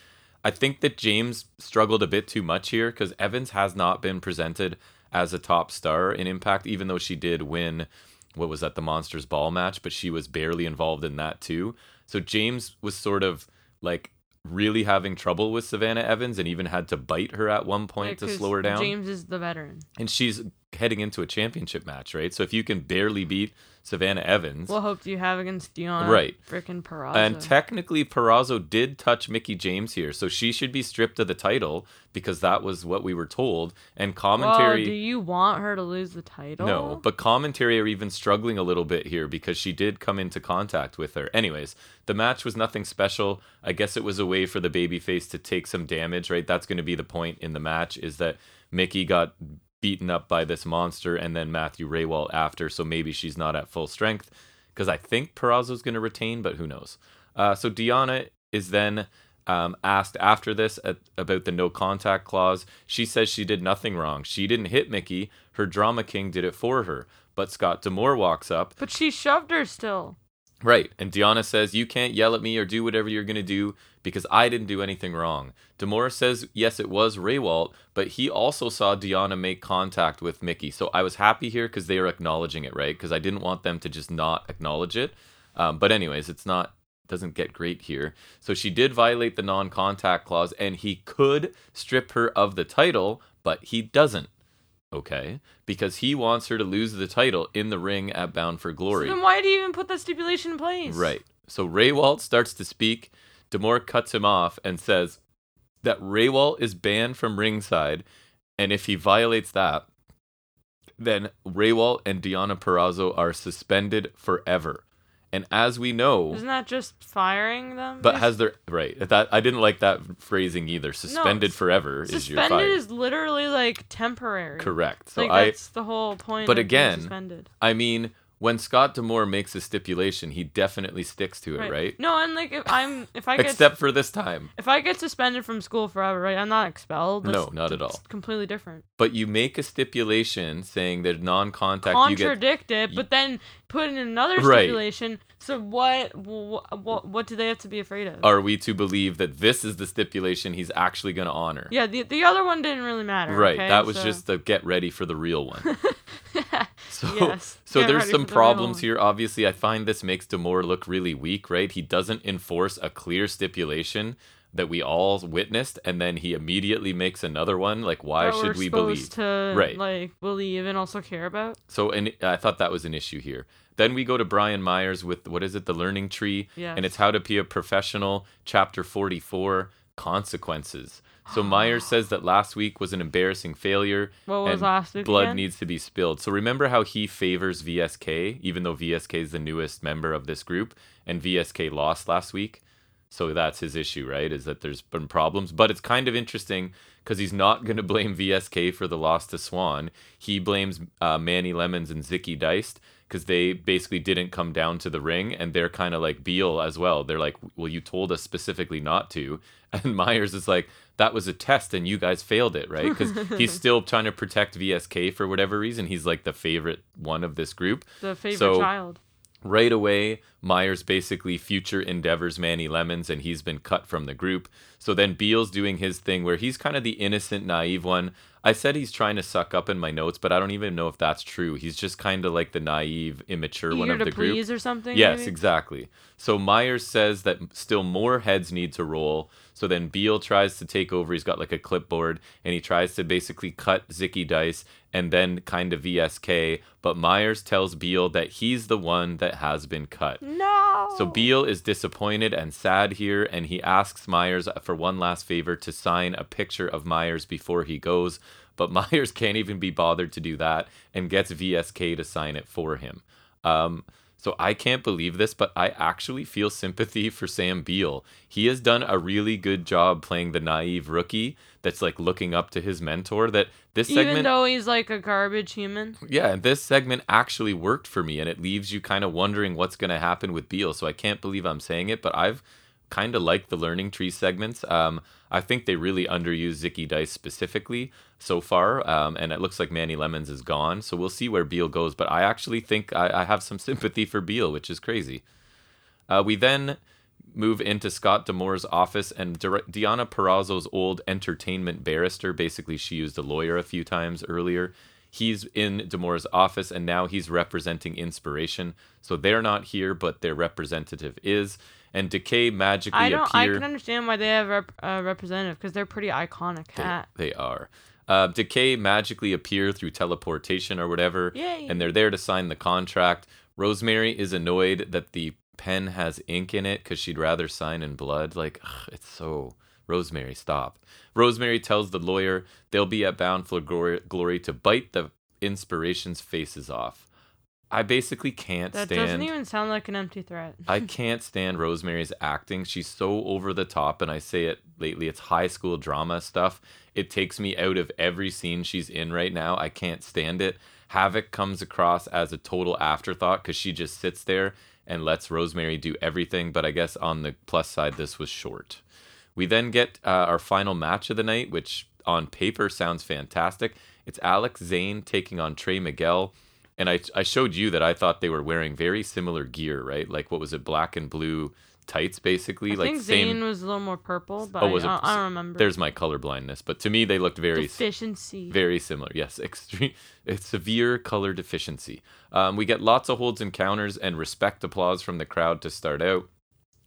[SPEAKER 1] I think that James struggled a bit too much here because Evans has not been presented as a top star in Impact, even though she did win what was that the Monsters Ball match, but she was barely involved in that too. So James was sort of like really having trouble with Savannah Evans and even had to bite her at one point
[SPEAKER 2] Yeah,
[SPEAKER 1] to slow her down.
[SPEAKER 2] James is the veteran.
[SPEAKER 1] And she's heading into a championship match, right? So if you can barely beat Savannah Evans,
[SPEAKER 2] What hope do you have against Deonna?
[SPEAKER 1] Right.
[SPEAKER 2] Frickin' Purrazzo.
[SPEAKER 1] and technically Purrazzo did touch Mickie James here, so she should be stripped of the title because that was what we were told. And
[SPEAKER 2] Well,
[SPEAKER 1] commentary
[SPEAKER 2] do you want her to lose the title?
[SPEAKER 1] No, but commentary are even struggling a little bit here because she did come into contact with her. Anyways, the match was nothing special. I guess it was a way for the babyface to take some damage, right? That's going to be the point in the match is that Mickey got beaten up by this monster and then Matthew Rehwoldt after, so maybe she's not at full strength because I think Purrazzo's going to retain, but who knows? Uh, so Deonna is then um, asked after this at, about the no contact clause. She says she did nothing wrong. She didn't hit Mickie. Her drama king did it for her. But Scott D'Amore walks up.
[SPEAKER 2] But she shoved her still.
[SPEAKER 1] Right. And Deonna says, You can't yell at me or do whatever you're going to do because I didn't do anything wrong. D'Amore says, Yes, it was Rehwoldt, but he also saw Deonna make contact with Mickie. So I was happy here because they are acknowledging it, right? Because I didn't want them to just not acknowledge it. Um, but, anyways, it's not doesn't get great here. So she did violate the non-contact clause and he could strip her of the title, but he doesn't. Okay? Because he wants her to lose the title in the ring at Bound for Glory.
[SPEAKER 2] So then why do you even put that stipulation in place?
[SPEAKER 1] Right. So Rehwoldt starts to speak. D'Amore cuts him off and says that Rehwoldt is banned from ringside, and if he violates that, then Rehwoldt and Deonna Purrazzo are suspended forever. And as we know,
[SPEAKER 2] Isn't that just firing them?
[SPEAKER 1] but has there right that I didn't like that phrasing either. Suspended
[SPEAKER 2] s-
[SPEAKER 1] forever is your
[SPEAKER 2] suspended is literally like temporary.
[SPEAKER 1] Correct. So
[SPEAKER 2] like
[SPEAKER 1] I
[SPEAKER 2] that's the whole point.
[SPEAKER 1] But again,
[SPEAKER 2] suspended.
[SPEAKER 1] I mean when Scott D'Amore makes a stipulation, he definitely sticks to it, right?
[SPEAKER 2] No, and like if I'm if I get
[SPEAKER 1] Except for this time.
[SPEAKER 2] if I get suspended from school forever, right? I'm not expelled.
[SPEAKER 1] No, not at
[SPEAKER 2] that's
[SPEAKER 1] all.
[SPEAKER 2] Completely different.
[SPEAKER 1] But you make a stipulation saying that non-contact you get
[SPEAKER 2] Contradict it, but then put in another
[SPEAKER 1] Right.
[SPEAKER 2] So what, what what do they have to be afraid of?
[SPEAKER 1] are we to believe that this is the stipulation he's actually going to honor?
[SPEAKER 2] yeah, the the other one didn't really matter.
[SPEAKER 1] Right.
[SPEAKER 2] okay?
[SPEAKER 1] that was
[SPEAKER 2] So-
[SPEAKER 1] just the get ready for the real one. *laughs* So,
[SPEAKER 2] Yes,
[SPEAKER 1] so there's some
[SPEAKER 2] the
[SPEAKER 1] problems here. Obviously, I find this makes D'Amore look really weak, right? He doesn't enforce a clear stipulation that we all witnessed, and then he immediately makes another one. Like, why
[SPEAKER 2] that
[SPEAKER 1] should we believe?
[SPEAKER 2] to
[SPEAKER 1] Right.
[SPEAKER 2] like believe and also care about.
[SPEAKER 1] So, and I thought that was an issue here. Then we go to Brian Myers with what is it, the Learning Tree,
[SPEAKER 2] Yes.
[SPEAKER 1] and it's How to Be a Professional, Chapter 44, Consequences. So *gasps* Myers says that last week was an embarrassing failure.
[SPEAKER 2] What was
[SPEAKER 1] and
[SPEAKER 2] last week
[SPEAKER 1] Blood
[SPEAKER 2] again?
[SPEAKER 1] needs to be spilled. So remember how he favors VSK, even though VSK is the newest member of this group, and VSK lost last week. So that's his issue, right? Is that there's been problems. But it's kind of interesting because he's not going to blame VSK for the loss to Swann. He blames uh, Manny Lemons and Zicky Diced because they basically didn't come down to the ring and they're kind of like Beale as well. They're like, well, you told us specifically not to. *laughs* And Myers is like, that was a test and you guys failed it, right? Because *laughs* he's still trying to protect VSK for whatever reason. He's like the favorite one of this group.
[SPEAKER 2] the favorite
[SPEAKER 1] so-
[SPEAKER 2] child.
[SPEAKER 1] Right away, Myers basically future endeavors Manny Lemons, and he's been cut from the group. So then Beale's doing his thing where he's kind of the innocent, naive one. I said he's trying to suck up in my notes, but I don't even know if that's true. He's just kind of like the naive, immature one of the group.
[SPEAKER 2] or something.
[SPEAKER 1] Yes,
[SPEAKER 2] maybe?
[SPEAKER 1] exactly. So Myers says that still more heads need to roll. So then Beale tries to take over. He's got like a clipboard and he tries to basically cut Zicky Dice and then kind of VSK. But Myers tells Beale that he's the one that has been cut.
[SPEAKER 2] No.
[SPEAKER 1] So Beale is disappointed and sad here, and he asks Myers for one last favor to sign a picture of Myers before he goes. But *laughs* Myers can't even be bothered to do that and gets VSK to sign it for him. Um, so I can't believe this, but I actually feel sympathy for Sam Beale. He has done a really good job playing the naive rookie that's like looking up to his mentor. That this segment, Even
[SPEAKER 2] though he's like a garbage human.
[SPEAKER 1] yeah, and this segment actually worked for me, and it leaves you kind of wondering what's going to happen with Beale. So I can't believe I'm saying it, but I've kind of liked the learning tree segments. Um, I think they really underuse Zicky Dice specifically so far, um, and it looks like Manny Lemons is gone. So we'll see where Beale goes, but I actually think I, I have some *laughs* sympathy for Beale, which is crazy. Uh, we then move into Scott D'Amore's office and Di- Deonna Purrazzo's old entertainment barrister. Basically, she used a lawyer a few times earlier. He's in D'Amore's office and now he's representing Inspiration. So they're not here, but their representative is. And Decay magically
[SPEAKER 2] I don't. I can understand why they have rep, uh, representative because they're pretty iconic
[SPEAKER 1] They,
[SPEAKER 2] hat.
[SPEAKER 1] they are. Uh, Decay magically appear through teleportation or whatever,
[SPEAKER 2] Yay.
[SPEAKER 1] and they're there to sign the contract. Rosemary is annoyed that the pen has ink in it because she'd rather sign in blood. Like, ugh, it's so. Rosemary, stop. Rosemary tells the lawyer they'll be at Bound for Glory, to bite the inspiration's faces off. I basically can't
[SPEAKER 2] That
[SPEAKER 1] stand.
[SPEAKER 2] doesn't even sound like an empty threat. *laughs*
[SPEAKER 1] I *laughs* can't stand Rosemary's acting. She's so over the top, and I say it lately. It's high school drama stuff. It takes me out of every scene she's in right now. I can't stand it. Havok comes across as a total afterthought because she just sits there and lets Rosemary do everything. But I guess on the plus side, this was short. We then get uh, our final match of the night, which on paper sounds fantastic. It's Alex Zayne taking on Trey Miguel. And I, I showed you that I thought they were wearing very similar gear, right? Like what was it, black and blue tights, basically.
[SPEAKER 2] I
[SPEAKER 1] like
[SPEAKER 2] think
[SPEAKER 1] same.
[SPEAKER 2] Zayne was a little more purple, but
[SPEAKER 1] Oh,
[SPEAKER 2] I,
[SPEAKER 1] was it?
[SPEAKER 2] I, I don't remember.
[SPEAKER 1] There's my color blindness, but to me they looked very
[SPEAKER 2] deficiency.
[SPEAKER 1] very similar. Yes, *laughs* extreme, it's severe color deficiency. Um, we get lots of holds and counters and respect applause from the crowd to start out.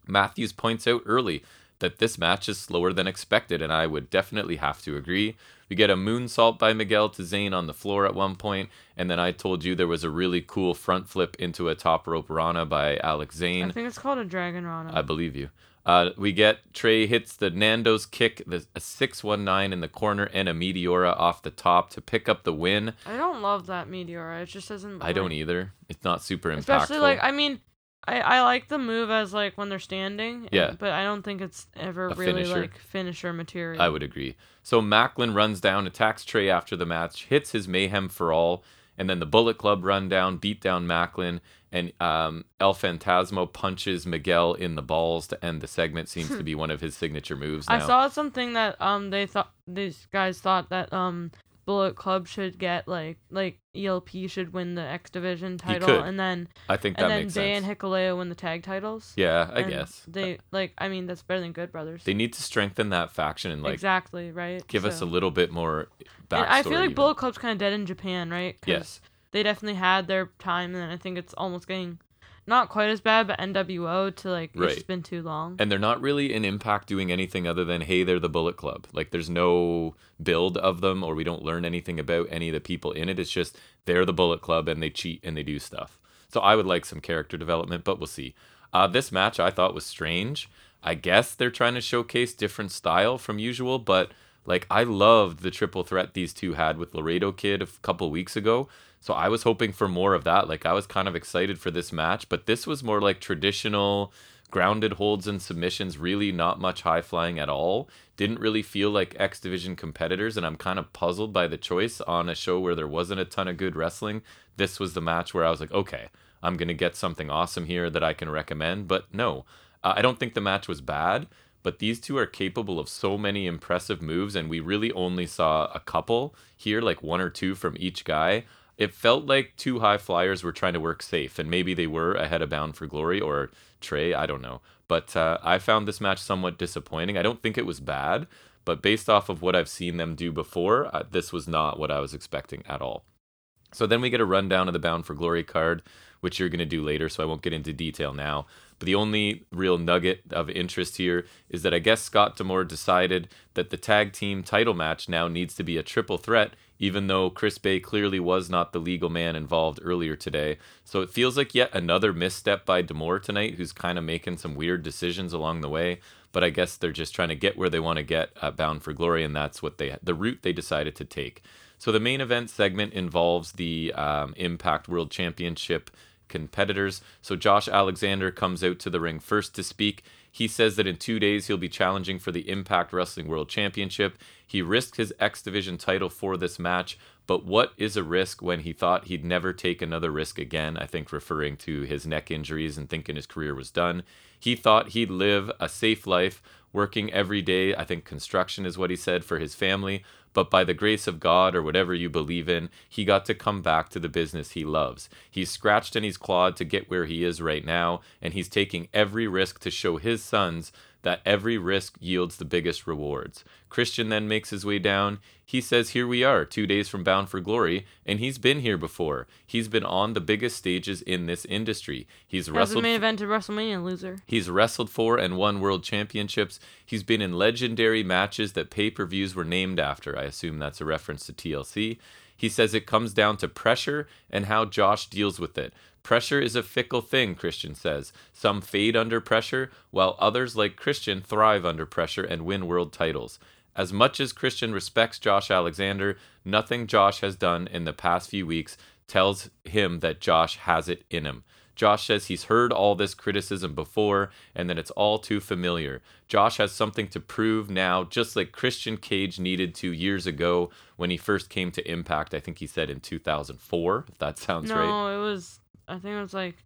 [SPEAKER 1] Mathews points out early that this match is slower than expected, and I would definitely have to agree. We get a moonsault by Miguel to Zayne on the floor at one point, and then I told you there was a really cool front flip into a top rope Rana by Alex Zayne.
[SPEAKER 2] I think it's called a Dragon Rana.
[SPEAKER 1] I believe you. Uh, we get Trey hits the Nando's kick, the a six one nine in the corner, and a Meteora off the top to pick up the win.
[SPEAKER 2] I don't love that Meteora. It just doesn't.
[SPEAKER 1] I don't either. It's not super impactful.
[SPEAKER 2] Especially like I mean, I I like the move as like when they're standing.
[SPEAKER 1] Yeah.
[SPEAKER 2] But I don't think it's ever
[SPEAKER 1] A
[SPEAKER 2] really
[SPEAKER 1] finisher.
[SPEAKER 2] like finisher material.
[SPEAKER 1] I would agree. So Maclin runs down, attacks Trey after the match, hits his mayhem for all, and then the Bullet Club run down, beat down Maclin, and um, El Phantasmo punches Miguel in the balls to end the segment. Seems to be one of his signature moves now.
[SPEAKER 2] I saw something that um they thought these guys thought that um Bullet Club should get like like ELP should win the X Division title and then
[SPEAKER 1] I think that
[SPEAKER 2] and then Day
[SPEAKER 1] sense.
[SPEAKER 2] and Hikuleo win the tag titles.
[SPEAKER 1] yeah, I
[SPEAKER 2] And
[SPEAKER 1] guess
[SPEAKER 2] they like I mean that's better than Good Brothers.
[SPEAKER 1] they need to strengthen that faction and like
[SPEAKER 2] exactly right.
[SPEAKER 1] give us a little bit more backstory.
[SPEAKER 2] And I feel like
[SPEAKER 1] even.
[SPEAKER 2] Bullet Club's kind of dead in Japan, right?
[SPEAKER 1] Yes.
[SPEAKER 2] They definitely had their time, and I think it's almost getting not quite as bad, but NWO to like
[SPEAKER 1] Right.
[SPEAKER 2] it's just been too long.
[SPEAKER 1] and they're not really in impact doing anything other than hey they're the bullet club. Like there's no build of them or we don't learn anything about any of the people in it. It's just they're the bullet club and they cheat and they do stuff. So i would like some character development but we'll see. Uh, this match i thought was strange. I guess they're trying to showcase different style from usual but like i loved the triple threat these two had with laredo kid a couple weeks ago so I was hoping for more of that. Like I was kind of excited for this match, but this was more like traditional grounded holds and submissions, really not much high flying at all. Didn't really feel like X Division competitors, and I'm kind of puzzled by the choice on a show where there wasn't a ton of good wrestling. This was the match where I was like, okay, I'm going to get something awesome here that I can recommend. But no, uh, I don't think the match was bad, but these two are capable of so many impressive moves, and we really only saw a couple here, like one or two from each guy. It felt like two high flyers were trying to work safe, and maybe they were ahead of Bound for Glory or Trey, I don't know. But uh, I found this match somewhat disappointing. I don't think it was bad, but based off of what I've seen them do before, uh, this was not what I was expecting at all. So then we get a rundown of the Bound for Glory card, which you're going to do later, so I won't get into detail now. But the only real nugget of interest here is that I guess Scott D'Amore decided that the tag team title match now needs to be a triple threat, even though Chris Bey clearly was not the legal man involved earlier today. So it feels like yet another misstep by D'Amore tonight, who's kind of making some weird decisions along the way. But I guess they're just trying to get where they want to get at Bound for Glory, and that's what they the route they decided to take. So the main event segment involves the um, Impact World Championship competitors. So Josh Alexander comes out to the ring first to speak. He says that in two days he'll be challenging for the Impact Wrestling World Championship. He risked his X Division title for this match, but what is a risk when he thought he'd never take another risk again? I think referring to his neck injuries and thinking his career was done. He thought he'd live a safe life, working every day. I think construction is what he said for his family. But by the grace of God or whatever you believe in, he got to come back to the business he loves. He's scratched and he's clawed to get where he is right now, and he's taking every risk to show his sons that every risk yields the biggest rewards. Christian then makes his way down. He says, Here we are, two days from Bound for Glory, and he's been here before. He's been on the biggest stages in this industry. He's
[SPEAKER 2] Has
[SPEAKER 1] wrestled.
[SPEAKER 2] main event to WrestleMania loser.
[SPEAKER 1] He's wrestled for and won world championships. He's been in legendary matches that pay per views were named after. I assume that's a reference to TLC. He says it comes down to pressure and how Josh deals with it. Pressure is a fickle thing, Christian says. Some fade under pressure, while others, like Christian, thrive under pressure and win world titles. As much as Christian respects Josh Alexander, nothing Josh has done in the past few weeks tells him that Josh has it in him. Josh says he's heard all this criticism before and that it's all too familiar. Josh has something to prove now, just like Christian Cage needed to years ago when he first came to Impact. I think he said in 2004, if that sounds
[SPEAKER 2] no,
[SPEAKER 1] right.
[SPEAKER 2] it was. I think it was like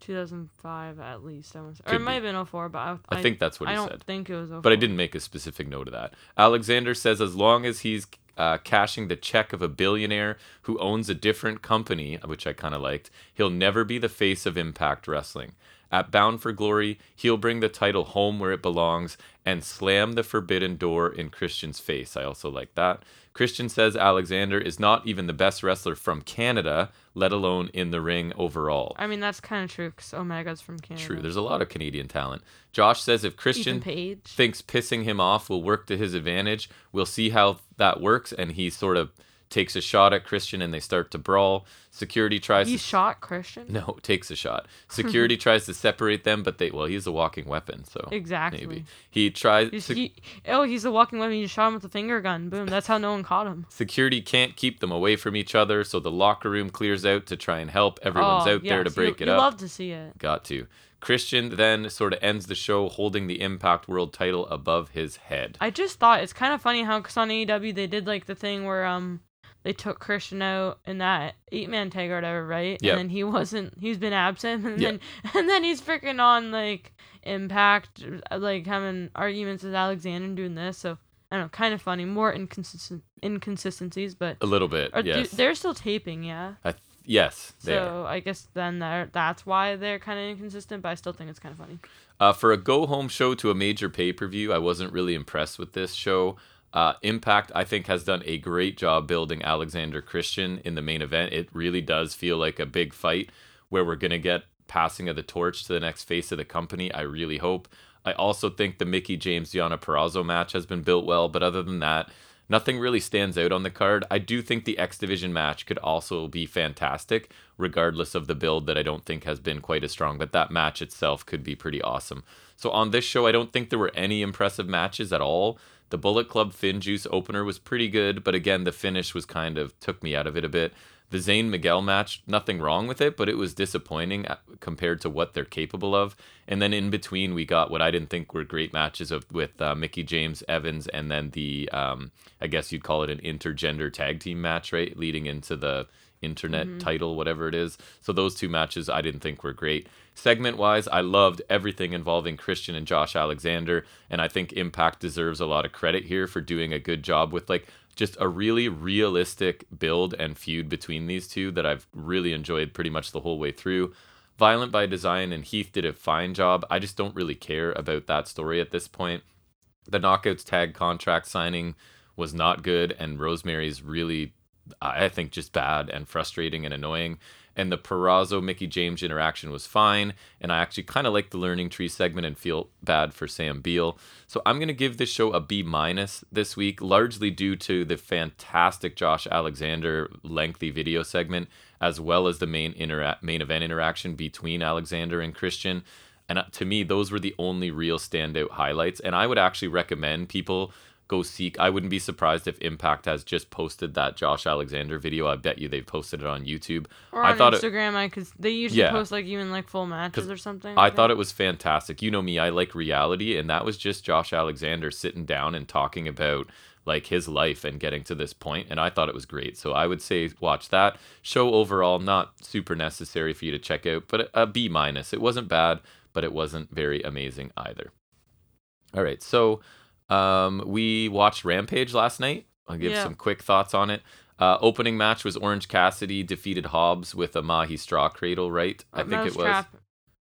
[SPEAKER 2] 2005 at least. I was, or
[SPEAKER 1] Could
[SPEAKER 2] it might have been 04, but I,
[SPEAKER 1] I think that's what
[SPEAKER 2] I
[SPEAKER 1] he
[SPEAKER 2] don't
[SPEAKER 1] said.
[SPEAKER 2] think it was 04.
[SPEAKER 1] But I didn't make a specific note of that. Alexander says as long as he's uh, cashing the check of a billionaire who owns a different company, which I kind of liked, he'll never be the face of Impact Wrestling. At Bound for Glory, he'll bring the title home where it belongs and slam the forbidden door in Christian's face. I also like that. Christian says Alexander is not even the best wrestler from Canada, let alone in the ring overall.
[SPEAKER 2] I mean, that's kind of true because Omega's from Canada.
[SPEAKER 1] True, there's a lot of Canadian talent. Josh says if Christian thinks pissing him off will work to his advantage, we'll see how that works. And he sort of takes a shot at Christian and they start to brawl. Security tries
[SPEAKER 2] He
[SPEAKER 1] to
[SPEAKER 2] shot Christian.
[SPEAKER 1] no, *laughs* takes a shot. *laughs* Security tries to separate them, but they well, he's a walking weapon, so
[SPEAKER 2] Exactly.
[SPEAKER 1] maybe he tries.
[SPEAKER 2] He's,
[SPEAKER 1] sec-
[SPEAKER 2] he, oh, he's a walking weapon. You just shot him with a finger gun. Boom. That's how no one caught him.
[SPEAKER 1] security can't keep them away from each other, so the locker room clears out to try and help. Everyone's
[SPEAKER 2] oh,
[SPEAKER 1] out there to break
[SPEAKER 2] you,
[SPEAKER 1] it
[SPEAKER 2] you
[SPEAKER 1] up.
[SPEAKER 2] love to see it.
[SPEAKER 1] Got to. Christian then sort of ends the show holding the Impact World title above his head.
[SPEAKER 2] I just thought it's kind of funny how cause on AEW they did like the thing where um they took Christian out in that eight man tag or whatever, right?
[SPEAKER 1] Yep.
[SPEAKER 2] And then he wasn't. He's been absent, *laughs* and
[SPEAKER 1] Yep.
[SPEAKER 2] then and then he's freaking on like Impact, like having arguments with Alexander and doing this. So I don't know, kind of funny. More inconsistent inconsistencies, but
[SPEAKER 1] A little bit,
[SPEAKER 2] or do-
[SPEAKER 1] yes.
[SPEAKER 2] they're still taping, yeah.
[SPEAKER 1] Th- yes, they are.
[SPEAKER 2] So I guess then that that's why they're kind of inconsistent. But I still think it's kind of funny.
[SPEAKER 1] Uh, for a go home show to a major pay per view, I wasn't really impressed with this show. Uh, Impact, I think, has done a great job building Alexander Christian in the main event. It really does feel like a big fight where we're going to get passing of the torch to the next face of the company. I really hope. I also think the Mickie James Deonna Purrazzo match has been built well, but other than that, nothing really stands out on the card. I do think the X Division match could also be fantastic, regardless of the build that I don't think has been quite as strong, but that match itself could be pretty awesome. So on this show, I don't think there were any impressive matches at all. The Bullet Club Finn Juice opener was pretty good, but again, the finish was kind of took me out of it a bit. The Zayne Miguel match, nothing wrong with it, but it was disappointing uh, compared to what they're capable of. And then in between, we got what I didn't think were great matches of with uh, Mickie James Evans, and then the um, I guess you'd call it an intergender tag team match, right, leading into the internet title, whatever it is. So those two matches I didn't think were great. Segment wise, I loved everything involving Christian and Josh Alexander, and I think Impact deserves a lot of credit here for doing a good job with like just a really realistic build and feud between these two that I've really enjoyed pretty much the whole way through. Violent by Design and Heath did a fine job. I just don't really care about that story at this point. The Knockouts tag contract signing was not good, and Rosemary's really, I think, just bad and frustrating and annoying. And the Purrazzo Mickie James interaction was fine, and I actually kind of like the learning tree segment and feel bad for Sam Beale. So I'm gonna give this show a B minus this week, largely due to the fantastic Josh Alexander lengthy video segment, as well as the main intera- main event interaction between Alexander and Christian. And uh, to me, those were the only real standout highlights. And I would actually recommend people go seek. I wouldn't be surprised if Impact has just posted that Josh Alexander video. I bet you they've posted it on YouTube.
[SPEAKER 2] Or
[SPEAKER 1] I
[SPEAKER 2] on
[SPEAKER 1] thought it-
[SPEAKER 2] Instagram, I cause they usually
[SPEAKER 1] Yeah.
[SPEAKER 2] post like even like full matches or something.
[SPEAKER 1] I thought it was fantastic. You know me, I like reality, and that was just Josh Alexander sitting down and talking about like his life and getting to this point, and I thought it was great. So I would say watch that show overall. Not super necessary for you to check out, but a B minus. It wasn't bad, but it wasn't very amazing either. All right, so um, we watched Rampage last night. I'll give
[SPEAKER 2] Yeah.
[SPEAKER 1] some quick thoughts on it. Uh, opening match was Orange Cassidy defeated Hobbs with a Mahi straw cradle, right? I think it was.
[SPEAKER 2] Mousetrap,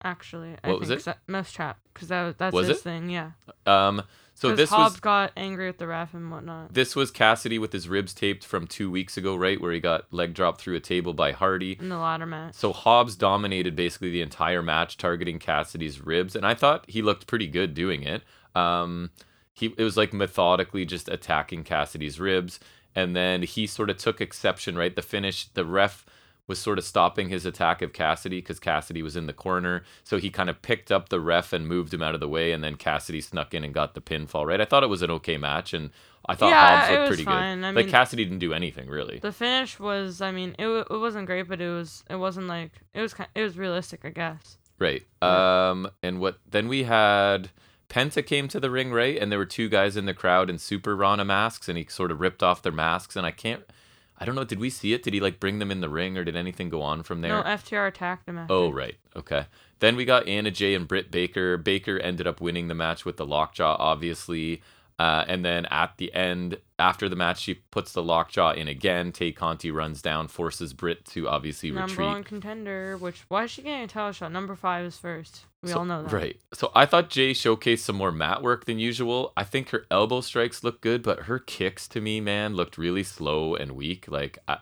[SPEAKER 2] Actually, I
[SPEAKER 1] What was
[SPEAKER 2] think
[SPEAKER 1] it?
[SPEAKER 2] so- Mousetrap, because that was- that's
[SPEAKER 1] Was
[SPEAKER 2] his
[SPEAKER 1] it?
[SPEAKER 2] thing. Yeah.
[SPEAKER 1] Um, so this
[SPEAKER 2] Hobbs
[SPEAKER 1] was
[SPEAKER 2] got angry with the ref and whatnot.
[SPEAKER 1] this was Cassidy with his ribs taped from two weeks ago, right, where he got leg dropped through a table by Hardy.
[SPEAKER 2] in the ladder match.
[SPEAKER 1] So Hobbs dominated basically the entire match, targeting Cassidy's ribs, and I thought he looked pretty good doing it. Um, he it was like methodically just attacking Cassidy's ribs, and then he sort of took exception, right? The finish, the ref was sort of stopping his attack of Cassidy because Cassidy was in the corner, so he kind of picked up the ref and moved him out of the way, and then Cassidy snuck in and got the pinfall, right? I thought it was an okay match, and I thought
[SPEAKER 2] Yeah,
[SPEAKER 1] Hobbs looked
[SPEAKER 2] was
[SPEAKER 1] pretty
[SPEAKER 2] fine.
[SPEAKER 1] good.
[SPEAKER 2] I
[SPEAKER 1] like
[SPEAKER 2] mean-
[SPEAKER 1] Cassidy didn't do anything really.
[SPEAKER 2] The finish was, I mean, it, wa- it wasn't great, but it was it wasn't like it was kind it was realistic, I guess.
[SPEAKER 1] Right. Um and what then we had Penta came to the ring, right? And there were two guys in the crowd in super Rana masks and he sort of ripped off their masks and I can't I don't know, did we see it? Did he like bring them in the ring or did anything go on from there?
[SPEAKER 2] No, FTR attacked him. After.
[SPEAKER 1] Oh, right. Okay. Then we got Anna Jay and Britt Baker. Baker ended up winning the match with the lockjaw, obviously. Uh, and then at the end, after the match, she puts the lockjaw in again. Tay Conti runs down, forces Britt to obviously
[SPEAKER 2] Number
[SPEAKER 1] retreat.
[SPEAKER 2] one contender. Which why is she getting a title shot? Number five is first. We
[SPEAKER 1] So-
[SPEAKER 2] all know that.
[SPEAKER 1] Right. So I thought Jay showcased some more mat work than usual. I think her elbow strikes look good, but her kicks to me, man, looked really slow and weak. Like, I,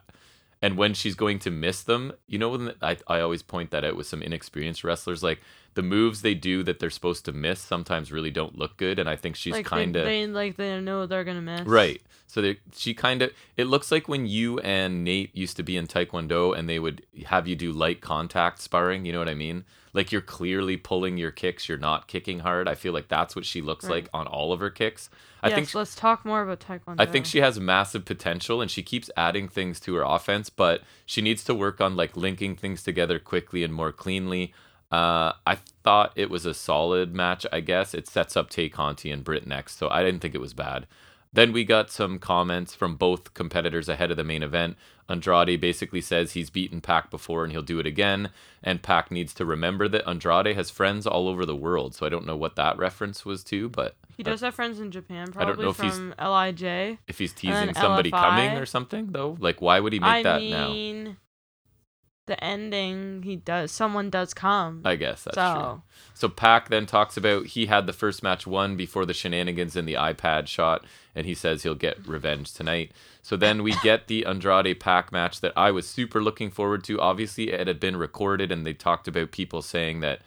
[SPEAKER 1] and when she's going to miss them, you know, when I, I always point that out with some inexperienced wrestlers, like the moves they do that they're supposed to miss sometimes really don't look good. And I think she's
[SPEAKER 2] like
[SPEAKER 1] kind of
[SPEAKER 2] like they know they're gonna miss.
[SPEAKER 1] Right. So they, she kind of it looks like when you and Nate used to be in Taekwondo and they would have you do light contact sparring, you know what I mean? Like you're clearly pulling your kicks, you're not kicking hard. I feel like that's what she looks
[SPEAKER 2] Right.
[SPEAKER 1] like on all of her kicks. I
[SPEAKER 2] yes,
[SPEAKER 1] think she,
[SPEAKER 2] let's talk more about Taekwondo.
[SPEAKER 1] I think she has massive potential and she keeps adding things to her offense, but she needs to work on like linking things together quickly and more cleanly. Uh, I thought it was a solid match, I guess. It sets up Tay Conti and Britt next, so I didn't think it was bad. Then we got some comments from both competitors ahead of the main event. Andrade basically says he's beaten Pac before and he'll do it again. And Pac needs to remember that Andrade has friends all over the world. So I don't know what that reference was to, but
[SPEAKER 2] He does have friends in Japan, Probably
[SPEAKER 1] I don't know if he's-
[SPEAKER 2] from Lij.
[SPEAKER 1] if he's teasing somebody coming or something, though, like why would he make
[SPEAKER 2] I
[SPEAKER 1] that now?
[SPEAKER 2] The ending he does. Someone does come.
[SPEAKER 1] I guess that's true.
[SPEAKER 2] so
[SPEAKER 1] PAC then talks about he had the first match won before the shenanigans in the iPad shot, and he says he'll get revenge tonight. So then we *laughs* get the Andrade PAC match that I was super looking forward to. Obviously, it had been recorded, and they talked about people saying that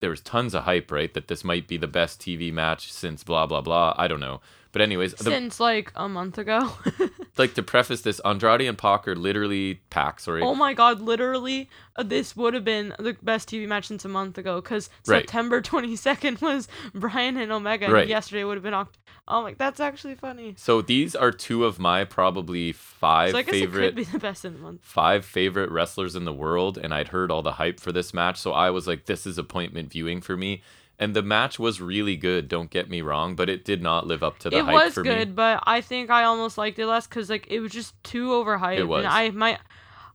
[SPEAKER 1] there was tons of hype, right? That this might be the best TV match since blah blah blah. I don't know, but anyways, the,
[SPEAKER 2] since like a month ago. *laughs*
[SPEAKER 1] like to preface this, Andrade and Pac are literally Pac, sorry,
[SPEAKER 2] oh my god! Literally, uh, this would have been the best TV match since a month ago. Because
[SPEAKER 1] Right.
[SPEAKER 2] September *laughs* twenty second was Bryan and Omega. and
[SPEAKER 1] Right.
[SPEAKER 2] yesterday would have been. Oct- oh my, that's actually funny.
[SPEAKER 1] So these are two of my probably five
[SPEAKER 2] So I guess
[SPEAKER 1] favorite
[SPEAKER 2] it could be the best in the month.
[SPEAKER 1] five favorite wrestlers in the world and I'd heard all the hype for this match so I was like this is appointment viewing for me and the match was really good don't get me wrong but it did not live up to the
[SPEAKER 2] it
[SPEAKER 1] hype
[SPEAKER 2] was
[SPEAKER 1] for
[SPEAKER 2] good,
[SPEAKER 1] me
[SPEAKER 2] but I think I almost liked it less because like it was just too overhyped.
[SPEAKER 1] It was.
[SPEAKER 2] And I my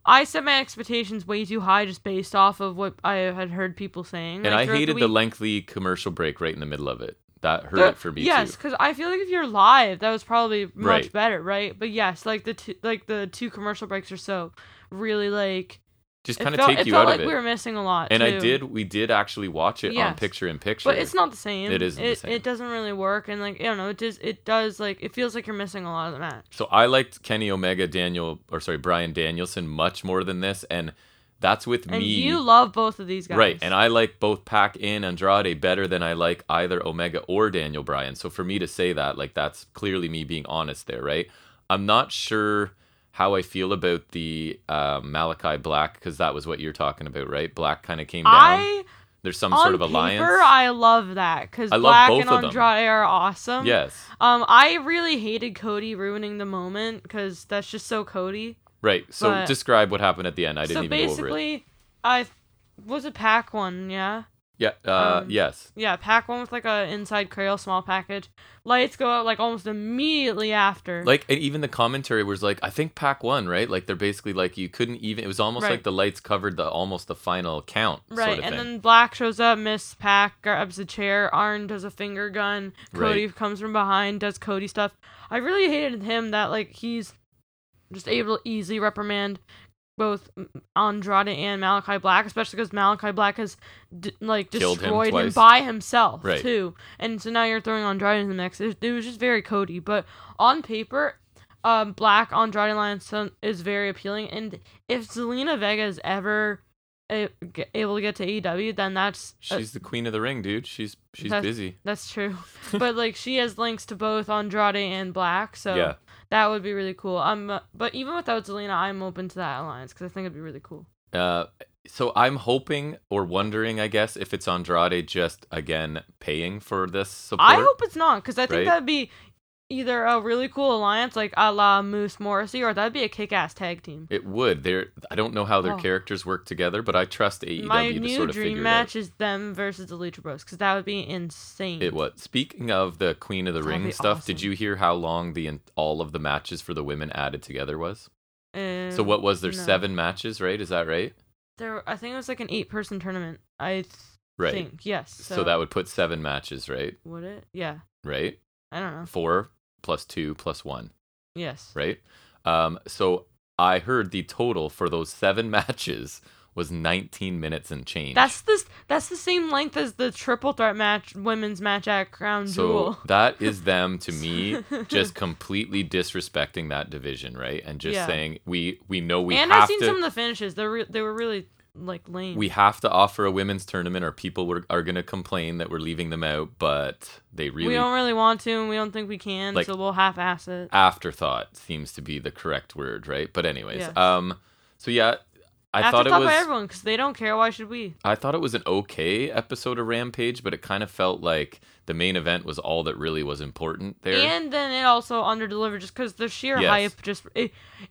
[SPEAKER 2] I set my expectations way too high just based off of what I had heard people saying.
[SPEAKER 1] and
[SPEAKER 2] like,
[SPEAKER 1] I hated the,
[SPEAKER 2] week.
[SPEAKER 1] lengthy commercial break right in the middle of it that hurt
[SPEAKER 2] The-
[SPEAKER 1] it for me
[SPEAKER 2] yes, because I feel like if you're live, that was probably much
[SPEAKER 1] Right.
[SPEAKER 2] better, right? But yes, like the two, like the two commercial breaks or so, really like
[SPEAKER 1] just kind of take you out
[SPEAKER 2] like
[SPEAKER 1] of it
[SPEAKER 2] we were missing a lot.
[SPEAKER 1] and I did we did actually watch it on picture in picture
[SPEAKER 2] but it's not the same.
[SPEAKER 1] It isn't the
[SPEAKER 2] It,
[SPEAKER 1] same.
[SPEAKER 2] it doesn't really work, and like I don't know, it does. It does like it feels like you're missing a lot of the match.
[SPEAKER 1] So I liked Kenny Omega Daniel or sorry Bryan Danielson much more than this and that's with
[SPEAKER 2] And
[SPEAKER 1] me
[SPEAKER 2] you love both of these guys,
[SPEAKER 1] Right, and I like both Pac and Andrade better than I like either Omega or Daniel Bryan. So for me to say that, like that's clearly me being honest there, right? I'm not sure how I feel about the uh, Malachi Black because that was what you're talking about, right? Black kind of came down.
[SPEAKER 2] I
[SPEAKER 1] There's some sort of
[SPEAKER 2] paper,
[SPEAKER 1] alliance.
[SPEAKER 2] I love that because Black and. Andrade are awesome.
[SPEAKER 1] yes,
[SPEAKER 2] Um, I really hated Cody ruining the moment because that's just so Cody.
[SPEAKER 1] right. So
[SPEAKER 2] But-
[SPEAKER 1] describe what happened at the end. I didn't
[SPEAKER 2] so
[SPEAKER 1] even go over it.
[SPEAKER 2] basically, I was a Pac won, yeah,
[SPEAKER 1] Yeah. Uh,
[SPEAKER 2] um,
[SPEAKER 1] yes.
[SPEAKER 2] yeah, Pac won with like a inside cradle small package. Lights go out like almost immediately after.
[SPEAKER 1] Like and even the commentary was like, I think Pac won, right? Like they're basically like you couldn't even. It was almost
[SPEAKER 2] Right.
[SPEAKER 1] like the lights covered the almost the final count.
[SPEAKER 2] Right,
[SPEAKER 1] Sort of
[SPEAKER 2] and
[SPEAKER 1] thing.
[SPEAKER 2] then Black shows up, Miss Pac grabs a chair, Arn does a finger gun, Cody comes from behind, does Cody stuff. I really hated him that like he's just able to easily reprimand both Andrade and Malachi Black, especially because Malachi Black has d- like
[SPEAKER 1] Killed him
[SPEAKER 2] destroyed him,
[SPEAKER 1] twice.
[SPEAKER 2] by himself
[SPEAKER 1] Right.
[SPEAKER 2] too, and so now you're throwing Andrade in the mix. It, it was just very Cody, but on paper. Um, Black Andrade Alliance is very appealing, and if Zelina Vega is ever a- g- able to get to AEW, then that's uh,
[SPEAKER 1] She's the queen of the ring, dude. She's she's
[SPEAKER 2] That's-
[SPEAKER 1] busy.
[SPEAKER 2] that's true. *laughs* but like she has links to both Andrade and Black, so
[SPEAKER 1] Yeah.
[SPEAKER 2] That would be really cool. Um, but even without Zelina, I'm open to that alliance because I think it'd be really cool.
[SPEAKER 1] Uh, so I'm hoping or wondering, I guess, if it's Andrade just again paying for this support.
[SPEAKER 2] I hope it's not because I think
[SPEAKER 1] Right?
[SPEAKER 2] that'd be either a really cool alliance like a la Moose Morrissey, or that'd be a kick-ass tag team.
[SPEAKER 1] it would. They're I don't know how their
[SPEAKER 2] Oh.
[SPEAKER 1] characters work together, but I trust AEW
[SPEAKER 2] My
[SPEAKER 1] to
[SPEAKER 2] new
[SPEAKER 1] sort of
[SPEAKER 2] dream match is them versus the Lucha Bros because that would be insane.
[SPEAKER 1] It was. Speaking of the Queen of the
[SPEAKER 2] That'd
[SPEAKER 1] Ring stuff, did you hear how long the all of the matches for the women added together was?
[SPEAKER 2] Uh,
[SPEAKER 1] So what was there
[SPEAKER 2] no.
[SPEAKER 1] seven matches, right? Is that right?
[SPEAKER 2] There, I think it was like an eight-person tournament. I th-
[SPEAKER 1] Right.
[SPEAKER 2] think yes.
[SPEAKER 1] So,
[SPEAKER 2] So,
[SPEAKER 1] that would put seven matches, right?
[SPEAKER 2] would it? Yeah.
[SPEAKER 1] Right.
[SPEAKER 2] I don't know.
[SPEAKER 1] Four plus two plus one,
[SPEAKER 2] Yes.
[SPEAKER 1] right? Um, so I heard the total for those seven *laughs* matches was 19 minutes and change.
[SPEAKER 2] That's the that's the same length as the triple threat match, women's match at Crown
[SPEAKER 1] so
[SPEAKER 2] Jewel. *laughs*
[SPEAKER 1] that is them to me *laughs* just completely disrespecting that division, right? And just
[SPEAKER 2] Yeah.
[SPEAKER 1] saying we we know we
[SPEAKER 2] and I've seen
[SPEAKER 1] to
[SPEAKER 2] some of the finishes. They re- they were really like lame.
[SPEAKER 1] we have to offer a women's tournament or people were, are going to complain that we're leaving them out, but they really We
[SPEAKER 2] don't really want to, and we don't think we can,
[SPEAKER 1] Like-
[SPEAKER 2] so we'll half-ass it.
[SPEAKER 1] afterthought seems to be the correct word, right? But anyways,
[SPEAKER 2] Yes.
[SPEAKER 1] um so yeah, I thought it was
[SPEAKER 2] by everyone because they don't care. Why should we?
[SPEAKER 1] I thought it was an okay episode of Rampage, but it kind of felt like the main event was all that really was important there.
[SPEAKER 2] And then it also underdelivered just because the sheer
[SPEAKER 1] Yes.
[SPEAKER 2] hype. Just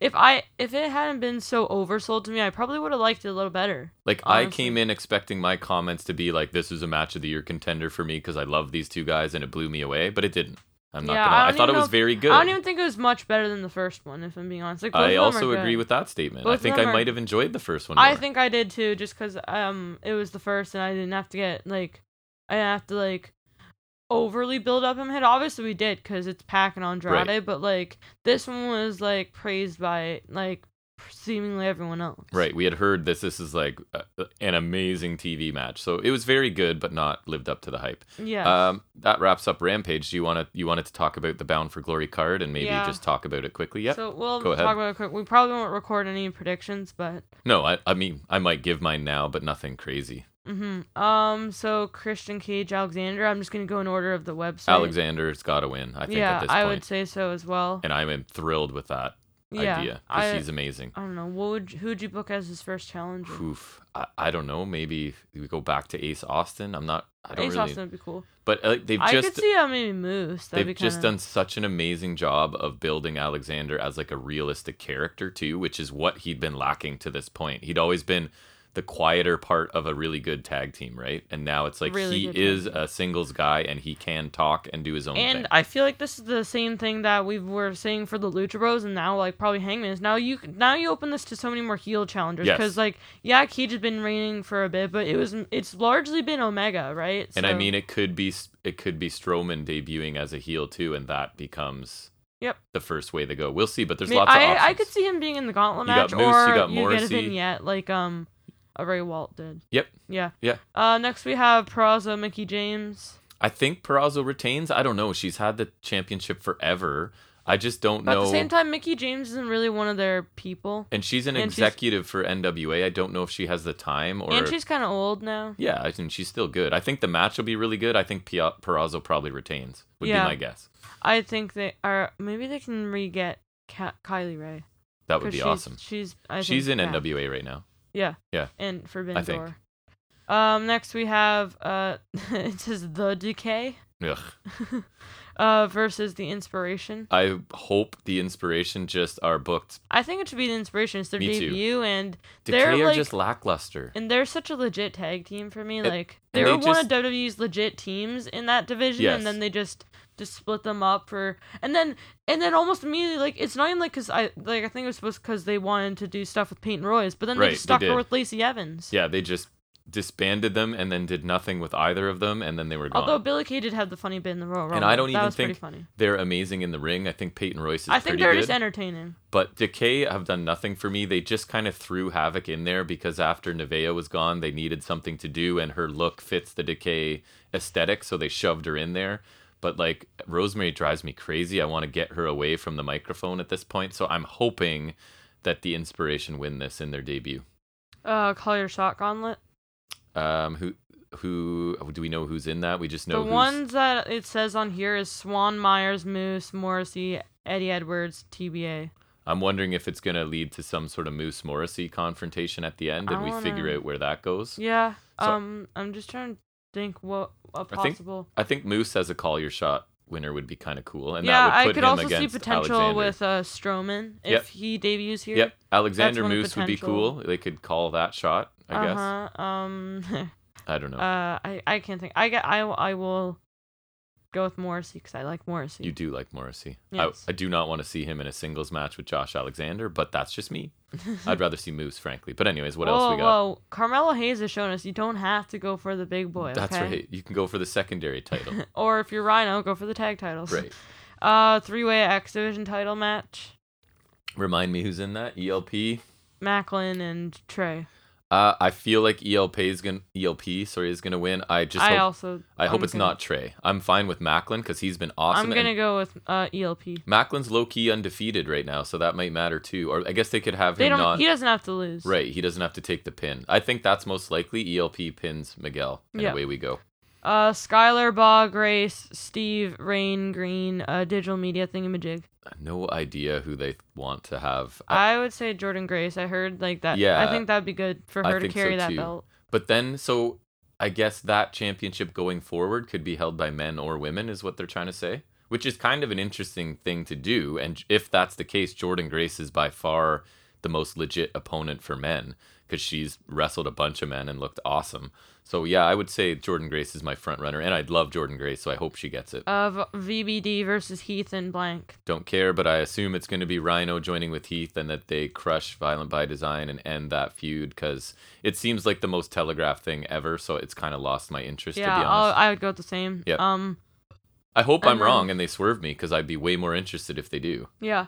[SPEAKER 2] if I if it hadn't been so oversold to me, I probably would have liked it a little better.
[SPEAKER 1] like I came in expecting my comments to be like this is a match of the year contender for me because I love these two guys and it blew me away, but it didn't. I'm not
[SPEAKER 2] Yeah,
[SPEAKER 1] gonna.
[SPEAKER 2] I
[SPEAKER 1] I, thought it was
[SPEAKER 2] if-
[SPEAKER 1] very good.
[SPEAKER 2] I don't even think it was much better than the first one, if I'm being honest. Like
[SPEAKER 1] I also agree
[SPEAKER 2] good.
[SPEAKER 1] with that statement.
[SPEAKER 2] Both
[SPEAKER 1] I think I
[SPEAKER 2] are-
[SPEAKER 1] might have enjoyed the first one.
[SPEAKER 2] I think I did too, just because um it was the first, and I didn't have to get like I didn't have to like overly build up my head. Obviously, we did because it's Pac and Andrade, but like this one was like praised by like seemingly everyone else.
[SPEAKER 1] Right, we had heard this. This is like uh, an amazing TV match, so it was very good, but not lived up to the hype.
[SPEAKER 2] Yeah.
[SPEAKER 1] Um, that wraps up Rampage. Do you want to you wanted to talk about the Bound for Glory card and maybe
[SPEAKER 2] Yeah.
[SPEAKER 1] just talk about it quickly? Yeah.
[SPEAKER 2] So we'll
[SPEAKER 1] go ahead.
[SPEAKER 2] talk about it quick. We probably won't record any predictions, but
[SPEAKER 1] no, I I mean I might give mine now, but nothing crazy.
[SPEAKER 2] Hmm um. So Christian Cage, Alexander. I'm just gonna go in order of the website.
[SPEAKER 1] Alexander's got to win. I think
[SPEAKER 2] yeah,
[SPEAKER 1] at this
[SPEAKER 2] I would say so as well.
[SPEAKER 1] and I'm thrilled with that
[SPEAKER 2] yeah,
[SPEAKER 1] idea because
[SPEAKER 2] I,
[SPEAKER 1] he's amazing.
[SPEAKER 2] I don't know. What would who would you book as his first challenger?
[SPEAKER 1] Oof. I, I don't know. Maybe we go back to Ace Austin. I'm not. I don't
[SPEAKER 2] Ace
[SPEAKER 1] really.
[SPEAKER 2] Austin would be cool.
[SPEAKER 1] But uh, they've
[SPEAKER 2] I
[SPEAKER 1] just
[SPEAKER 2] could see how maybe Moose. That'd
[SPEAKER 1] they've
[SPEAKER 2] be
[SPEAKER 1] just
[SPEAKER 2] kinda...
[SPEAKER 1] done such an amazing job of building Alexander as like a realistic character too, which is what he'd been lacking to this point. He'd always been the quieter part of a really good tag team, right? And now it's like
[SPEAKER 2] Really
[SPEAKER 1] he is
[SPEAKER 2] team.
[SPEAKER 1] a singles guy and he can talk and do his own
[SPEAKER 2] And
[SPEAKER 1] thing.
[SPEAKER 2] I feel like this is the same thing that we were saying for the Lucha Bros, and now like probably Hangman is. Now you now you open this to so many more heel challengers
[SPEAKER 1] Yes.
[SPEAKER 2] because like yeah, Cage has been reigning for a bit, but it was it's largely been Omega, right?
[SPEAKER 1] And I mean, it could be it could be Strowman debuting as a heel too, and that becomes
[SPEAKER 2] Yep.
[SPEAKER 1] the first way to go. We'll see, but there's
[SPEAKER 2] I mean,
[SPEAKER 1] lots of
[SPEAKER 2] I,
[SPEAKER 1] options.
[SPEAKER 2] I could see him being in the Gauntlet
[SPEAKER 1] You got
[SPEAKER 2] match,
[SPEAKER 1] Moose, you
[SPEAKER 2] or
[SPEAKER 1] got
[SPEAKER 2] you get a
[SPEAKER 1] Morrissey.
[SPEAKER 2] vignette like um, a Ray Walt did.
[SPEAKER 1] Yep.
[SPEAKER 2] Yeah.
[SPEAKER 1] Yeah.
[SPEAKER 2] Uh, next we have Purrazzo, Mickie James.
[SPEAKER 1] I think Purrazzo retains. I don't know. She's had the championship forever. I just don't
[SPEAKER 2] But
[SPEAKER 1] know.
[SPEAKER 2] at the same time, Mickie James isn't really one of their people,
[SPEAKER 1] and she's an
[SPEAKER 2] and she's-
[SPEAKER 1] executive for NWA. I don't know if she has the time or.
[SPEAKER 2] and she's kind of old now.
[SPEAKER 1] yeah, I think she's still good. I think the match will be really good. I think Pia- Purrazzo probably retains. Would
[SPEAKER 2] Yeah.
[SPEAKER 1] be my guess.
[SPEAKER 2] I think they are. Maybe they can re-get Ka- Kylie Rae.
[SPEAKER 1] That would be
[SPEAKER 2] she's,
[SPEAKER 1] awesome.
[SPEAKER 2] She's I
[SPEAKER 1] She's in
[SPEAKER 2] yeah.
[SPEAKER 1] NWA right now.
[SPEAKER 2] Yeah.
[SPEAKER 1] Yeah.
[SPEAKER 2] And Forbidden
[SPEAKER 1] I think.
[SPEAKER 2] Door. Um. Next we have uh, *laughs* it says the Decay.
[SPEAKER 1] Ugh. *laughs*
[SPEAKER 2] Uh, versus the Inspiration.
[SPEAKER 1] I hope the inspiration just are booked.
[SPEAKER 2] I think it should be the Inspiration. It's their
[SPEAKER 1] Me too.
[SPEAKER 2] debut, and
[SPEAKER 1] Decay
[SPEAKER 2] They're,
[SPEAKER 1] are
[SPEAKER 2] like-
[SPEAKER 1] just lackluster.
[SPEAKER 2] and they're such a legit tag team for me.
[SPEAKER 1] And-
[SPEAKER 2] like they were
[SPEAKER 1] they
[SPEAKER 2] one
[SPEAKER 1] just-
[SPEAKER 2] of WWE's legit teams in that division,
[SPEAKER 1] Yes.
[SPEAKER 2] and then they just just split them up for, and then and then almost immediately like it's not even like because I like I think it was supposed because they wanted to do stuff with Peyton Royce, but then
[SPEAKER 1] Right,
[SPEAKER 2] they just
[SPEAKER 1] they
[SPEAKER 2] stuck her with Lacey Evans.
[SPEAKER 1] Yeah, they just disbanded them and then did nothing with either of them, and then they were gone.
[SPEAKER 2] Although Billie Kay did have the funny bit in the Royal Rumble.
[SPEAKER 1] And I don't
[SPEAKER 2] that
[SPEAKER 1] even think
[SPEAKER 2] funny.
[SPEAKER 1] they're amazing in the ring. I think Peyton Royce is
[SPEAKER 2] I think they're
[SPEAKER 1] good.
[SPEAKER 2] just entertaining.
[SPEAKER 1] But Decay have done nothing for me. They just kind of threw Havok in there because after Nevaeh was gone, they needed something to do, and her look fits the Decay aesthetic, so they shoved her in there. But like Rosemary drives me crazy. I want to get her away from the microphone at this point, so I'm hoping that the Inspiration win this in their debut.
[SPEAKER 2] Uh, call your shot gauntlet.
[SPEAKER 1] Um, who who do we know who's in that? We just know
[SPEAKER 2] the ones that it says on here is Swann Myers, Moose, Morrissey, Eddie Edwards, TBA.
[SPEAKER 1] I'm wondering if it's gonna lead to some sort of Moose Morrissey confrontation at the end, and we figure out where that goes.
[SPEAKER 2] Yeah.
[SPEAKER 1] So-
[SPEAKER 2] um, I'm just trying to think what a possible.
[SPEAKER 1] I think Moose as a call your shot winner would be kind of cool, and
[SPEAKER 2] yeah,
[SPEAKER 1] that would
[SPEAKER 2] I could
[SPEAKER 1] him
[SPEAKER 2] also see potential
[SPEAKER 1] Alexander.
[SPEAKER 2] with uh Strowman if
[SPEAKER 1] Yep.
[SPEAKER 2] he debuts here.
[SPEAKER 1] Yep, Alexander Moose would be cool. They could call that shot. I guess.
[SPEAKER 2] Uh huh. Um. *laughs*
[SPEAKER 1] I don't know.
[SPEAKER 2] uh, I I can't think. I get. I I will. Go with Morrissey because I like Morrissey.
[SPEAKER 1] You do like Morrissey.
[SPEAKER 2] Yes.
[SPEAKER 1] I, I do not want to see him in a singles match with Josh Alexander, but that's just me. *laughs* I'd rather see Moose, frankly. But anyways, what
[SPEAKER 2] whoa,
[SPEAKER 1] else we got?
[SPEAKER 2] Whoa, Carmelo Hayes has shown us you don't have to go for the big boy.
[SPEAKER 1] That's
[SPEAKER 2] okay?
[SPEAKER 1] right. You can go for the secondary title. *laughs*
[SPEAKER 2] Or if you're Rhino, go for the tag titles.
[SPEAKER 1] right. *laughs*
[SPEAKER 2] Uh, three-way X Division title match.
[SPEAKER 1] Remind me who's in that? ELP.
[SPEAKER 2] Maclin and Trey.
[SPEAKER 1] Uh, I feel like ELP is gonna ELP sorry is gonna win. I just
[SPEAKER 2] I
[SPEAKER 1] hope,
[SPEAKER 2] also.
[SPEAKER 1] I hope
[SPEAKER 2] I'm
[SPEAKER 1] it's
[SPEAKER 2] gonna-
[SPEAKER 1] not Trey. I'm fine with Maclin because he's been awesome.
[SPEAKER 2] I'm gonna go with uh, ELP.
[SPEAKER 1] Maclin's low key undefeated right now, so that might matter too. Or I guess they could have
[SPEAKER 2] They
[SPEAKER 1] him
[SPEAKER 2] don't. He doesn't have to lose.
[SPEAKER 1] Right, he doesn't have to take the pin. I think that's most likely. ELP pins Miguel, and
[SPEAKER 2] Yeah.
[SPEAKER 1] away we go.
[SPEAKER 2] Uh, Skyler, Bahh, Grace, Steve, Rayne, Green, uh, digital media thingamajig.
[SPEAKER 1] No idea who they want to have. I-
[SPEAKER 2] I would say Jordynne Grace. I heard like that.
[SPEAKER 1] Yeah,
[SPEAKER 2] I think that'd be good for
[SPEAKER 1] I
[SPEAKER 2] her to
[SPEAKER 1] think so,
[SPEAKER 2] carry that
[SPEAKER 1] too.
[SPEAKER 2] belt.
[SPEAKER 1] But then, so I guess that championship going forward could be held by men or women, is what they're trying to say, which is kind of an interesting thing to do. And if that's the case, Jordynne Grace is by far the most legit opponent for men because she's wrestled a bunch of men and looked awesome. So yeah, I would say Jordynne Grace is my front runner, and I'd love Jordynne Grace, so I hope she gets it.
[SPEAKER 2] Of VBD versus Heath and Blank.
[SPEAKER 1] Don't care, but I assume it's going to be Rhino joining with Heath and that they crush Violent by Design and end that feud because it seems like the most telegraphed thing ever. So it's kind of lost my interest
[SPEAKER 2] yeah,
[SPEAKER 1] to be
[SPEAKER 2] I'll,
[SPEAKER 1] honest.
[SPEAKER 2] I would go the same.
[SPEAKER 1] Yeah.
[SPEAKER 2] Um,
[SPEAKER 1] I hope I'm
[SPEAKER 2] then-
[SPEAKER 1] wrong and they swerve me because I'd be way more interested if they do.
[SPEAKER 2] yeah.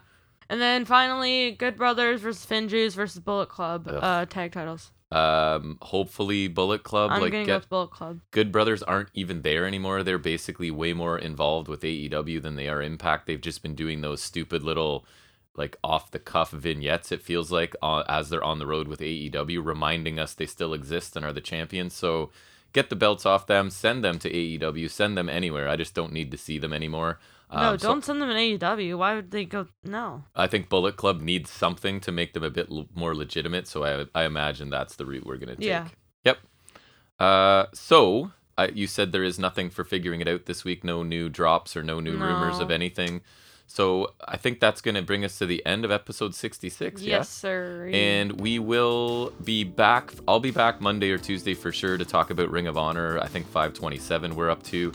[SPEAKER 2] And then finally, Good Brothers versus Finn Juice versus Bullet Club.
[SPEAKER 1] Ugh.
[SPEAKER 2] Uh, tag titles.
[SPEAKER 1] Um, hopefully Bullet Club
[SPEAKER 2] I'm
[SPEAKER 1] like
[SPEAKER 2] gonna go
[SPEAKER 1] get
[SPEAKER 2] with Bullet Club.
[SPEAKER 1] Good Brothers aren't even there anymore. They're basically way more involved with AEW than they are Impact. They've just been doing those stupid little like off the cuff vignettes it feels like uh, as they're on the road with AEW reminding us they still exist and are the champions. So get the belts off them, send them to AEW, send them anywhere. I just don't need to see them anymore.
[SPEAKER 2] No,
[SPEAKER 1] Um, so
[SPEAKER 2] don't send them an AEW. Why would they go? No.
[SPEAKER 1] I think Bullet Club needs something to make them a bit l- more legitimate. So I I imagine that's the route we're gonna take.
[SPEAKER 2] Yeah.
[SPEAKER 1] Yep. Uh, so I, you said there is nothing for figuring it out this week. No new drops or no new rumors of anything. So I think that's gonna bring us to the end of episode sixty-six. yeah?
[SPEAKER 2] Yes, sir.
[SPEAKER 1] And we will be back. I'll be back Monday or Tuesday for sure to talk about Ring of Honor. I think 527 we're up to.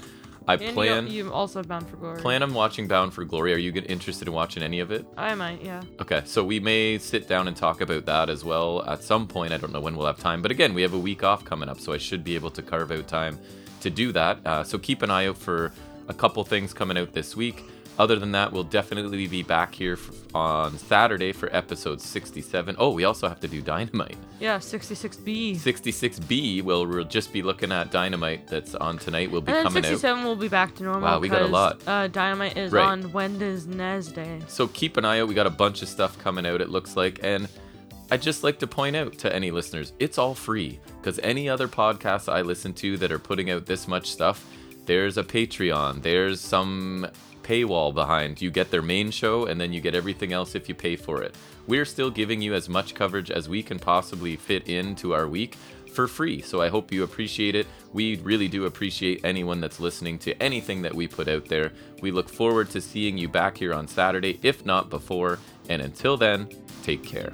[SPEAKER 1] I
[SPEAKER 2] And you-
[SPEAKER 1] plan
[SPEAKER 2] You, also bound for glory.
[SPEAKER 1] plan on watching Bound for Glory. Are you get- interested in watching any of it?
[SPEAKER 2] I might. Yeah.
[SPEAKER 1] Okay, so we may sit down and talk about that as well at some point. I don't know when we'll have time, but again, we have a week off coming up, so I should be able to carve out time to do that. Uh, so keep an eye out for a couple things coming out this week. Other than that, we'll definitely be back here f- on Saturday for episode 67. Oh, we also have to do Dynamite.
[SPEAKER 2] Yeah. 66B.
[SPEAKER 1] 66B, will we'll just be looking at Dynamite that's on tonight. We'll be
[SPEAKER 2] And
[SPEAKER 1] coming out.
[SPEAKER 2] 67 will be back to normal.
[SPEAKER 1] Wow, we got a lot.
[SPEAKER 2] Uh, Dynamite is
[SPEAKER 1] Right.
[SPEAKER 2] on Wednesday.
[SPEAKER 1] So keep an eye out. We got a bunch of stuff coming out, it looks like. And I'd just like to point out to any listeners, it's all free. Because any other podcasts I listen to that are putting out this much stuff, there's a Patreon, there's some paywall behind. You get their main show, and then you get everything else if you pay for it. We're still giving you as much coverage as we can possibly fit into our week for free. So I hope you appreciate it. We really do appreciate anyone that's listening to anything that we put out there. We look forward to seeing you back here on Saturday, if not before. And until then, take care.